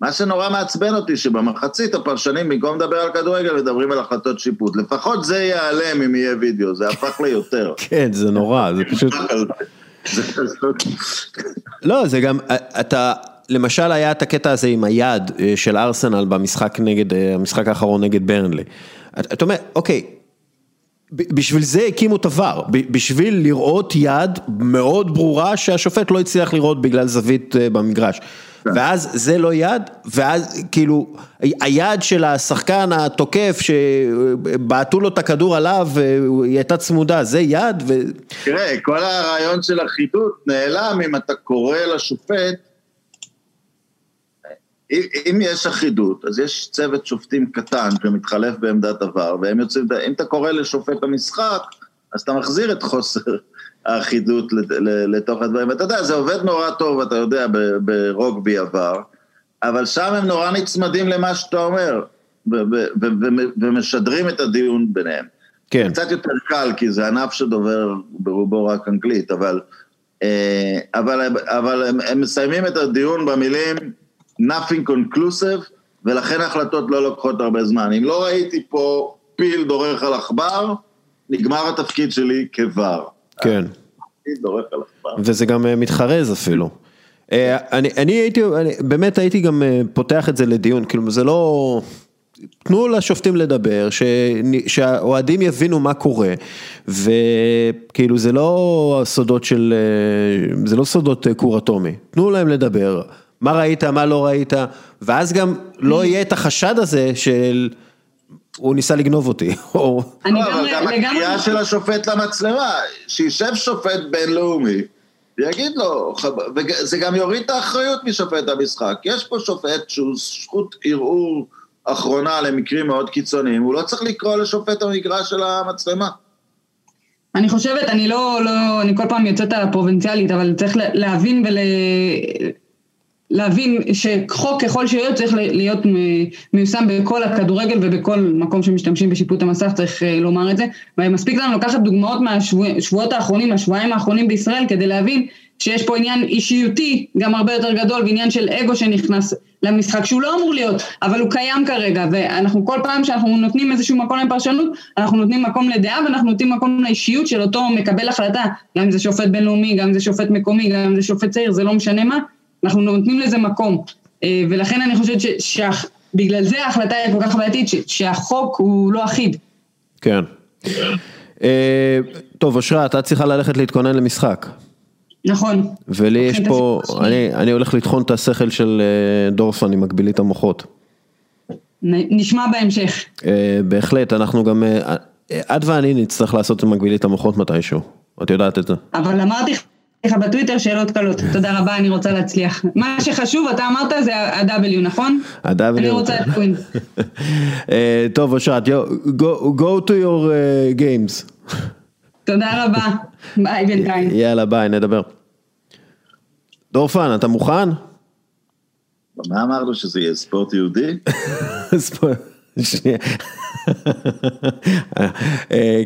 S2: מה שנורא מעצבן אותי, שבמחצית הפרשנים, במקום לדבר על כדורגל, מדברים על החלטות שיפוט. לפחות זה ייעלם אם יהיה וידאו, זה הפך ליותר. *laughs*
S1: כן, זה נורא, זה פשוט... *laughs* לא, זה גם, אתה, למשל היה את הקטע הזה עם היד אה, של ארסנל במשחק נגד, אה, המשחק האחרון נגד ברנלי. אתה אומר, אוקיי, בשביל זה הקימו את הוואר, בשביל לראות יד מאוד ברורה שהשופט לא הצליח לראות בגלל זווית אה, במגרש. ואז זה לא יד, ואז כאילו, היד של השחקן התוקף שבעטו לו את הכדור עליו והיא הייתה צמודה, זה יד ו...
S2: תראה, כל הרעיון של אחידות נעלם אם אתה קורא לשופט, אם יש אחידות, אז יש צוות שופטים קטן שמתחלף בעמדת עבר, והם יוצאים, אם אתה קורא לשופט המשחק, אז אתה מחזיר את חוסר האחידות לתוך הדברים. אתה יודע, זה עובד נורא טוב, אתה יודע, ברוגבי עבר, אבל שם הם נורא נצמדים למה שאתה אומר, ומשדרים את הדיון ביניהם.
S1: כן.
S2: קצת יותר קל, כי זה ענף שדובר ברובו רק אנגלית, אבל, אה, אבל, אבל הם, הם מסיימים את הדיון במילים nothing conclusive, ולכן ההחלטות לא לוקחות הרבה זמן. אם לא ראיתי פה פיל דורך על עכבר, נגמר התפקיד שלי כבר.
S1: כן. וזה גם אה, מתחרז אפילו. אה, אני, אני הייתי, אני, באמת הייתי גם אה, פותח את זה לדיון, כאילו זה לא, תנו לשופטים לדבר, ש, שהאוהדים יבינו מה קורה, וכאילו זה לא סודות של, זה לא סודות כור אטומי, תנו להם לדבר, מה ראית, מה לא ראית, ואז גם לא יהיה את החשד הזה של... הוא ניסה לגנוב אותי, *laughs*
S2: או... אני לא, אבל גם הקריאה של השופט למצלמה, שישב שופט בינלאומי, ויגיד לו, וזה גם יוריד את האחריות משופט המשחק. יש פה שופט שהוא זכות ערעור אחרונה למקרים מאוד קיצוניים, הוא לא צריך לקרוא לשופט המגרש של המצלמה.
S3: אני חושבת, אני לא, לא, אני כל פעם יוצאת הפרובינציאלית, אבל צריך להבין ול... להבין שחוק ככל שיהיה צריך להיות מיושם בכל הכדורגל ובכל מקום שמשתמשים בשיפוט המסך, צריך אה, לומר את זה. ומספיק לנו לקחת דוגמאות מהשבועות האחרונים, מהשבועיים האחרונים בישראל, כדי להבין שיש פה עניין אישיותי גם הרבה יותר גדול, ועניין של אגו שנכנס למשחק, שהוא לא אמור להיות, אבל הוא קיים כרגע, ואנחנו כל פעם שאנחנו נותנים איזשהו מקום לפרשנות, אנחנו נותנים מקום לדעה ואנחנו נותנים מקום לאישיות של אותו מקבל החלטה, גם אם זה שופט בינלאומי, גם אם זה שופט מקומי, גם אם זה שופט צעיר, זה לא משנה מה, אנחנו נותנים לזה מקום. אה, ולכן אני חושבת שבגלל זה ההחלטה היא כל כך בעייתית, שהחוק הוא לא אחיד.
S1: כן. אה, טוב, אושרה, אתה צריכה ללכת להתכונן למשחק.
S3: נכון.
S1: ולי יש פה, אני, אני הולך לטחון את השכל של אה, דורפן עם מקבילית המוחות.
S3: נשמע בהמשך.
S1: בהחלט, אנחנו גם, את ואני נצטרך לעשות את מקבילית המוחות מתישהו, את יודעת את זה.
S3: אבל אמרתי לך בטוויטר שאלות קלות, תודה רבה, אני רוצה להצליח. מה שחשוב, אתה אמרת זה ה-W, נכון?
S1: ה-W.
S3: אני רוצה את קווין. *laughs*
S1: אה, טוב, אושרת, go to your אה, games.
S3: תודה רבה, ביי בינתיים.
S1: יאללה, ביי, נדבר. דורפן, אתה מוכן?
S2: מה אמרנו שזה יהיה ספורט יהודי? *laughs*
S1: ספורט, שנייה.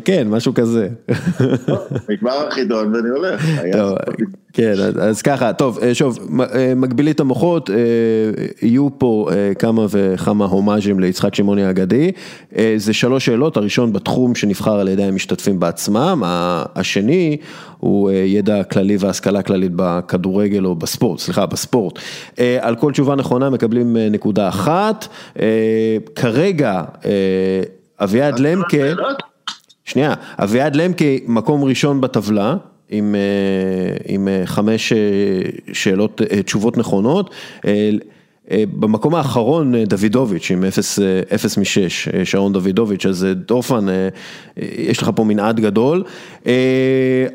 S1: כן, משהו כזה.
S2: נגמר החידון ואני הולך.
S1: כן, אז ככה, טוב, שוב, מגבילית המוחות, יהיו פה כמה וכמה הומאז'ים ליצחק שמעוני האגדי, זה שלוש שאלות, הראשון בתחום שנבחר על ידי המשתתפים בעצמם, השני הוא ידע כללי והשכלה כללית בכדורגל או בספורט, סליחה, בספורט. על כל תשובה נכונה מקבלים נקודה אחת, כרגע אביעד למקה, שנייה, אביעד למקה מקום ראשון בטבלה. עם, עם חמש שאלות, תשובות נכונות. במקום האחרון דוידוביץ' עם 0 מ-6, שרון דוידוביץ', אז דורפן, יש לך פה מנעד גדול.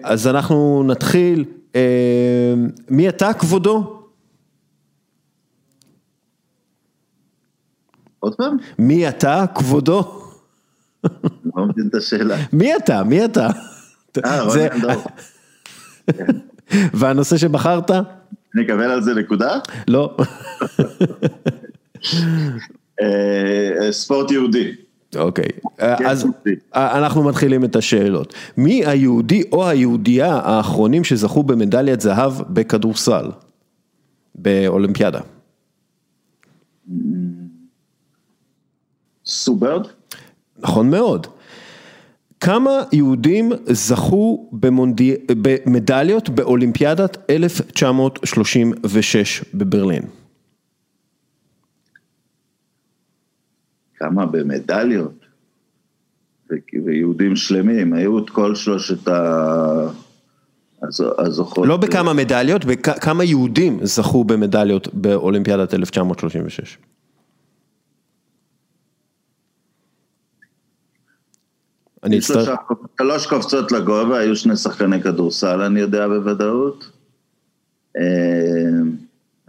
S1: אז אנחנו נתחיל, מי אתה כבודו?
S2: עוד פעם?
S1: מי אתה כבודו?
S2: לא מבין את השאלה.
S1: מי אתה? מי אתה?
S2: אה, רונן דור. *laughs*
S1: והנושא שבחרת?
S2: אני אקבל על זה נקודה?
S1: לא.
S2: ספורט יהודי.
S1: אוקיי, אז אנחנו מתחילים את השאלות. מי היהודי או היהודייה האחרונים שזכו במדליית זהב בכדורסל? באולימפיאדה.
S2: סוברד?
S1: נכון מאוד. כמה יהודים זכו. במדליות באולימפיאדת 1936 בברלין?
S2: כמה במדליות? ויהודים שלמים, היו את כל שלושת הזוכות.
S1: לא בכמה מדליות, בכמה יהודים זכו במדליות באולימפיאדת 1936.
S2: אני אצטרך... שלוש קופצות לגובה, היו שני שחקני כדורסל, אני יודע בוודאות.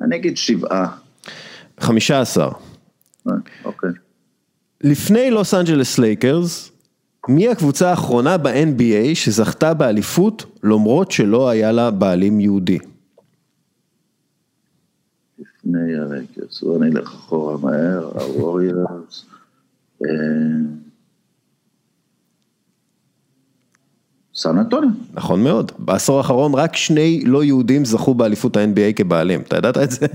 S2: אני אגיד שבעה.
S1: חמישה עשר.
S2: אוקיי.
S1: לפני לוס אנג'לס לייקרס, מי הקבוצה האחרונה ב-NBA שזכתה באליפות למרות שלא היה לה בעלים יהודי?
S2: לפני הלייקרס, בוא נלך אחורה מהר, הווריורס. סן אנטוניו.
S1: נכון מאוד, בעשור האחרון רק שני לא יהודים זכו באליפות ה-NBA כבעלים, אתה ידעת את זה?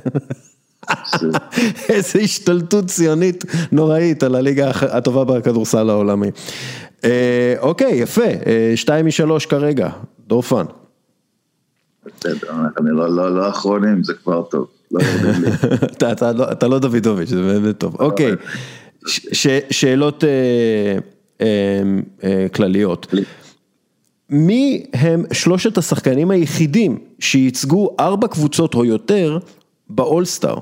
S1: איזה השתלטות ציונית נוראית על הליגה הטובה בכדורסל העולמי. אוקיי, יפה, שתיים משלוש כרגע, דורפן.
S2: בסדר, אני לא אחרונים, זה כבר טוב. *laughs*
S1: אתה לא דוידוביץ', זה באמת טוב. אוקיי, שאלות כלליות. מי הם שלושת השחקנים היחידים שייצגו ארבע קבוצות או יותר באולסטאר?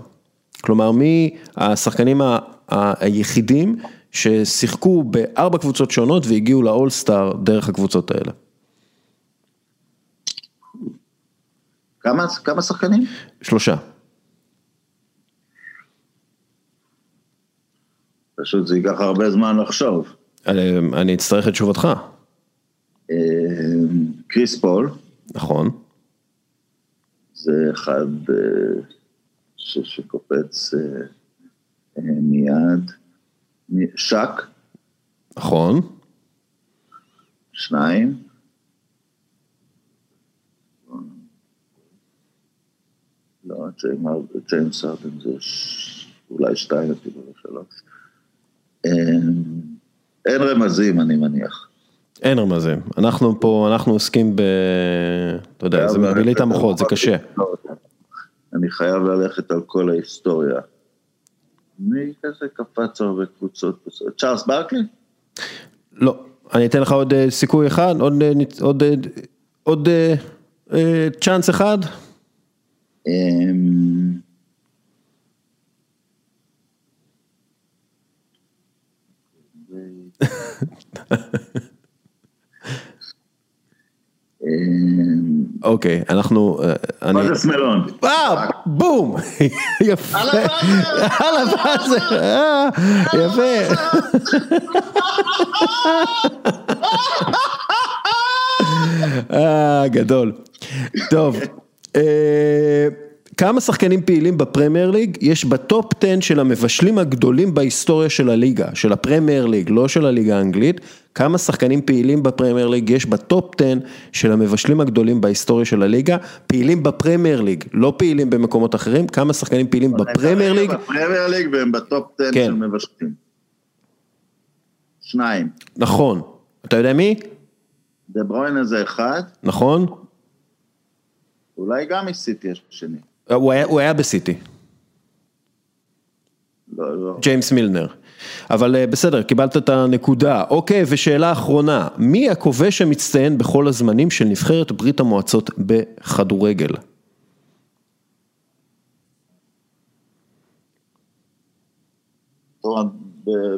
S1: כלומר, מי השחקנים היחידים ששיחקו בארבע קבוצות שונות והגיעו לאולסטאר דרך הקבוצות האלה?
S2: כמה, כמה שחקנים?
S1: שלושה.
S2: פשוט זה ייקח הרבה זמן לחשוב.
S1: אני אצטרך את תשובתך.
S2: קריס פול.
S1: נכון.
S2: זה אחד שקופץ מיד. שק.
S1: נכון.
S2: שניים. לא, ג'יימס ארדן זה אולי שתיים אפילו, לא שלוש. אין רמזים, אני מניח.
S1: אין רמזים, אנחנו פה, אנחנו עוסקים ב... אתה יודע, זה מגביל את המוחות, זה קשה.
S2: אני חייב ללכת על כל ההיסטוריה. מי כזה קפץ הרבה קבוצות? צ'ארלס ברקלי?
S1: לא, אני אתן לך עוד סיכוי אחד, עוד, עוד, עוד צ'אנס אחד. *laughs* אוקיי, אנחנו...
S2: מוזס מלון.
S1: אה, בום! *laughs* יפה. על הבאזר. יפה. *laughs* אה, גדול. טוב, כמה שחקנים פעילים בפרמייר ליג יש בטופ 10 של המבשלים הגדולים בהיסטוריה של הליגה, של הפרמייר ליג, לא של הליגה האנגלית, כמה שחקנים פעילים בפרמייר ליג יש בטופ 10 של המבשלים הגדולים בהיסטוריה של הליגה, פעילים בפרמייר ליג, לא פעילים במקומות אחרים, כמה שחקנים פעילים בפרמייר ליג.
S2: בפרמייר ליג והם בטופ 10 כן. של מבשלים. שניים.
S1: נכון. אתה יודע מי?
S2: דה ברוין זה אחד.
S1: נכון.
S2: אולי גם מסיטי יש שני.
S1: הוא היה, הוא היה בסיטי.
S2: לא, לא.
S1: ג'יימס מילנר. אבל אה, בסדר, קיבלת את הנקודה. אוקיי, ושאלה אחרונה, מי הכובש המצטיין בכל הזמנים של נבחרת ברית המועצות בכדורגל?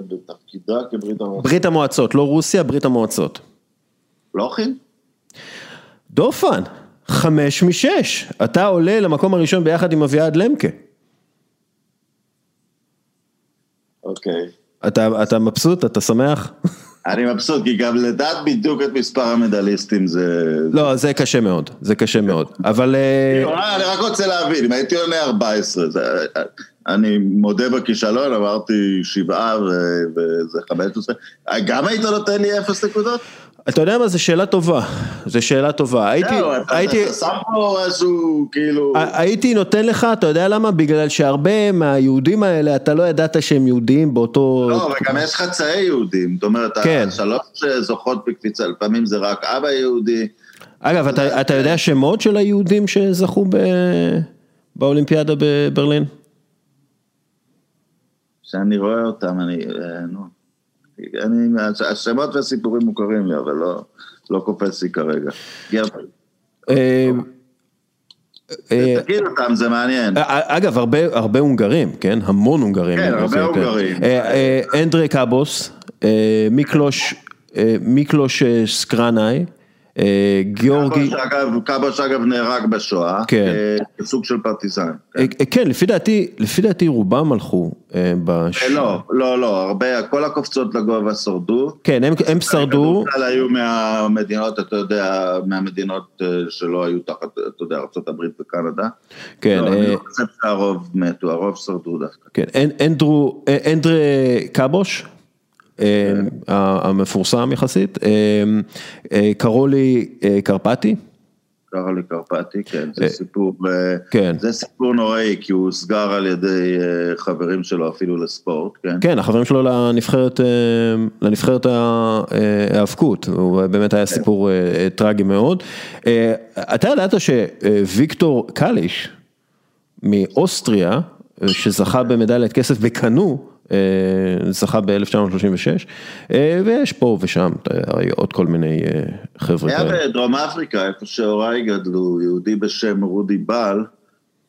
S2: בתפקידה כברית המועצות.
S1: ברית המועצות, לא רוסיה, ברית המועצות.
S2: לוחין?
S1: דופן, חמש משש. אתה עולה למקום הראשון ביחד עם אביעד למקה.
S2: אוקיי.
S1: אתה, אתה מבסוט? אתה שמח?
S2: אני מבסוט, כי גם לדעת בדיוק את מספר המדליסטים זה...
S1: לא, זה קשה מאוד, זה קשה מאוד, אבל...
S2: אה, אני רק רוצה להבין, אם הייתי עונה 14, זה, אני מודה בכישלון, אמרתי שבעה וזה 15, גם היית נותן לי אפס נקודות?
S1: אתה יודע מה, זו שאלה טובה, זו שאלה טובה, הייתי,
S2: הייתי, אתה שם פה איזשהו כאילו,
S1: הייתי נותן לך, אתה יודע למה? בגלל שהרבה מהיהודים האלה, אתה לא ידעת שהם יהודים באותו,
S2: לא, וגם יש חצאי יהודים, זאת אומרת, כן. השלוש זוכות בקפיצה, לפעמים זה רק אבא יהודי.
S1: אגב, אתה, אתה יודע שמות של היהודים שזכו ב... באולימפיאדה בברלין?
S2: שאני רואה אותם, אני, נו. אני, השמות והסיפורים מוכרים לי, אבל לא, לא קופץ לי כרגע. אה, אה, תגיד אותם, זה מעניין.
S1: אה, אגב, הרבה הונגרים, כן? המון הונגרים.
S2: כן, הרבה הונגרים.
S1: אנדרי קאבוס, מיקלוש סקרנאי. אה, גיאורגי...
S2: קאבוש אגב נהרג בשואה, כן. כסוג של פרטיזן.
S1: כן, אה, כן לפי דעתי, לפי דעתי רובם הלכו
S2: אה, בש... לא, לא, לא, הרבה, כל הקופצות לגובה שרדו.
S1: כן, הם, הם שרדו.
S2: בכלל היו מהמדינות, אתה יודע, מהמדינות שלא היו תחת, אתה יודע, ארה"ב וקנדה. כן. לא, אני לא חושב שהרוב מתו, הרוב שרדו דווקא.
S1: כן, אנדרו, אנדרי קאבוש. אה, המפורסם יחסית, אה, אה, קרולי קרפטי.
S2: קרולי קרפטי, כן, זה סיפור, כן. זה סיפור נוראי, כי הוא הוסגר על ידי חברים שלו אפילו לספורט, כן.
S1: כן, החברים שלו לנבחרת, לנבחרת ההאבקות, הוא באמת היה כן. סיפור טרגי מאוד. אתה ידעת שוויקטור קליש מאוסטריה, שזכה במדליית כסף בקנו, אה, זכה ב-1936, אה, ויש פה ושם עוד כל מיני אה, חבר'ה.
S2: היה בדרום אפריקה, איפה שהוריי גדלו, יהודי בשם רודי בל,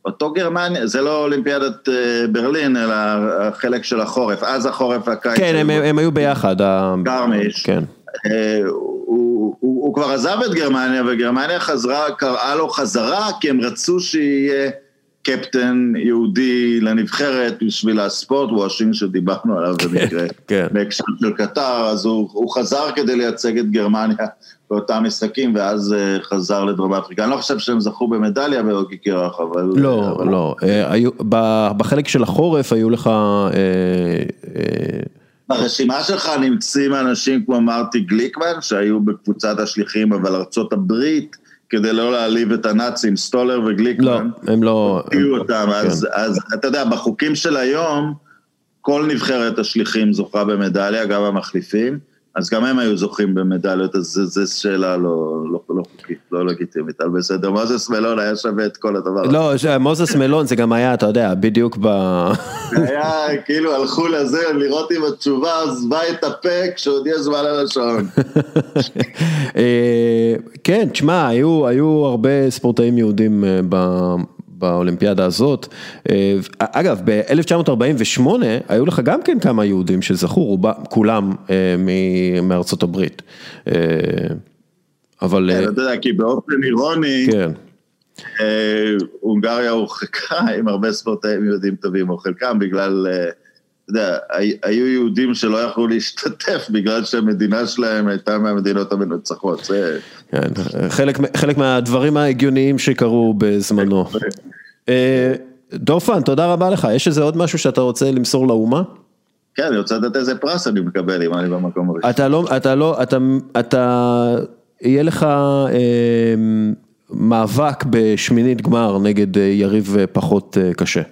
S2: אותו גרמניה, זה לא אולימפיאדת ברלין, אלא החלק של החורף, אז החורף והקיץ.
S1: כן, הם, הם היו ביחד.
S2: גרמיש.
S1: כן.
S2: הוא, הוא, הוא, הוא כבר עזב את גרמניה, וגרמניה חזרה, קראה לו חזרה, כי הם רצו שיהיה... קפטן יהודי לנבחרת בשביל הספורט וושינג שדיברנו עליו כן, במקרה, כן. בהקשר של קטר, אז הוא, הוא חזר כדי לייצג את גרמניה באותם משחקים, ואז uh, חזר לדרום אפריקה. אני לא חושב שהם זכו במדליה באוגי קירח, אבל...
S1: לא, אבל... לא, uh, היו, בחלק של החורף היו לך... Uh,
S2: uh, ברשימה שלך נמצאים אנשים כמו מרטי גליקמן, שהיו בקבוצת השליחים, אבל ארצות הברית, כדי לא להעליב את הנאצים, סטולר וגליקמן.
S1: לא, הם לא...
S2: הוציאו אותם, כן. אז, אז אתה יודע, בחוקים של היום, כל נבחרת השליחים זוכה במדליה, גם המחליפים, אז גם הם היו זוכים במדליות, אז זו שאלה לא, לא, לא חוקית, לא לגיטימית, אבל בסדר, מוזס מלון היה שווה את כל הדבר הזה.
S1: לא, מוזס מלון זה גם היה, אתה יודע, בדיוק ב...
S2: היה, כאילו הלכו לזה, לראות אם התשובה עזבה את הפה כשעוד יש זמן על השעון.
S1: אה, כן, תשמע, היו, היו הרבה ספורטאים יהודים אה, באולימפיאדה הזאת. אה, אגב, ב-1948 היו לך גם כן כמה יהודים שזכו, רובם, כולם מארצות הברית. אבל...
S2: כן, אתה יודע, כי באופן אירוני, כן. הונגריה הורחקה עם הרבה ספורטאים יהודים טובים, או חלקם בגלל... יודע, היו יהודים שלא יכלו להשתתף *laughs* בגלל שהמדינה שלהם הייתה מהמדינות המנצחות, זה...
S1: כן, חלק, חלק מהדברים ההגיוניים שקרו בזמנו.
S4: דורפן, תודה רבה לך. יש איזה עוד משהו שאתה רוצה למסור לאומה?
S2: כן, אני רוצה לדעת איזה פרס אני מקבל אם אני במקום הראשון.
S4: אתה לא, אתה לא, אתה, אתה, יהיה לך אה, מאבק בשמינית גמר נגד יריב פחות קשה.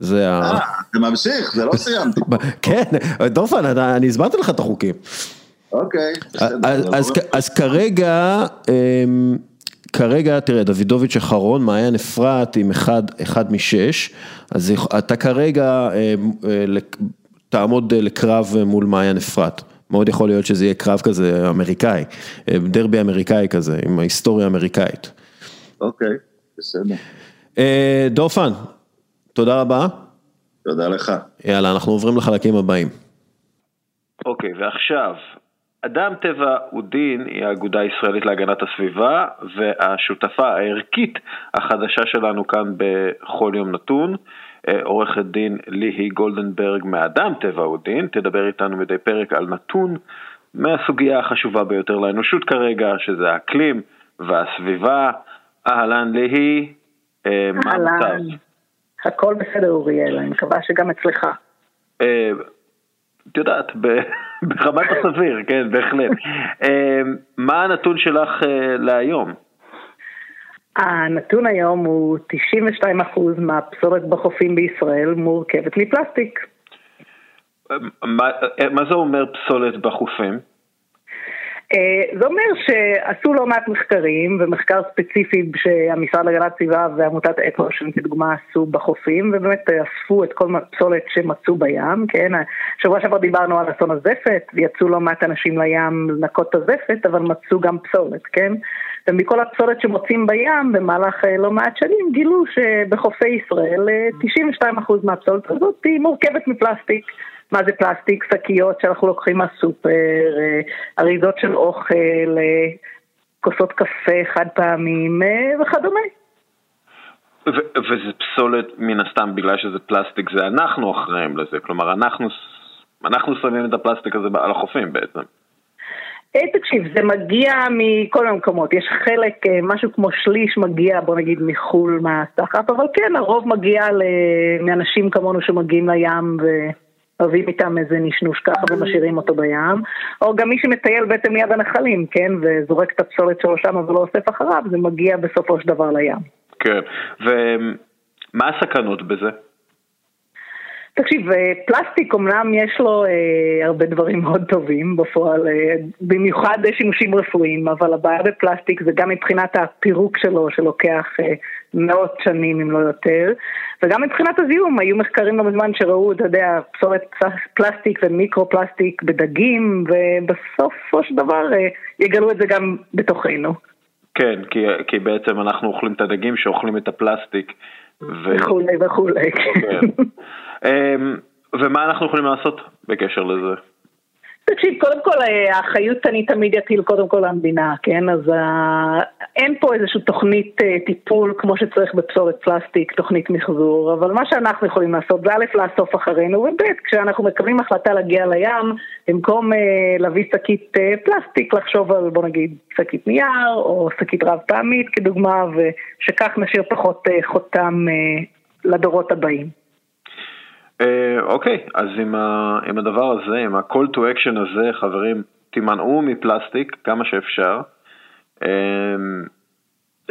S2: זה ה... אה, זה ממשיך, זה לא *laughs* סיימתי.
S4: כן, דורפן, אני הסברתי לך את החוקים.
S2: אוקיי, בסדר.
S4: אז כרגע... אמ, כרגע, תראה, דוידוביץ' אחרון, מעיין אפרת עם אחד, משש, אז אתה כרגע אה, אה, תעמוד לקרב מול מעיין אפרת. מאוד יכול להיות שזה יהיה קרב כזה אמריקאי, אה, דרבי אמריקאי כזה, עם ההיסטוריה האמריקאית.
S2: אוקיי, בסדר.
S4: דורפן, תודה רבה.
S2: תודה לך.
S4: יאללה, אנחנו עוברים לחלקים הבאים.
S1: אוקיי, ועכשיו, אדם טבע ודין היא האגודה הישראלית להגנת הסביבה והשותפה הערכית החדשה שלנו כאן בכל יום נתון. אה, עורכת דין ליהי גולדנברג מאדם טבע ודין, תדבר איתנו מדי פרק על נתון מהסוגיה החשובה ביותר לאנושות כרגע, שזה האקלים והסביבה. אהלן ליהי,
S5: אה, מה המצב? הכל בסדר אוריאל, אני מקווה שגם אצלך.
S1: אה, את יודעת, *laughs* ברמת הסביר, כן, בהחלט. אמ, מה הנתון שלך אה, להיום?
S5: הנתון היום הוא 92% מהפסולת בחופים בישראל מורכבת מפלסטיק.
S1: מה, מה זה אומר פסולת בחופים?
S5: אה, זה אומר שעשו לא מעט מחקרים, ומחקר ספציפי שהמשרד להגנת הסביבה ועמותת אקו, כדוגמה עשו בחופים, ובאמת אספו את כל הפסולת שמצאו בים, כן? שבוע שעבר דיברנו על אסון הזפת, ויצאו לא מעט אנשים לים לנקות את הזפת, אבל מצאו גם פסולת, כן? ומכל הפסולת שמוצאים בים במהלך אה, לא מעט שנים גילו שבחופי ישראל 92% אה, מהפסולת הזאת היא מורכבת מפלסטיק. מה זה פלסטיק, שקיות שאנחנו לוקחים מהסופר, אה, אריזות של אוכל, אה, כוסות קפה חד פעמים אה, וכדומה.
S1: וזה פסולת מן הסתם בגלל שזה פלסטיק, זה אנחנו אחראים לזה, כלומר אנחנו, אנחנו שמים את הפלסטיק הזה על החופים בעצם.
S5: תקשיב, זה מגיע מכל המקומות, יש חלק, משהו כמו שליש מגיע, בוא נגיד, מחו"ל מהסחף, אבל כן, הרוב מגיע מאנשים כמונו שמגיעים לים ו... מביאים איתם איזה נשנוש ככה ומשאירים אותו בים, או גם מי שמטייל בעצם מיד הנחלים, כן, וזורק את הפסולת שלו שם ולא אוסף אחריו, זה מגיע בסופו של דבר לים.
S1: כן, ומה הסכנות בזה?
S5: תקשיב, אה, פלסטיק אמנם יש לו אה, הרבה דברים מאוד טובים בפועל, אה, במיוחד שימושים רפואיים, אבל הבעיה בפלסטיק זה גם מבחינת הפירוק שלו, שלוקח אה, מאות שנים אם לא יותר, וגם מבחינת הזיהום, היו מחקרים לא מזמן שראו, אתה יודע, פסולת פלסטיק ומיקרו פלסטיק בדגים, ובסופו של דבר אה, יגלו את זה גם בתוכנו.
S1: כן, כי, כי בעצם אנחנו אוכלים את הדגים שאוכלים את הפלסטיק.
S5: ו... וכולי וכולי, כן.
S1: אמ, ומה אנחנו יכולים לעשות בקשר לזה?
S5: תקשיב, קודם כל אה, האחריות אני תמיד אטיל קודם כל למדינה, כן? אז uh, אין פה איזושהי תוכנית uh, טיפול כמו שצריך בפסולת פלסטיק, תוכנית מחזור, אבל מה שאנחנו יכולים לעשות זה א', לאסוף אחרינו, וב', כשאנחנו מקבלים החלטה להגיע לים, במקום להביא שקית פלסטיק, לחשוב על בוא נגיד שקית נייר או שקית רב פעמית כדוגמה, ושכך נשאיר פחות חותם לדורות הבאים.
S1: אה, אוקיי, אז עם, ה, עם הדבר הזה, עם ה-call to action הזה, חברים, תימנעו מפלסטיק כמה שאפשר. אה,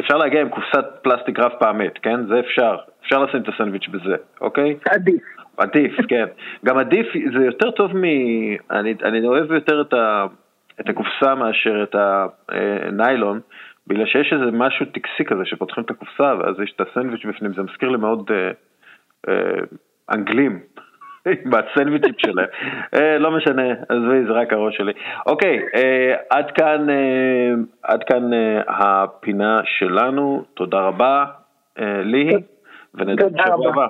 S1: אפשר להגיע עם קופסת פלסטיק רב פעמית, כן? זה אפשר. אפשר לשים את הסנדוויץ' בזה, אוקיי?
S5: עדיף.
S1: עדיף, כן. גם עדיף, זה יותר טוב מ... אני, אני אוהב יותר את, ה, את הקופסה מאשר את הניילון, בגלל שיש איזה משהו טקסי כזה שפותחים את הקופסה ואז יש את הסנדוויץ' בפנים, זה מזכיר לי מאוד... Uh, uh, אנגלים. *laughs* בסנדוויצ'ים שלהם. אה, לא משנה, עזבי, זה רק הראש שלי. אוקיי, אה, עד כאן, אה, עד כאן הפינה שלנו, תודה רבה, ליהי, ונדע בשבוע הבא.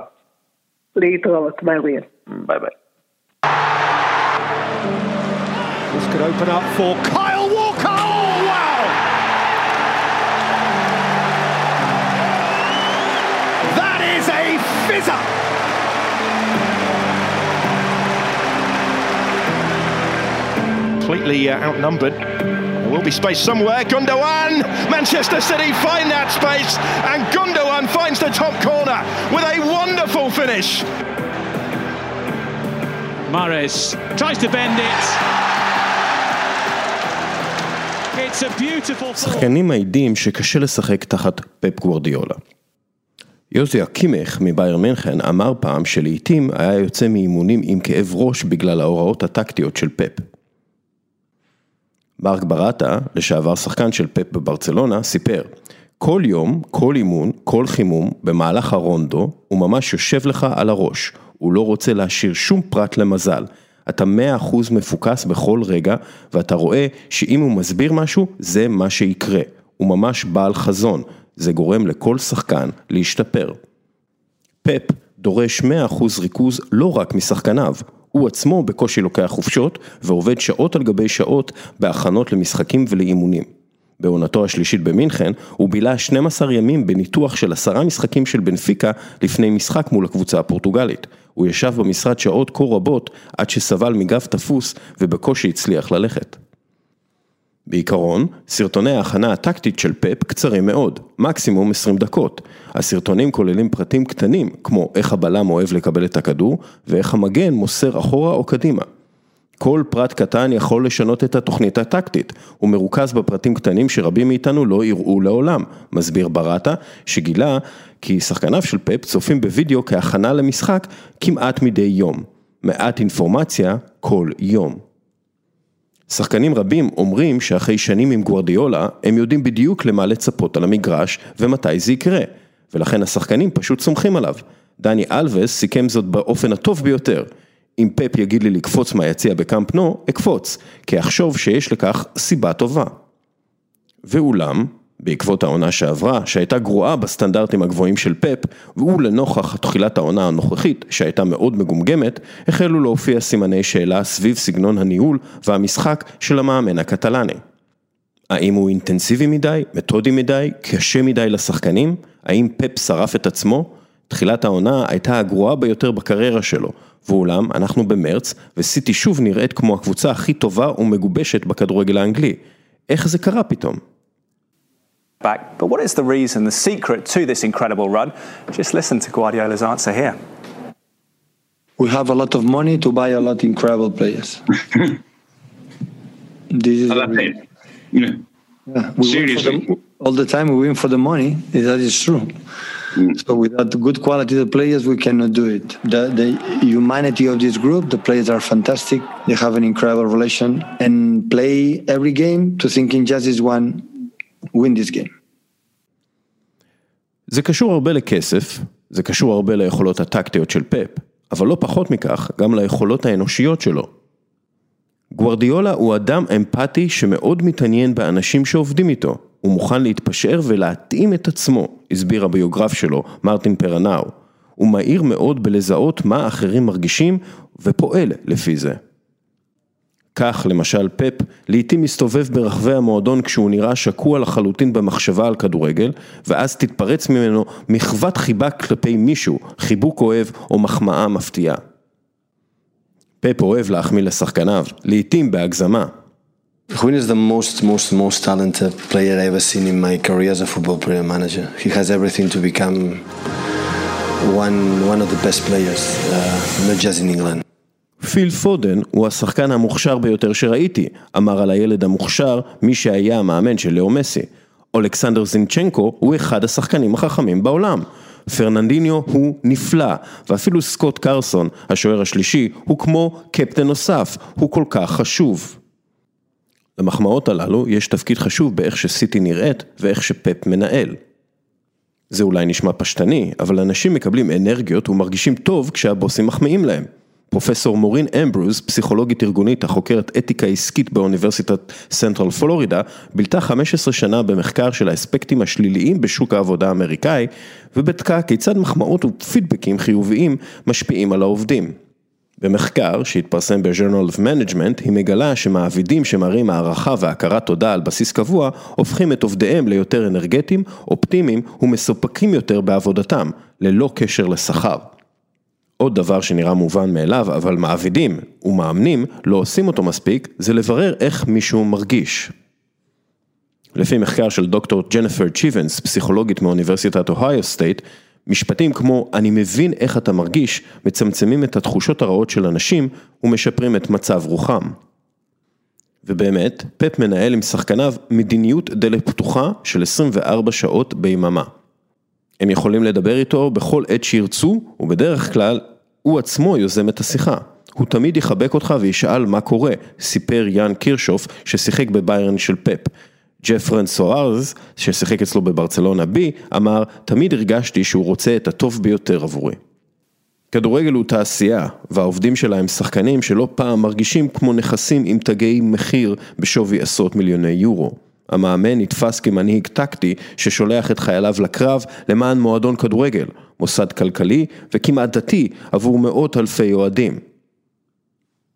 S5: להתראות, ביי.
S1: ביי ביי.
S6: This could open up for completely uh, outnumbered.
S7: will be space somewhere. Gundogan! Manchester City find that space, and Gundogan finds the top corner with a wonderful finish.
S6: Mares tries to bend it. It's a beautiful
S1: שחקנים מעידים שקשה לשחק תחת פפ גוורדיולה. יוזי אקימך מבאייר מינכן אמר פעם שלעיתים היה יוצא מאימונים עם כאב ראש בגלל ההוראות הטקטיות של פפ. מרק בראטה, לשעבר שחקן של פפ בברצלונה, סיפר כל יום, כל אימון, כל חימום, במהלך הרונדו, הוא ממש יושב לך על הראש. הוא לא רוצה להשאיר שום פרט למזל. אתה מאה אחוז מפוקס בכל רגע, ואתה רואה שאם הוא מסביר משהו, זה מה שיקרה. הוא ממש בעל חזון. זה גורם לכל שחקן להשתפר. פפ דורש 100% ריכוז לא רק משחקניו, הוא עצמו בקושי לוקח חופשות ועובד שעות על גבי שעות בהכנות למשחקים ולאימונים. בעונתו השלישית במינכן, הוא בילה 12 ימים בניתוח של עשרה משחקים של בנפיקה לפני משחק מול הקבוצה הפורטוגלית. הוא ישב במשרד שעות כה רבות עד שסבל מגב תפוס ובקושי הצליח ללכת. בעיקרון, סרטוני ההכנה הטקטית של פפ קצרים מאוד, מקסימום 20 דקות. הסרטונים כוללים פרטים קטנים, כמו איך הבלם אוהב לקבל את הכדור, ואיך המגן מוסר אחורה או קדימה. כל פרט קטן יכול לשנות את התוכנית הטקטית, הוא מרוכז בפרטים קטנים שרבים מאיתנו לא יראו לעולם, מסביר בראטה, שגילה כי שחקניו של פפ צופים בווידאו כהכנה למשחק כמעט מדי יום. מעט אינפורמציה כל יום. שחקנים רבים אומרים שאחרי שנים עם גוורדיולה, הם יודעים בדיוק למה לצפות על המגרש ומתי זה יקרה, ולכן השחקנים פשוט סומכים עליו. דני אלווס סיכם זאת באופן הטוב ביותר. אם פפ יגיד לי לקפוץ מהיציע בקאמפ נו, אקפוץ, כי אחשוב שיש לכך סיבה טובה. ואולם, בעקבות העונה שעברה, שהייתה גרועה בסטנדרטים הגבוהים של פפ, והוא לנוכח תחילת העונה הנוכחית, שהייתה מאוד מגומגמת, החלו להופיע סימני שאלה סביב סגנון הניהול והמשחק של המאמן הקטלני. האם הוא אינטנסיבי מדי, מתודי מדי, קשה מדי לשחקנים? האם פפ שרף את עצמו? תחילת העונה הייתה הגרועה ביותר בקריירה שלו, ואולם אנחנו במרץ, וסיטי שוב נראית כמו הקבוצה הכי טובה ומגובשת בכדורגל האנגלי. איך זה קרה פתאום?
S8: Back. But what is the reason, the secret to this incredible run? Just listen to Guardiola's answer here.
S9: We have a lot of money to buy a lot of incredible players. *laughs* this is
S10: I love it. Yeah.
S9: Yeah, we
S10: Seriously.
S9: The, all the time we win for the money. That is true. Mm. So without good quality of players, we cannot do it. The, the humanity of this group, the players are fantastic. They have an incredible relation and play every game to thinking just this one, win this game.
S1: זה קשור הרבה לכסף, זה קשור הרבה ליכולות הטקטיות של פפ, אבל לא פחות מכך, גם ליכולות האנושיות שלו. גוורדיולה הוא אדם אמפתי שמאוד מתעניין באנשים שעובדים איתו. הוא מוכן להתפשר ולהתאים את עצמו, הסביר הביוגרף שלו, מרטין פרנאו. הוא מהיר מאוד בלזהות מה אחרים מרגישים ופועל לפי זה. כך למשל פפ לעתים מסתובב ברחבי המועדון כשהוא נראה שקוע לחלוטין במחשבה על כדורגל ואז תתפרץ ממנו מחוות חיבה כלפי מישהו, חיבוק אוהב או מחמאה מפתיעה. פפ אוהב להחמיא לשחקניו, לעתים בהגזמה.
S11: Juan is the most, most, most talented player I ever seen in my career as a football player manager. He has everything to become one, one of the best players, uh, not just in England.
S1: פיל פודן הוא השחקן המוכשר ביותר שראיתי, אמר על הילד המוכשר מי שהיה המאמן של לאו מסי. אולכסנדר זינצ'נקו הוא אחד השחקנים החכמים בעולם. פרננדיניו הוא נפלא, ואפילו סקוט קרסון, השוער השלישי, הוא כמו קפטן נוסף, הוא כל כך חשוב. למחמאות הללו יש תפקיד חשוב באיך שסיטי נראית ואיך שפפ מנהל. זה אולי נשמע פשטני, אבל אנשים מקבלים אנרגיות ומרגישים טוב כשהבוסים מחמיאים להם. פרופסור מורין אמברוז, פסיכולוגית ארגונית החוקרת אתיקה עסקית באוניברסיטת סנטרל פלורידה, בילתה 15 שנה במחקר של האספקטים השליליים בשוק העבודה האמריקאי, ובדקה כיצד מחמאות ופידבקים חיוביים משפיעים על העובדים. במחקר שהתפרסם ב-Journal of Management, היא מגלה שמעבידים שמראים הערכה והכרת תודה על בסיס קבוע, הופכים את עובדיהם ליותר אנרגטיים, אופטימיים ומסופקים יותר בעבודתם, ללא קשר לשכר. עוד דבר שנראה מובן מאליו, אבל מעבידים ומאמנים לא עושים אותו מספיק, זה לברר איך מישהו מרגיש. לפי מחקר של דוקטור ג'נפר צ'יבנס, פסיכולוגית מאוניברסיטת אוהיו סטייט, משפטים כמו אני מבין איך אתה מרגיש, מצמצמים את התחושות הרעות של אנשים ומשפרים את מצב רוחם. ובאמת, פפ מנהל עם שחקניו מדיניות דלת פתוחה של 24 שעות ביממה. הם יכולים לדבר איתו בכל עת שירצו, ובדרך כלל, הוא עצמו יוזם את השיחה. הוא תמיד יחבק אותך וישאל מה קורה, סיפר יאן קירשוף ששיחק בביירן של פפ. ג'פרן סוארז, ששיחק אצלו בברצלונה בי, אמר, תמיד הרגשתי שהוא רוצה את הטוב ביותר עבורי. כדורגל הוא תעשייה, והעובדים שלה הם שחקנים שלא פעם מרגישים כמו נכסים עם תגי מחיר בשווי עשרות מיליוני יורו. המאמן נתפס כמנהיג טקטי ששולח את חייליו לקרב למען מועדון כדורגל, מוסד כלכלי וכמעט דתי עבור מאות אלפי אוהדים.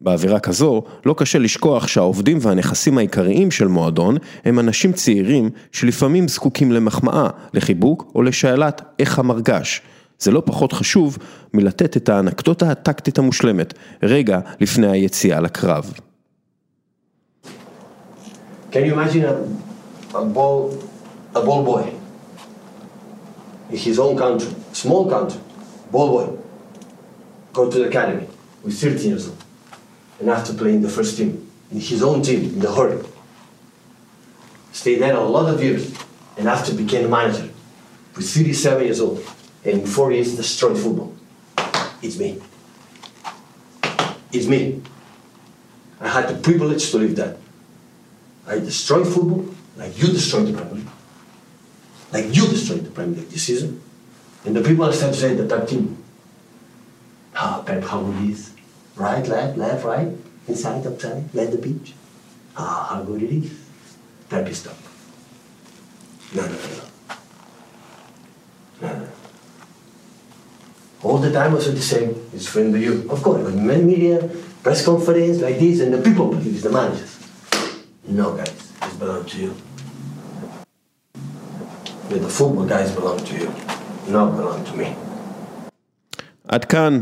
S1: באווירה כזו, לא קשה לשכוח שהעובדים והנכסים העיקריים של מועדון הם אנשים צעירים שלפעמים זקוקים למחמאה, לחיבוק או לשאלת איך המרגש. זה לא פחות חשוב מלתת את האנקדוטה הטקטית המושלמת, רגע לפני היציאה לקרב.
S11: Can you imagine a, a ball, a ball boy in his own country, small country, ball boy, go to the academy with 13 years old and have to play in the first team, in his own team, in the hurry. Stay there a lot of years and have to become a manager with 37 years old and in four years destroy football. It's me. It's me. I had the privilege to live that. I destroyed football like you destroyed the Premier League. Like you destroyed the Premier League this season. And the people are to say the Pep team. Ah, Pep, how good is. Right, left, left, right, inside, upside, left the pitch. Ah, how good it is. Pep is top. No, no, no, no. No. All the time I said the same. It's friend to you. Of course, but many media, press conference like this, and the people believe it's the managers. No, guys, it belongs to you. Yeah, the football guys belong to you, not belong to me.
S1: עד כאן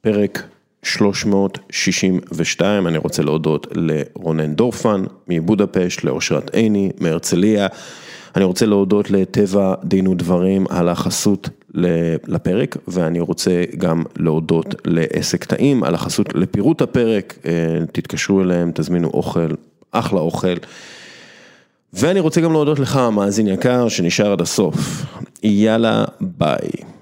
S1: פרק 362, אני רוצה להודות לרונן דורפן מבודפשט, לאושרת עיני מהרצליה. אני רוצה להודות לטבע דין ודברים על החסות לפרק, ואני רוצה גם להודות לעסק טעים על החסות לפירוט הפרק, תתקשרו אליהם, תזמינו אוכל, אחלה אוכל. ואני רוצה גם להודות לך, מאזין יקר, שנשאר עד הסוף. יאללה, ביי.